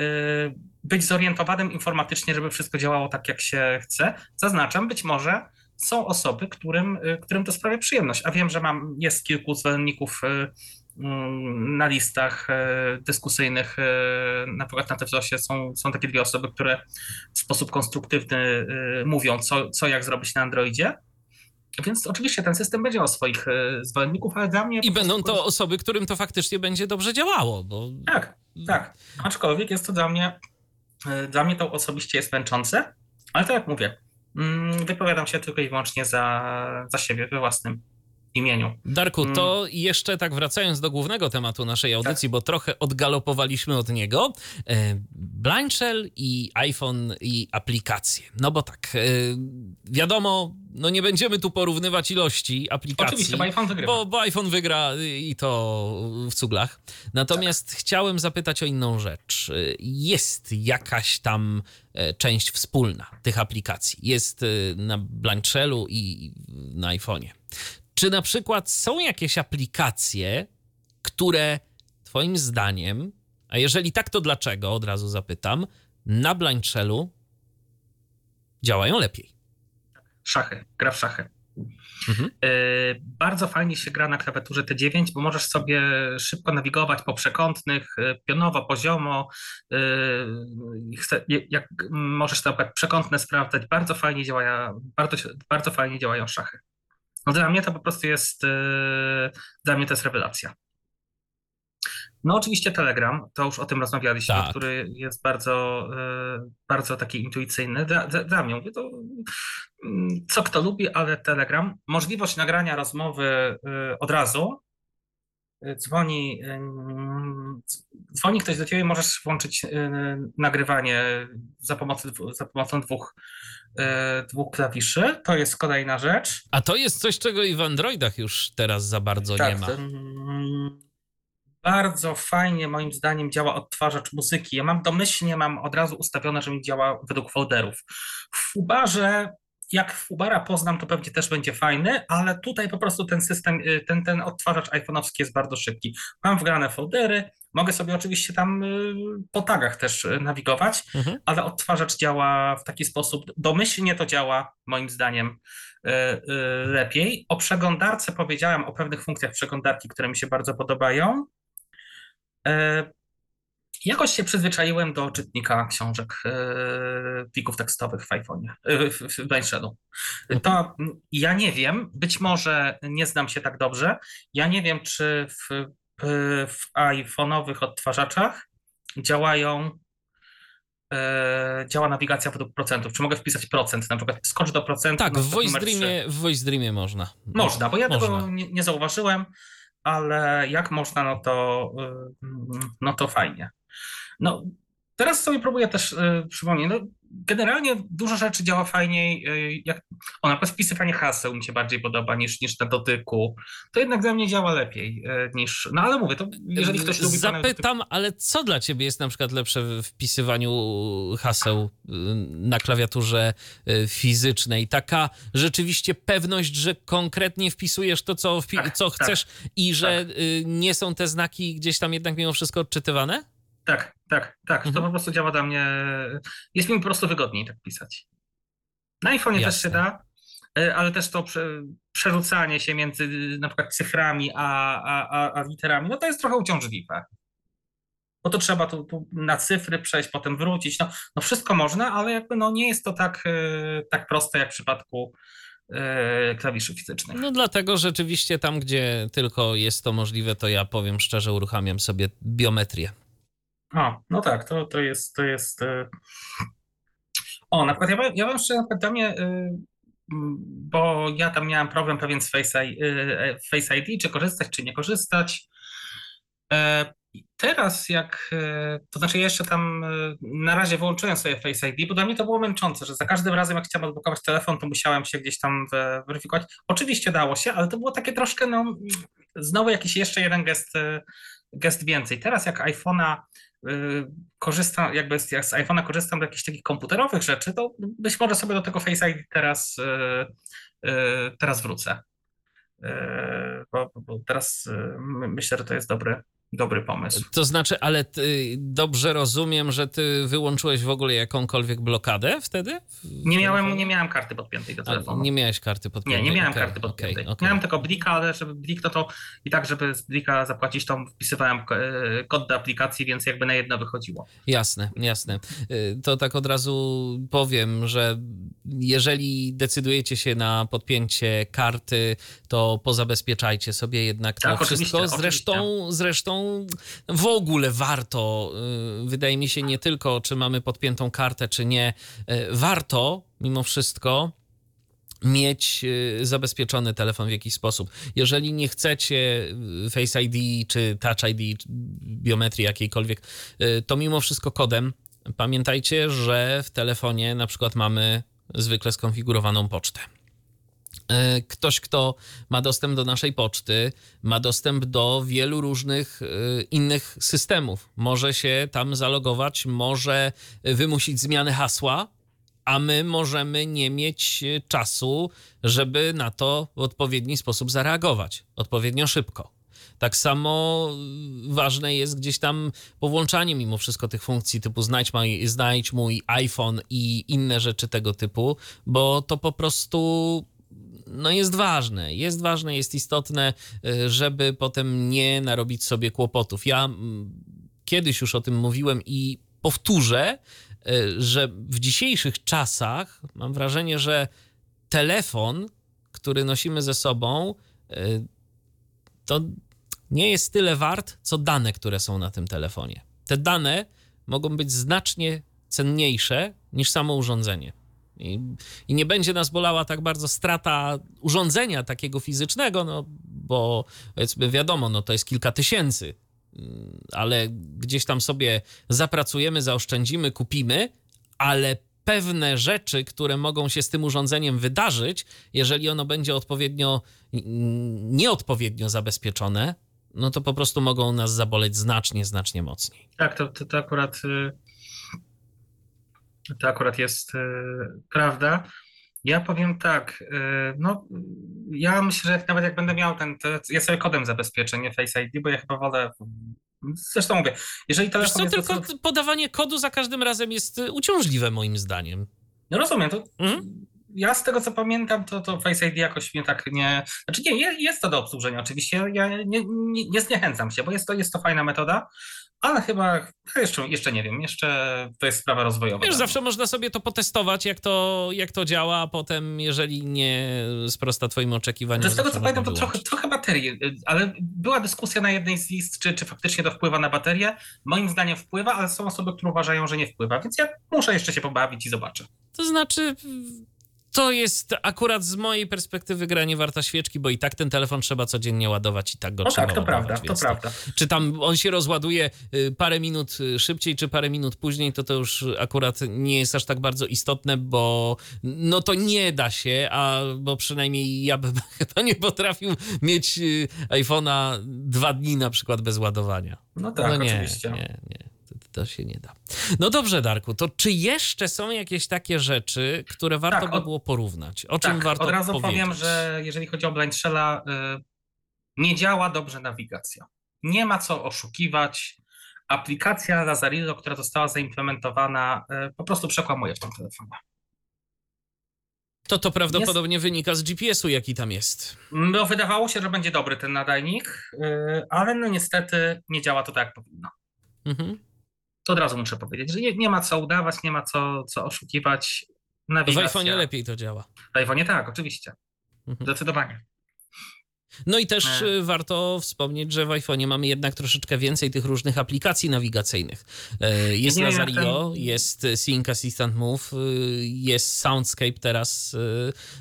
y, być zorientowanym informatycznie, żeby wszystko działało tak, jak się chce. Zaznaczam, być może są osoby, którym, y, którym to sprawia przyjemność, a wiem, że mam, jest kilku zwolenników y, Mm, na listach e, dyskusyjnych, na przykład na TFLOSie są, są takie dwie osoby, które w sposób konstruktywny mówią, co, co jak zrobić na Androidzie. Więc oczywiście ten system będzie miał swoich zwolenników, ale dla mnie. I będą to osoby, którym to faktycznie będzie dobrze działało. Bo... Tak, tak. Aczkolwiek jest to dla mnie, dla mnie to osobiście jest męczące, ale tak jak mówię, wypowiadam się tylko i wyłącznie za, za siebie we własnym imieniu. Darku, to mm. jeszcze tak wracając do głównego tematu naszej audycji, tak. bo trochę odgalopowaliśmy od niego. E, Blind Shell i iPhone i aplikacje. No bo tak, e, wiadomo, no nie będziemy tu porównywać ilości aplikacji. Oczywiście, bo iPhone wygra. Bo, bo iPhone wygra i to w cuglach. Natomiast tak. chciałem zapytać o inną rzecz. Jest jakaś tam e, część wspólna tych aplikacji. Jest na Blind Shellu i na iPhone'ie. Czy na przykład są jakieś aplikacje, które Twoim zdaniem A jeżeli tak, to dlaczego? Od razu zapytam. Na blind shellu działają lepiej. Szachy, gra w szachy. Mhm. E, bardzo fajnie się gra na klawiaturze T9, bo możesz sobie szybko nawigować po przekątnych, e, pionowo, poziomo. E, jak możesz na przykład przekątne sprawdzać, bardzo fajnie działają, bardzo, bardzo fajnie działają szachy. No dla mnie to po prostu jest, dla mnie to jest rewelacja. No oczywiście Telegram, to już o tym rozmawialiśmy, tak. który jest bardzo, bardzo taki intuicyjny. Dla, dla mnie mówię, to mm, co kto lubi, ale Telegram, możliwość nagrania rozmowy od razu, dzwoni, dzwoni ktoś do ciebie, możesz włączyć nagrywanie za pomocą, za pomocą dwóch, dwóch klawiszy. To jest kolejna rzecz. A to jest coś, czego i w Androidach już teraz za bardzo tak, nie ma. Bardzo fajnie moim zdaniem działa odtwarzacz muzyki. Ja mam domyślnie, mam od razu ustawione, że mi działa według folderów. W Ubarze jak w Ubara poznam, to pewnie też będzie fajny, ale tutaj po prostu ten system, y, ten, ten odtwarzacz iPhone'owski jest bardzo szybki. Mam wgrane foldery, mogę sobie oczywiście tam y, po tagach też y, nawigować, mhm. ale odtwarzacz działa w taki sposób, domyślnie to działa moim zdaniem lepiej. O przeglądarce powiedziałem, o pewnych funkcjach przeglądarki, które mi się bardzo podobają. Jakoś się przyzwyczaiłem do czytnika książek, e, plików tekstowych w iPhone'ie, e, w, w Brainshellu. To ja nie wiem, być może nie znam się tak dobrze, ja nie wiem, czy w, w iPhone'owych odtwarzaczach działają e, działa nawigacja według procentów. Czy mogę wpisać procent, na przykład skocz do procentu. Tak, w Voice, Dreamie, w Voice Dreamie można. Można, bo ja można. tego nie, nie zauważyłem, ale jak można, no to, no to fajnie. No, teraz sobie próbuję też y, przypomnieć, no, generalnie dużo rzeczy działa fajniej, y, jak, o na przykład wpisywanie haseł mi się bardziej podoba niż, niż na dotyku. To jednak dla mnie działa lepiej y, niż, no ale mówię, to jeżeli ktoś lubi... Zapytam, ale co dla ciebie jest na przykład lepsze w wpisywaniu haseł na klawiaturze fizycznej? Taka rzeczywiście pewność, że konkretnie wpisujesz to, co, wpi- tak, co tak, chcesz tak, i że tak. nie są te znaki gdzieś tam jednak mimo wszystko odczytywane? Tak, tak, tak. Mhm. To po prostu działa dla mnie. Jest mi po prostu wygodniej tak pisać. Na iPhone'ie też się da, e, ale też to prze, przerzucanie się między na przykład cyframi a, a, a, a literami, no to jest trochę uciążliwe. Bo to trzeba tu, tu, na cyfry przejść, potem wrócić. No, no wszystko można, ale jakby no nie jest to tak, e, tak proste jak w przypadku e, klawiszy fizycznych. No dlatego rzeczywiście tam, gdzie tylko jest to możliwe, to ja powiem szczerze, uruchamiam sobie biometrię. O, no tak, to, to jest, to jest. E, o, na przykład ja, ja wam jeszcze na przykład dla mnie, e, bo ja tam miałem problem pewien z Face, e, Face ID, czy korzystać, czy nie korzystać. Teraz jak, to znaczy jeszcze tam na razie wyłączyłem sobie Face ID, bo dla mnie to było męczące, że za każdym razem jak chciałem odblokować telefon, to musiałem się gdzieś tam weryfikować. Oczywiście dało się, ale to było takie troszkę, no znowu jakiś jeszcze jeden gest, gest więcej. Teraz jak iPhone'a korzystam, jakby z, z iPhone'a korzystam do jakichś takich komputerowych rzeczy, to być może sobie do tego Face ID teraz, y, y, teraz wrócę. Bo, bo teraz myślę, że to jest dobry, dobry pomysł. To znaczy, ale dobrze rozumiem, że ty wyłączyłeś w ogóle jakąkolwiek blokadę wtedy? Nie miałem, nie miałem karty podpiętej do telefonu. A, nie miałeś karty podpiętej? Nie, nie miałem okay, karty podpiętej. Okay, okay. Miałem tylko Blika, ale żeby Blik, to to i tak, żeby z Blika zapłacić, to wpisywałem e, kod do aplikacji, więc jakby na jedno wychodziło. Jasne, jasne. E, to tak od razu powiem, że jeżeli decydujecie się na podpięcie karty, to pozabezpieczajcie sobie jednak tak, to wszystko. Zresztą, oczywiście. zresztą w ogóle warto, y, wydaje mi się, nie tylko czy mamy podpiętą kartę, czy nie, y, warto mimo wszystko mieć y, zabezpieczony telefon w jakiś sposób. Jeżeli nie chcecie Face ID czy Touch ID, biometrii jakiejkolwiek, to mimo wszystko kodem pamiętajcie, że w telefonie na przykład mamy zwykle skonfigurowaną pocztę. E, ktoś, kto ma dostęp do naszej poczty, ma dostęp do wielu różnych e, innych systemów. Może się tam zalogować, może wymusić zmianę hasła, a my możemy nie mieć czasu, żeby na to w odpowiedni sposób zareagować, odpowiednio szybko. Tak samo ważne jest gdzieś tam powłączanie mimo wszystko tych funkcji typu znajdź mój, znajdź mój iPhone i inne rzeczy tego typu, bo to po prostu no jest ważne. Jest ważne, jest istotne, y, żeby potem nie narobić sobie kłopotów. Ja mm, kiedyś już o tym mówiłem i powtórzę, y, że w dzisiejszych czasach mam wrażenie, że telefon, który nosimy ze sobą, y, to nie jest tyle wart, co dane, które są na tym telefonie. Te dane mogą być znacznie cenniejsze niż samo urządzenie. I, I, nie będzie nas bolała tak bardzo strata urządzenia takiego fizycznego, no bo powiedzmy wiadomo, no to jest kilka tysięcy, mm, ale gdzieś tam sobie zapracujemy, zaoszczędzimy, kupimy, ale pewne rzeczy, które mogą się z tym urządzeniem wydarzyć, jeżeli ono będzie odpowiednio, nieodpowiednio zabezpieczone, no to po prostu mogą nas zaboleć znacznie, znacznie mocniej. Tak, to, to, to akurat y, to akurat jest y, prawda. Ja powiem tak, y, no ja myślę, że nawet jak będę miał ten, ja sobie kodem zabezpieczenie Face ID, bo ja chyba wolę Zresztą mówię, jeżeli telefon Wiesz co, tylko dosyć... podawanie kodu za każdym razem jest y, uciążliwe moim zdaniem. No rozumiem, to mhm. ja z tego co pamiętam, to, to Face ID jakoś mnie tak nie... Znaczy nie, jest to do obsłużenia oczywiście, ja nie, nie, nie zniechęcam się, bo jest to, jest to fajna metoda, ale chyba jeszcze, jeszcze nie wiem, jeszcze to jest sprawa rozwojowa. Wiesz, zawsze można sobie to potestować, jak to, jak to działa, a potem, jeżeli nie sprosta Twoim oczekiwaniom. Z tego co pamiętam, to trochę, trochę baterii, ale była dyskusja na jednej z list, czy, czy faktycznie to wpływa na baterię. Moim zdaniem wpływa, ale są osoby, które uważają, że nie wpływa, więc ja muszę jeszcze się pobawić i zobaczę. To znaczy, to jest akurat z mojej perspektywy gra nie warta świeczki, bo i tak ten telefon trzeba codziennie ładować i tak go no trzeba tak, to ładować, prawda, to prawda. Czy tam on się rozładuje y, parę minut y, szybciej, czy parę minut później, to to już akurat nie jest aż tak bardzo istotne, bo no to nie da się, a bo przynajmniej ja bym chyba nie potrafił mieć y, iPhone'a dwa dni na przykład bez ładowania. No tak, no nie, oczywiście. Nie, nie to się nie da. No dobrze, Darku, to czy jeszcze są jakieś takie rzeczy, które warto tak, by było porównać? O czym tak, warto od razu powiedzieć? powiem, że jeżeli chodzi o Blind Shella, y, nie działa dobrze nawigacja. Nie ma co oszukiwać. Aplikacja Lazarillo, która została zaimplementowana, y, po prostu przekłamuje w tym telefonie. To to prawdopodobnie jest... wynika z GPS-u, jaki tam jest. No, wydawało się, że będzie dobry ten nadajnik, y, ale no niestety nie działa to tak, jak powinno. Mhm to od razu muszę powiedzieć, że nie, nie ma co udawać, nie ma co, co oszukiwać. Nawigacja. W iPhone'ie lepiej to działa. W iPhone'ie tak, oczywiście. Mhm. Zdecydowanie. No i też e. warto wspomnieć, że w iPhone'ie mamy jednak troszeczkę więcej tych różnych aplikacji nawigacyjnych. E, jest nie, Lazario, ten... jest Sync Assistant Move, e, jest Soundscape teraz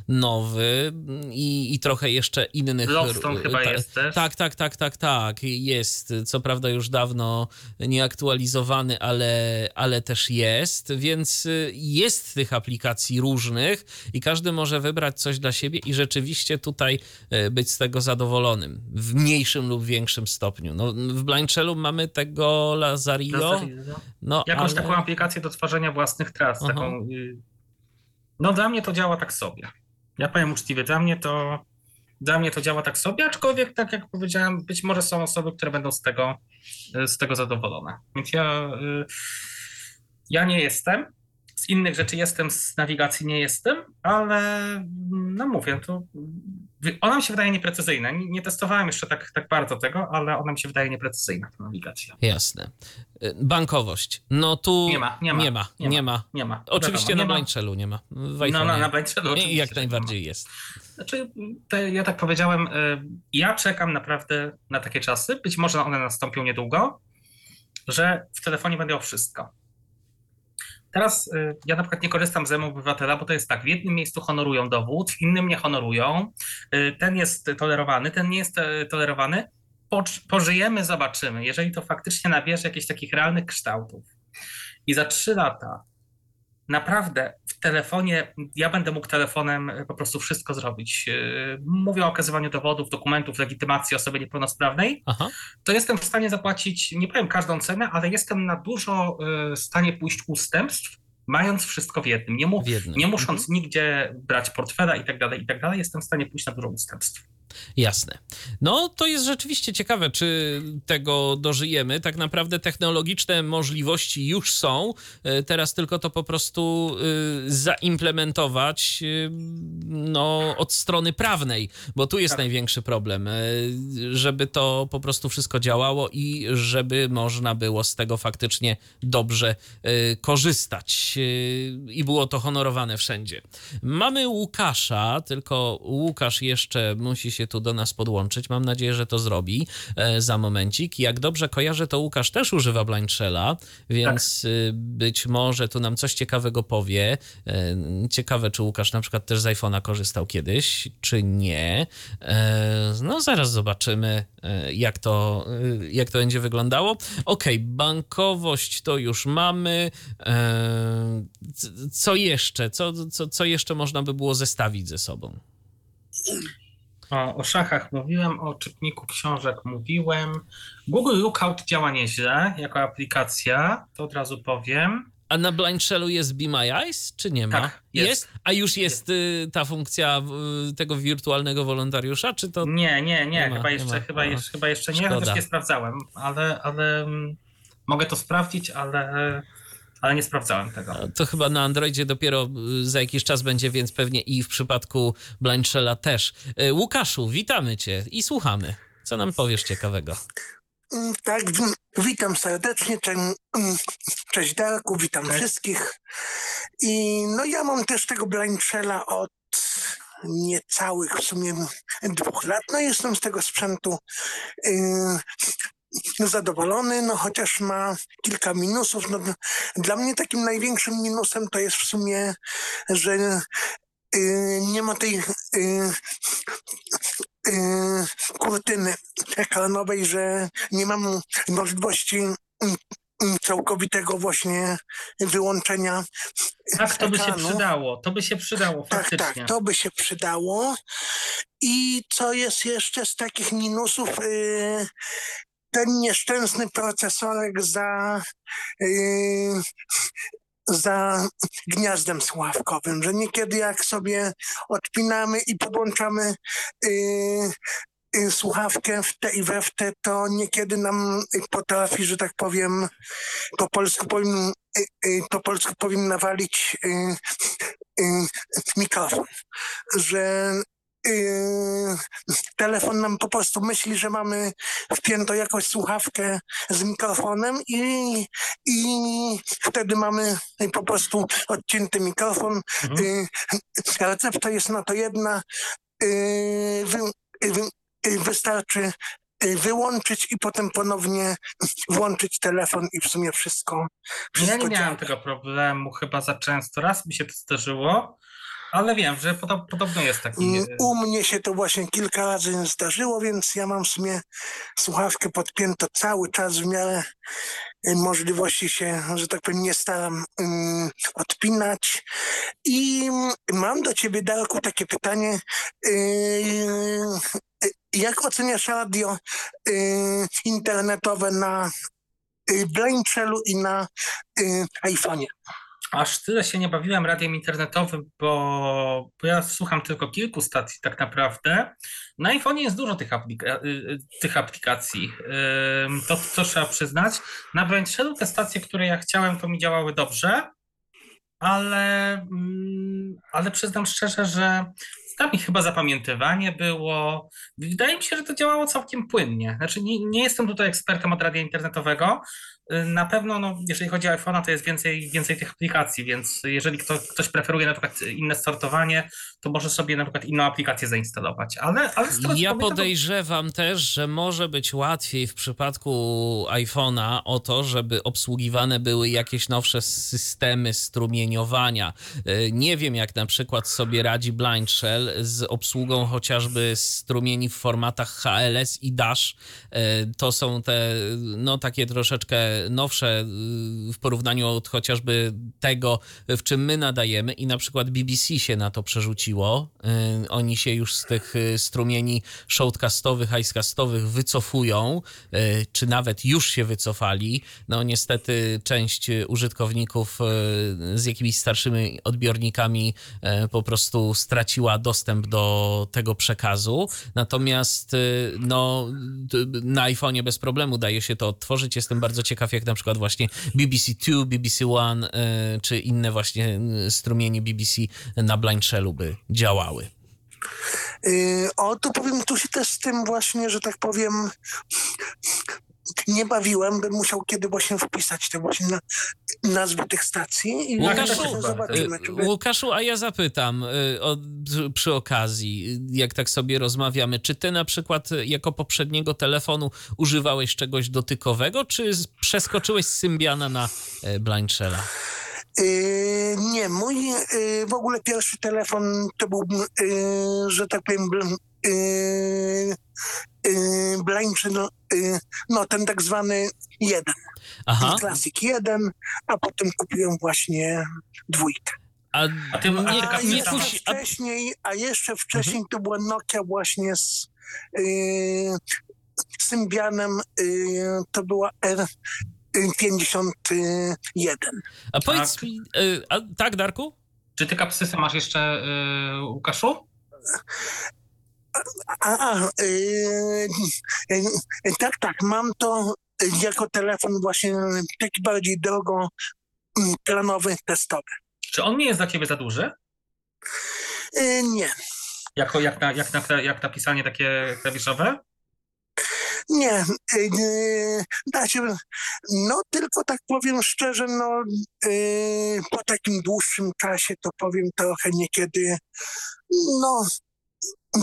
nowy i, i trochę jeszcze innych. Lovestone chyba ta, jest też. Tak, tak, tak, tak, tak, jest. Co prawda już dawno nieaktualizowany, ale, ale też jest, więc jest tych aplikacji różnych i każdy może wybrać coś dla siebie i rzeczywiście tutaj być z tego zadowolonym w mniejszym lub większym stopniu. No, w Blanchelu mamy tego. Lazario. No, Jakąś ale... taką aplikację do tworzenia własnych tras. Taką, y, no dla mnie to działa tak sobie. Ja powiem uczciwie, dla mnie to dla mnie to działa tak sobie, aczkolwiek tak jak powiedziałem, być może są osoby, które będą z tego, y, z tego zadowolone. Więc ja, y, ja nie jestem. Z innych rzeczy jestem, z nawigacji nie jestem, ale no mówię, to ona mi się wydaje nieprecyzyjna. Nie, nie, testowałem jeszcze tak, tak bardzo tego, ale ona mi się wydaje nieprecyzyjna, ta nawigacja. Jasne. Y, bankowość. No tu nie ma, nie ma. Nie ma, nie, nie ma. Nie ma. Oczywiście Wiadomo, na Blanchelu nie ma. W no, no, na Blanchelu oczywiście. Jak najbardziej jest. Znaczy, te, ja tak powiedziałem, y, ja czekam naprawdę na takie czasy, być może one nastąpią niedługo, że w telefonie będę miał wszystko Teraz y, ja na przykład nie korzystam z e-obywatela, bo to jest tak, w jednym miejscu honorują dowód, w innym nie honorują, y, ten jest tolerowany, ten nie jest e, tolerowany. Pożyjemy, zobaczymy, jeżeli to faktycznie nabierze jakichś takich realnych kształtów. I za trzy lata naprawdę w telefonie, ja będę mógł telefonem po prostu wszystko zrobić. Y, mówię o okazywaniu dowodów, dokumentów, legitymacji osoby niepełnosprawnej. Aha. To jestem w stanie zapłacić, nie powiem każdą cenę, ale jestem na dużo y, w stanie pójść ustępstw, mając wszystko w jednym. Nie, mu, jednym. nie musząc mhm. nigdzie brać portfela i tak dalej, i tak dalej, jestem w stanie pójść na dużo ustępstw. Jasne. No to jest rzeczywiście ciekawe, czy tego dożyjemy. Tak naprawdę technologiczne możliwości już są. E, teraz tylko to po prostu e, zaimplementować e, no, od strony prawnej, bo tu jest tak. największy problem, żeby to po prostu wszystko działało i żeby można było z tego faktycznie dobrze korzystać i było to honorowane wszędzie. Mamy Łukasza, tylko Łukasz jeszcze musi się tu do nas podłączyć. Mam nadzieję, że to zrobi e, za momencik. Jak dobrze kojarzę, to Łukasz też używa Blind Shella, więc tak. Y, być może tu nam coś ciekawego powie. E, ciekawe, czy Łukasz na przykład też z iPhone'a korzystał kiedyś, czy nie. E, no zaraz zobaczymy, jak to, jak to będzie wyglądało. Ok, bankowość to już mamy. Co jeszcze? Co, co, co jeszcze można by było zestawić ze sobą? O, o szachach mówiłem, o czytniku książek mówiłem. Google Lookout działa nieźle jako aplikacja, to od razu powiem. A na Blind Shellu jest Be My Eyes, czy nie ma? Tak, jest. jest? A już jest, jest, y, ta funkcja y, tego wirtualnego wolontariusza, czy to... Nie, nie, nie, nie chyba, ma, jeszcze, nie chyba, jeszcze, chyba jeszcze nie, chociaż nie sprawdzałem, ale, ale mm, mogę to sprawdzić, ale ale nie sprawdzałem tego. To chyba na Androidzie dopiero y, za jakiś czas będzie, więc pewnie i w przypadku Blind Shella też. Y, Łukaszu, witamy cię i słuchamy. Co nam powiesz ciekawego? Mm, tak, witam serdecznie. Mm, cześć Darku, witam Cześć. wszystkich. I no ja mam też tego Blind Shella od niecałych w sumie dwóch lat. No jestem z tego sprzętu y, zadowolony, no chociaż ma kilka minusów. No, dla mnie takim największym minusem to jest w sumie, że y, nie ma tej y, y, kurtyny ekranowej, że nie mam możliwości całkowitego właśnie wyłączenia. Tak, to by się przydało. To by się przydało faktycznie. Tak, tak, to by się przydało. I co jest jeszcze z takich minusów? Ten nieszczęsny procesorek za, yy, za gniazdem sławkowym, że niekiedy jak sobie odpinamy i podłączamy yy, yy, słuchawkę w te i we w te, to niekiedy nam potrafi, że tak powiem, po polsku powiem, yy, yy, po polsku powiem nawalić yy, mikrofon, że Yy, telefon nam po prostu myśli, że mamy wpiętą jakąś słuchawkę z mikrofonem i, i wtedy mamy po prostu odcięty mikrofon. Mhm. Yy, recepta jest na to jedna. Yy, wy, wy, wystarczy wyłączyć i potem ponownie włączyć telefon i w sumie wszystko. wszystko ja nie miałem tego problemu chyba za często. Raz mi się to zdarzyło, ale wiem, że podobno jest taki. U mnie się to właśnie kilka razy zdarzyło, więc ja mam w sumie słuchawkę podpiętą cały czas w miarę y, możliwości się, że tak powiem, nie staram um, odpinać. I mam do ciebie, Darku, takie pytanie. Yy, jak oceniasz radio yy, internetowe na Blind Shellu i na yy, iPhone'ie? Aż tyle się nie bawiłem radiem internetowym, bo, bo ja słucham tylko kilku stacji tak naprawdę. Na iPhone jest dużo tych, aplika y, y, tych aplikacji, to, to trzeba przyznać. Na Brandshellu te stacje, które ja chciałem, to mi działały dobrze, ale, mm, ale przyznam szczerze, że tam chyba zapamiętywanie było. Wydaje mi się, że to działało całkiem płynnie. Znaczy, nie, nie jestem tutaj ekspertem od radia internetowego, na pewno, no, jeżeli chodzi o iPhone'a, to jest więcej, więcej tych aplikacji, więc jeżeli kto, ktoś preferuje na przykład inne sortowanie, to może sobie na przykład inną aplikację zainstalować. Ale, ale ja podejrzewam to... też, że może być łatwiej w przypadku iPhone'a o to, żeby obsługiwane były jakieś nowsze systemy strumieniowania. E, nie wiem, jak na przykład sobie radzi Blind Shell z obsługą chociażby strumieni w formatach HLS i Dash. E, to są te, no takie troszeczkę nowsze y, w porównaniu od chociażby tego, w czym my nadajemy i na przykład BBC się na to przerzuciło. Y, oni się już z tych y, strumieni shortcastowych, highcastowych wycofują, czy nawet już się wycofali. No niestety część użytkowników z jakimiś starszymi odbiornikami po prostu straciła dostęp do tego przekazu. Natomiast no, na iPhone'ie bez problemu daje się to odtworzyć. Jestem bardzo ciekaw, jak na przykład właśnie BBC Two, BBC One y, czy inne właśnie strumienie BBC na Blind Shellu by działały. Yy, o, to powiem, tu się też z tym właśnie, że tak powiem, nie bawiłem, bym musiał kiedy właśnie wpisać te właśnie na, nazwy tych stacji. I Łukaszu, zobaczymy, by... Łukaszu, a ja zapytam y, o, przy okazji, jak tak sobie rozmawiamy, czy ty na przykład jako poprzedniego telefonu używałeś czegoś dotykowego, czy przeskoczyłeś z Symbiana na Blind Shella? Yy, nie, mój yy, w ogóle pierwszy telefon to był, yy, że tak powiem, yy, blind, no, yy, no ten tak zwany jeden. Aha. Classic jeden, a potem kupiłem właśnie dwójkę. A, a, ty, a, nie, a, wcześniej, a jeszcze wcześniej mhm. to była Nokia właśnie z yy, Symbianem, yy, to była R, 51. A powiedz tak. mi, y, a, tak Darku? Czy ty kapsysy masz jeszcze, y, Łukaszu? A, a y, tak, tak, mam to jako telefon właśnie taki bardziej drogo mm, planowy, testowy. Czy on nie jest dla ciebie za duży? nie. Jako, jak, na, jak, na, jak na pisanie takie klawiszowe? Nie, yy, da się, no tylko tak powiem szczerze, no yy, po takim dłuższym czasie to powiem trochę niekiedy, no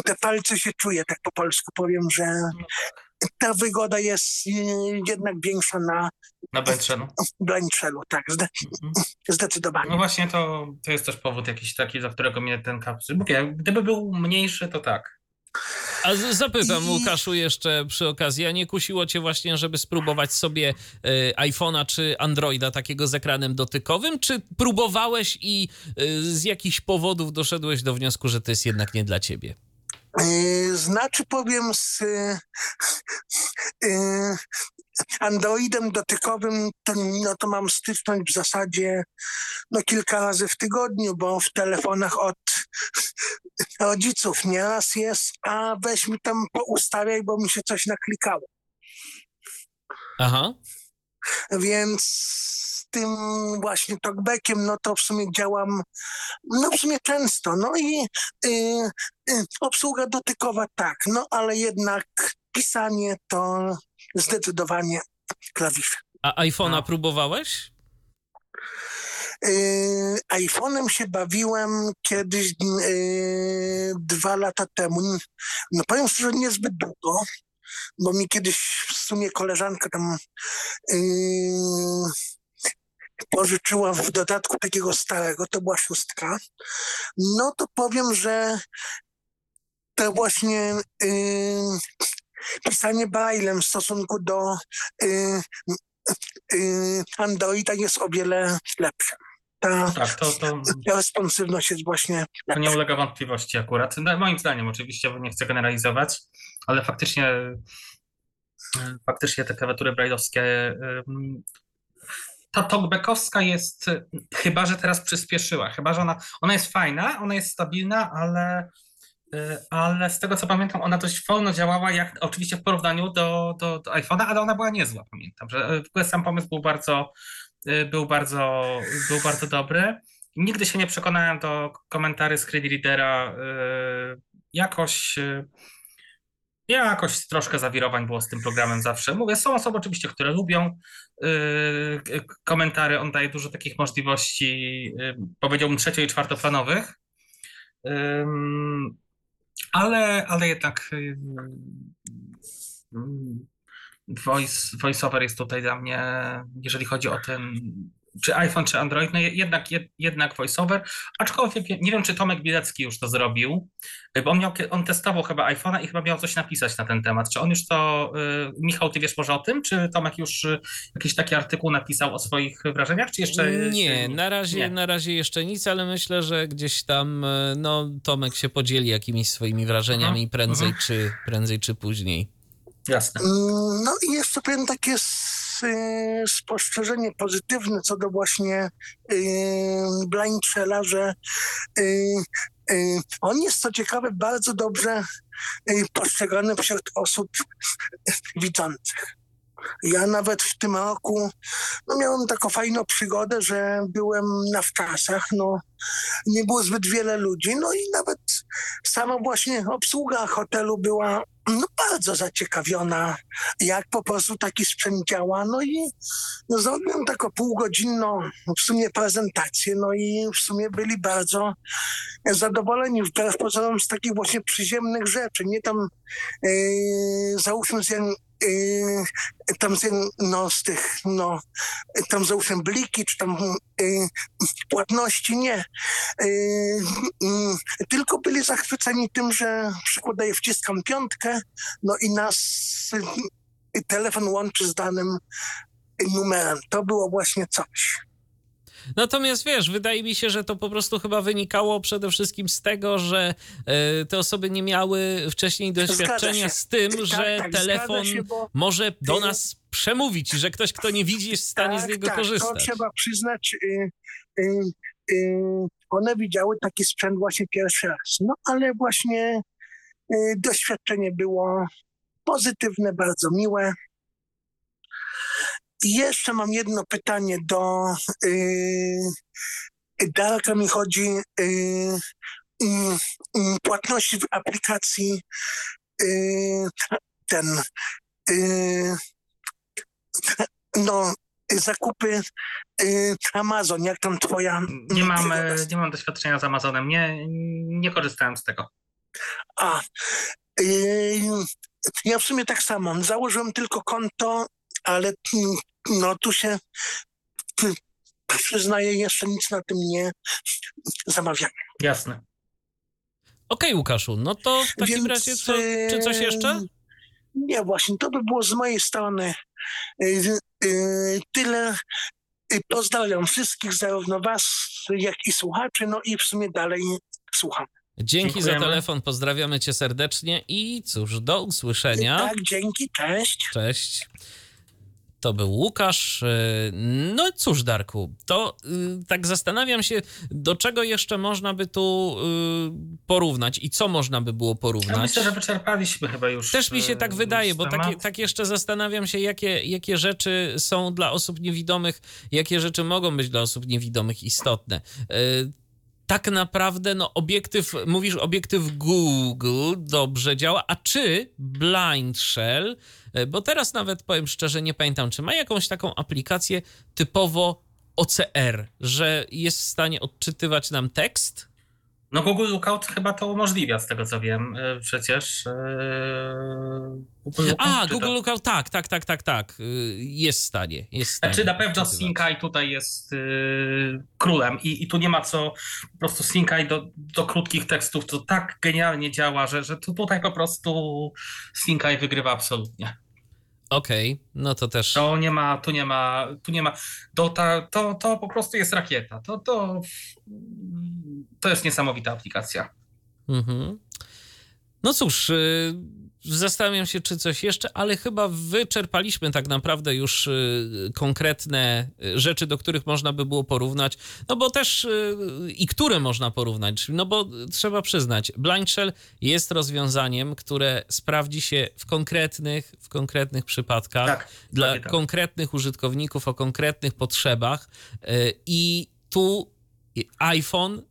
te palce się czuje, tak po polsku powiem, że ta wygoda jest jednak większa na na Blanchelu. Blanchelu, tak, zde mhm. zdecydowanie. No właśnie to, to jest też powód jakiś taki, za którego mnie ten kapsuł. Gdyby był mniejszy, to tak. A zapytam, I... Łukaszu, jeszcze przy okazji, a nie kusiło cię właśnie, żeby spróbować sobie y, iPhone'a czy Androida takiego z ekranem dotykowym, czy próbowałeś i y, z jakichś powodów doszedłeś do wniosku, że to jest jednak nie dla ciebie? E, znaczy powiem z Androidem dotykowym to, no to mam styczność w zasadzie no kilka razy w tygodniu, bo w telefonach od rodziców nieraz jest, a weź mi tam poustawiaj, bo mi się coś naklikało. Aha. Więc tym właśnie talkbackiem, no to w sumie działam, no w sumie często, no i y, y, obsługa dotykowa tak, no ale jednak pisanie to zdecydowanie klawisze. A iPhone'a no. próbowałeś? Yy, iPhone'em się bawiłem kiedyś yy, dwa lata temu. No powiem szczerze, niezbyt długo, bo mi kiedyś w sumie koleżanka tam yy, pożyczyła w dodatku takiego starego, to była szóstka. No to powiem, że to właśnie yy, pisanie braillem w stosunku do y, y, Androida jest o wiele lepsze. Ta, tak, to, to, ta responsywność jest właśnie. Lepsza. To nie ulega wątpliwości akurat. No, moim zdaniem, oczywiście, bo nie chcę generalizować, ale faktycznie faktycznie te klawiatury brailleowskie ta talkbackowska jest, chyba że teraz przyspieszyła, chyba że ona, ona jest fajna, ona jest stabilna, ale Y, ale z tego co pamiętam, ona dość wolno działała, jak oczywiście w porównaniu do, do, do iPhone'a, ale ona była niezła, pamiętam, że w ogóle sam pomysł był bardzo, y, był bardzo, był bardzo dobry. Nigdy się nie przekonałem do komentarzy screen readera. Y, jakoś, jakoś troszkę zawirowań było z tym programem zawsze. Mówię, są osoby oczywiście, które lubią komentary. On daje dużo takich możliwości, powiedziałbym, trzecio- i czwartoplanowych ale, ale jednak y, y, voice, voiceover jest tutaj dla mnie, jeżeli chodzi o ten czy iPhone, czy Android, no jednak, jednak voiceover, aczkolwiek nie wiem, czy Tomek Bilecki już to zrobił, bo on, miał, on testował chyba iPhone'a i chyba miał coś napisać na ten temat. Czy on już to, y, Michał, ty wiesz może o tym, czy Tomek już y, jakiś taki artykuł napisał o swoich wrażeniach, czy jeszcze... Nie, na razie, nie. na razie jeszcze nic, ale myślę, że gdzieś tam y, no, Tomek się podzieli jakimiś swoimi wrażeniami mhm. prędzej, mhm. czy, prędzej czy później. Jasne. Mm, no i jeszcze powiem takie spostrzeżenie pozytywne co do właśnie blind Shella, że On jest, co ciekawe, bardzo dobrze postrzegany wśród osób widzących. Ja nawet w tym roku no miałem taką fajną przygodę, że byłem na wczasach, no nie było zbyt wiele ludzi, no i nawet sama właśnie obsługa hotelu była no, bardzo zaciekawiona, jak po prostu taki sprzęt działa, no i no, zrobiłem taką półgodzinną w sumie prezentację, no i w sumie byli bardzo zadowoleni. Wbrew pozorom z takich właśnie przyziemnych rzeczy, nie tam yy, załóżmy z tam z, no, z tych, no, tam załóżmy bliki, czy tam yy, płatności, nie. Yy, tylko byli zachwyceni tym, że przykładowo wciskam piątkę, no i nas telefon łączy z danym numerem. To było właśnie coś. Natomiast wiesz, wydaje mi się, że to po prostu chyba wynikało przede wszystkim z tego, że e, te osoby nie miały wcześniej doświadczenia z tym, tak, że tak, telefon się, może do nas przemówić, że ktoś, kto nie widzi, jest w stanie tak, z niego tak, korzystać. To trzeba przyznać. Y, y, y, one widziały taki sprzęt właśnie pierwszy raz. No ale właśnie y, doświadczenie było pozytywne, bardzo miłe. I jeszcze mam jedno pytanie do yy, Darka. Mi chodzi yy, yy, płatności w aplikacji yy, ten yy, no zakupy yy, Amazon, jak tam twoja... Nie mam, e, nie mam doświadczenia z Amazonem, nie, nie korzystałem z tego. A, yy, ja w sumie tak samo, założyłem tylko konto ale no tu się przyznaję, jeszcze nic na tym nie zamawiam. Jasne. Okej, okay, Łukaszu, no to w takim Więc, razie co, czy coś jeszcze? Nie, właśnie, to by było z mojej strony y, y, tyle. Pozdrawiam wszystkich, zarówno was, jak i słuchaczy, no i w sumie dalej słucham. Dzięki Dziękujemy. za telefon, pozdrawiamy cię serdecznie i cóż, do usłyszenia. Tak, dzięki, cześć. Cześć to był Łukasz. E, no cóż, Darku, to y, tak zastanawiam się, do czego jeszcze można by tu y, porównać i co można by było porównać. Ja myślę, że wyczerpaliśmy chyba już. Też mi się tak e, wydaje, bo tak, tak jeszcze zastanawiam się, jakie, jakie rzeczy są dla osób niewidomych, jakie rzeczy mogą być dla osób niewidomych istotne e, tak naprawdę, no, obiektyw, mówisz, obiektyw Google dobrze działa, a czy Blind Shell bo teraz nawet powiem szczerze, nie pamiętam, czy ma jakąś taką aplikację typowo OCR, że jest w stanie odczytywać nam tekst. No Google Lookout chyba to umożliwia, z tego co wiem, e, przecież. E, Google A, Google Lookout, tak, tak, tak, tak, tak, jest w stanie. Jest w stanie znaczy na pewno Syncai tutaj jest yy, królem I, i tu nie ma co, po prostu Syncai do, do krótkich tekstów to tak genialnie działa, że, że tu, tutaj po prostu Syncai wygrywa absolutnie. Okej, okay, no to też. To nie ma, tu nie ma, tu nie ma. To, ta, to, to po prostu jest rakieta. To, to, to jest niesamowita aplikacja. Mhm. No cóż, y, Zastanawiam się, czy coś jeszcze, ale chyba wyczerpaliśmy tak naprawdę już y, konkretne y, rzeczy, do których można by było porównać. No bo też y, i które można porównać. No bo trzeba przyznać, Blind Shell jest rozwiązaniem, które sprawdzi się w konkretnych, w konkretnych przypadkach tak, dla tak. konkretnych użytkowników o konkretnych potrzebach. I tu iPhone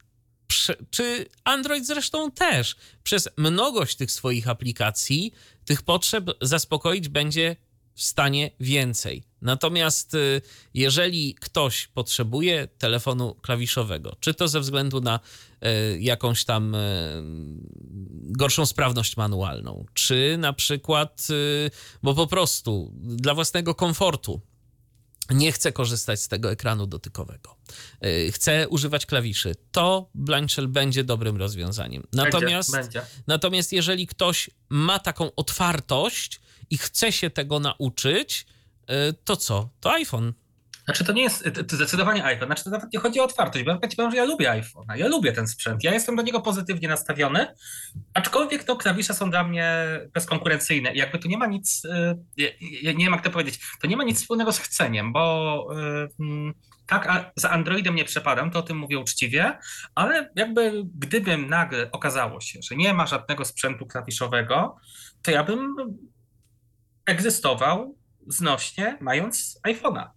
czy Android zresztą też, przez mnogość tych swoich aplikacji, tych potrzeb zaspokoić będzie w stanie więcej. Natomiast y, jeżeli ktoś potrzebuje telefonu klawiszowego, czy to ze względu na y, jakąś tam y, gorszą sprawność manualną, czy na przykład, bo po prostu dla własnego komfortu nie chce korzystać z tego ekranu dotykowego, y, chce używać klawiszy, to Blind Shell będzie dobrym rozwiązaniem. Natomiast, będzie, będzie. natomiast jeżeli ktoś ma taką otwartość i chce się tego nauczyć, y, to co? To iPhone. Znaczy to nie jest to zdecydowanie iPhone, znaczy to nawet nie chodzi o otwartość, bo ja że ja lubię iPhone, ja lubię ten sprzęt, ja jestem do niego pozytywnie nastawiony, aczkolwiek to klawisze są dla mnie bezkonkurencyjne i jakby tu nie ma nic, nie wiem jak to powiedzieć, to nie ma nic wspólnego z chceniem, bo mm, tak, za Androidem nie przepadam, to o tym mówię uczciwie, ale jakby gdybym nagle okazało się, że nie ma żadnego sprzętu klawiszowego, to ja bym egzystował znośnie, mając iPhone'a.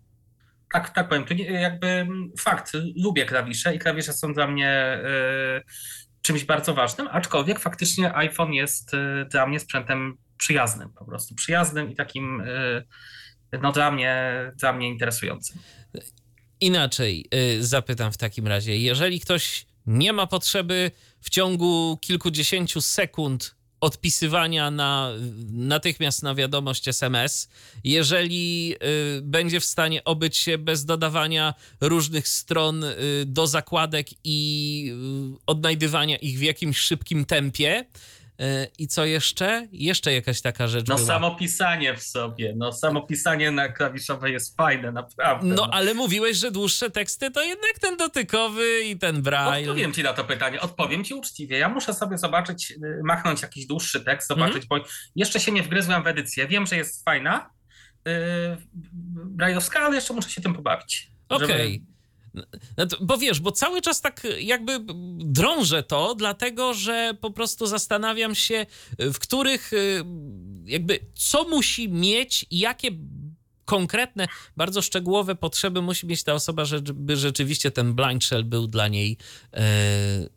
Tak, tak powiem, to jakby fakt, lubię klawisze i klawisze są dla mnie y, czymś bardzo ważnym, aczkolwiek faktycznie iPhone jest y, dla mnie sprzętem przyjaznym, po prostu przyjaznym i takim y, no dla mnie, dla mnie interesującym. Inaczej zapytam w takim razie, jeżeli ktoś nie ma potrzeby w ciągu kilkudziesięciu sekund odpisywania na natychmiast na wiadomość SMS, jeżeli y, będzie w stanie obyć się bez dodawania różnych stron y, do zakładek i y, odnajdywania ich w jakimś szybkim tempie, i co jeszcze? Jeszcze jakaś taka rzecz. No była. samo pisanie w sobie. No samo pisanie na klawiszowej jest fajne, naprawdę. No, ale mówiłeś, że dłuższe teksty to jednak ten dotykowy i ten braille. Odpowiem ci na to pytanie. Odpowiem ci uczciwie. Ja muszę sobie zobaczyć, y, machnąć jakiś dłuższy tekst, zobaczyć, mm. bo jeszcze się nie wgryzłem w edycję. Wiem, że jest fajna. Yy, brajowska, ale jeszcze muszę się tym pobawić. Okej. Okay. Żeby bo wiesz, bo cały czas tak jakby drążę to, dlatego że po prostu zastanawiam się, w których y, jakby co musi mieć i jakie konkretne, bardzo szczegółowe potrzeby musi mieć ta osoba, żeby rzeczywiście ten blind shell był dla niej e,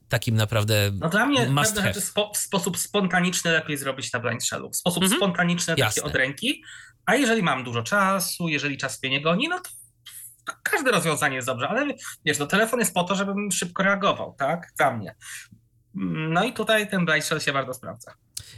takim naprawdę No dla mnie pewne rzeczy spo, w sposób spontaniczny lepiej zrobić na blind shellu. W sposób mhm. spontaniczny, taki od ręki. A jeżeli mam dużo czasu, jeżeli czas mnie nie goni, no to każde rozwiązanie jest dobrze, ale wiesz, no telefon jest po to, żebym szybko reagował, tak? Za mnie. No i tutaj ten Blind się bardzo sprawdza.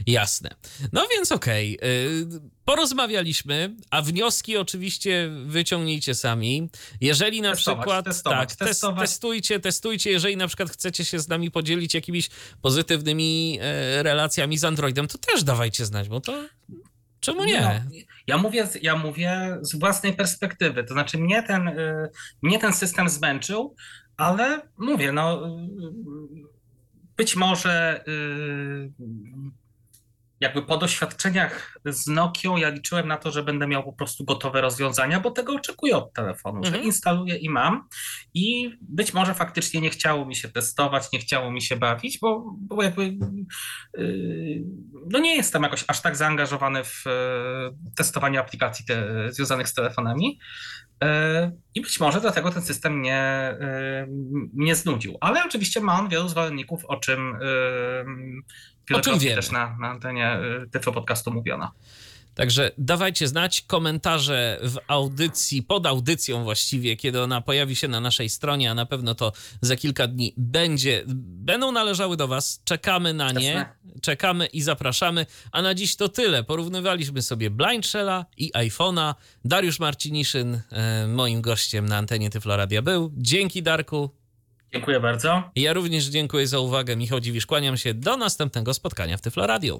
Jasne. No więc okej, okay. porozmawialiśmy, a wnioski oczywiście wyciągnijcie sami. Jeżeli na testować, przykład testować, tak, testować. testujcie, testujcie, jeżeli na przykład chcecie się z nami podzielić jakimiś pozytywnymi e, relacjami z Androidem, to też dawajcie znać, bo to Czemu nie? No, ja, mówię, ja mówię z własnej perspektywy. To znaczy, mnie ten, y, mnie ten system zmęczył, ale mówię, no, y, być może y, jakby po doświadczeniach z Nokią ja liczyłem na to, że będę miał po prostu gotowe rozwiązania, bo tego oczekuję od telefonu, mhm. że instaluję i mam. I być może faktycznie nie chciało mi się testować, nie chciało mi się bawić, bo, bo jakby yy, no nie jestem jakoś aż tak zaangażowany w yy, testowanie aplikacji te, związanych z telefonami. Yy, I być może dlatego ten system mnie, mnie yy, znudził. Ale oczywiście ma on wielu zwolenników, o czym czym wiemy. też na, na antenie Tyflo Podcastu mówiono. Także dawajcie znać komentarze w audycji, pod audycją właściwie, kiedy ona pojawi się na naszej stronie, a na pewno to za kilka dni będzie, będą należały do Was. Czekamy na nie, czekamy i zapraszamy. A na dziś to tyle. Porównywaliśmy sobie Blind Shella i iPhone'a. Dariusz Marciniszyn e, moim gościem na antenie Tyfloradia był. Dzięki Darku. Dziękuję bardzo. Ja również dziękuję za uwagę. Michał Dziwisz, kłaniam się. Do następnego spotkania w Tyflo Radio.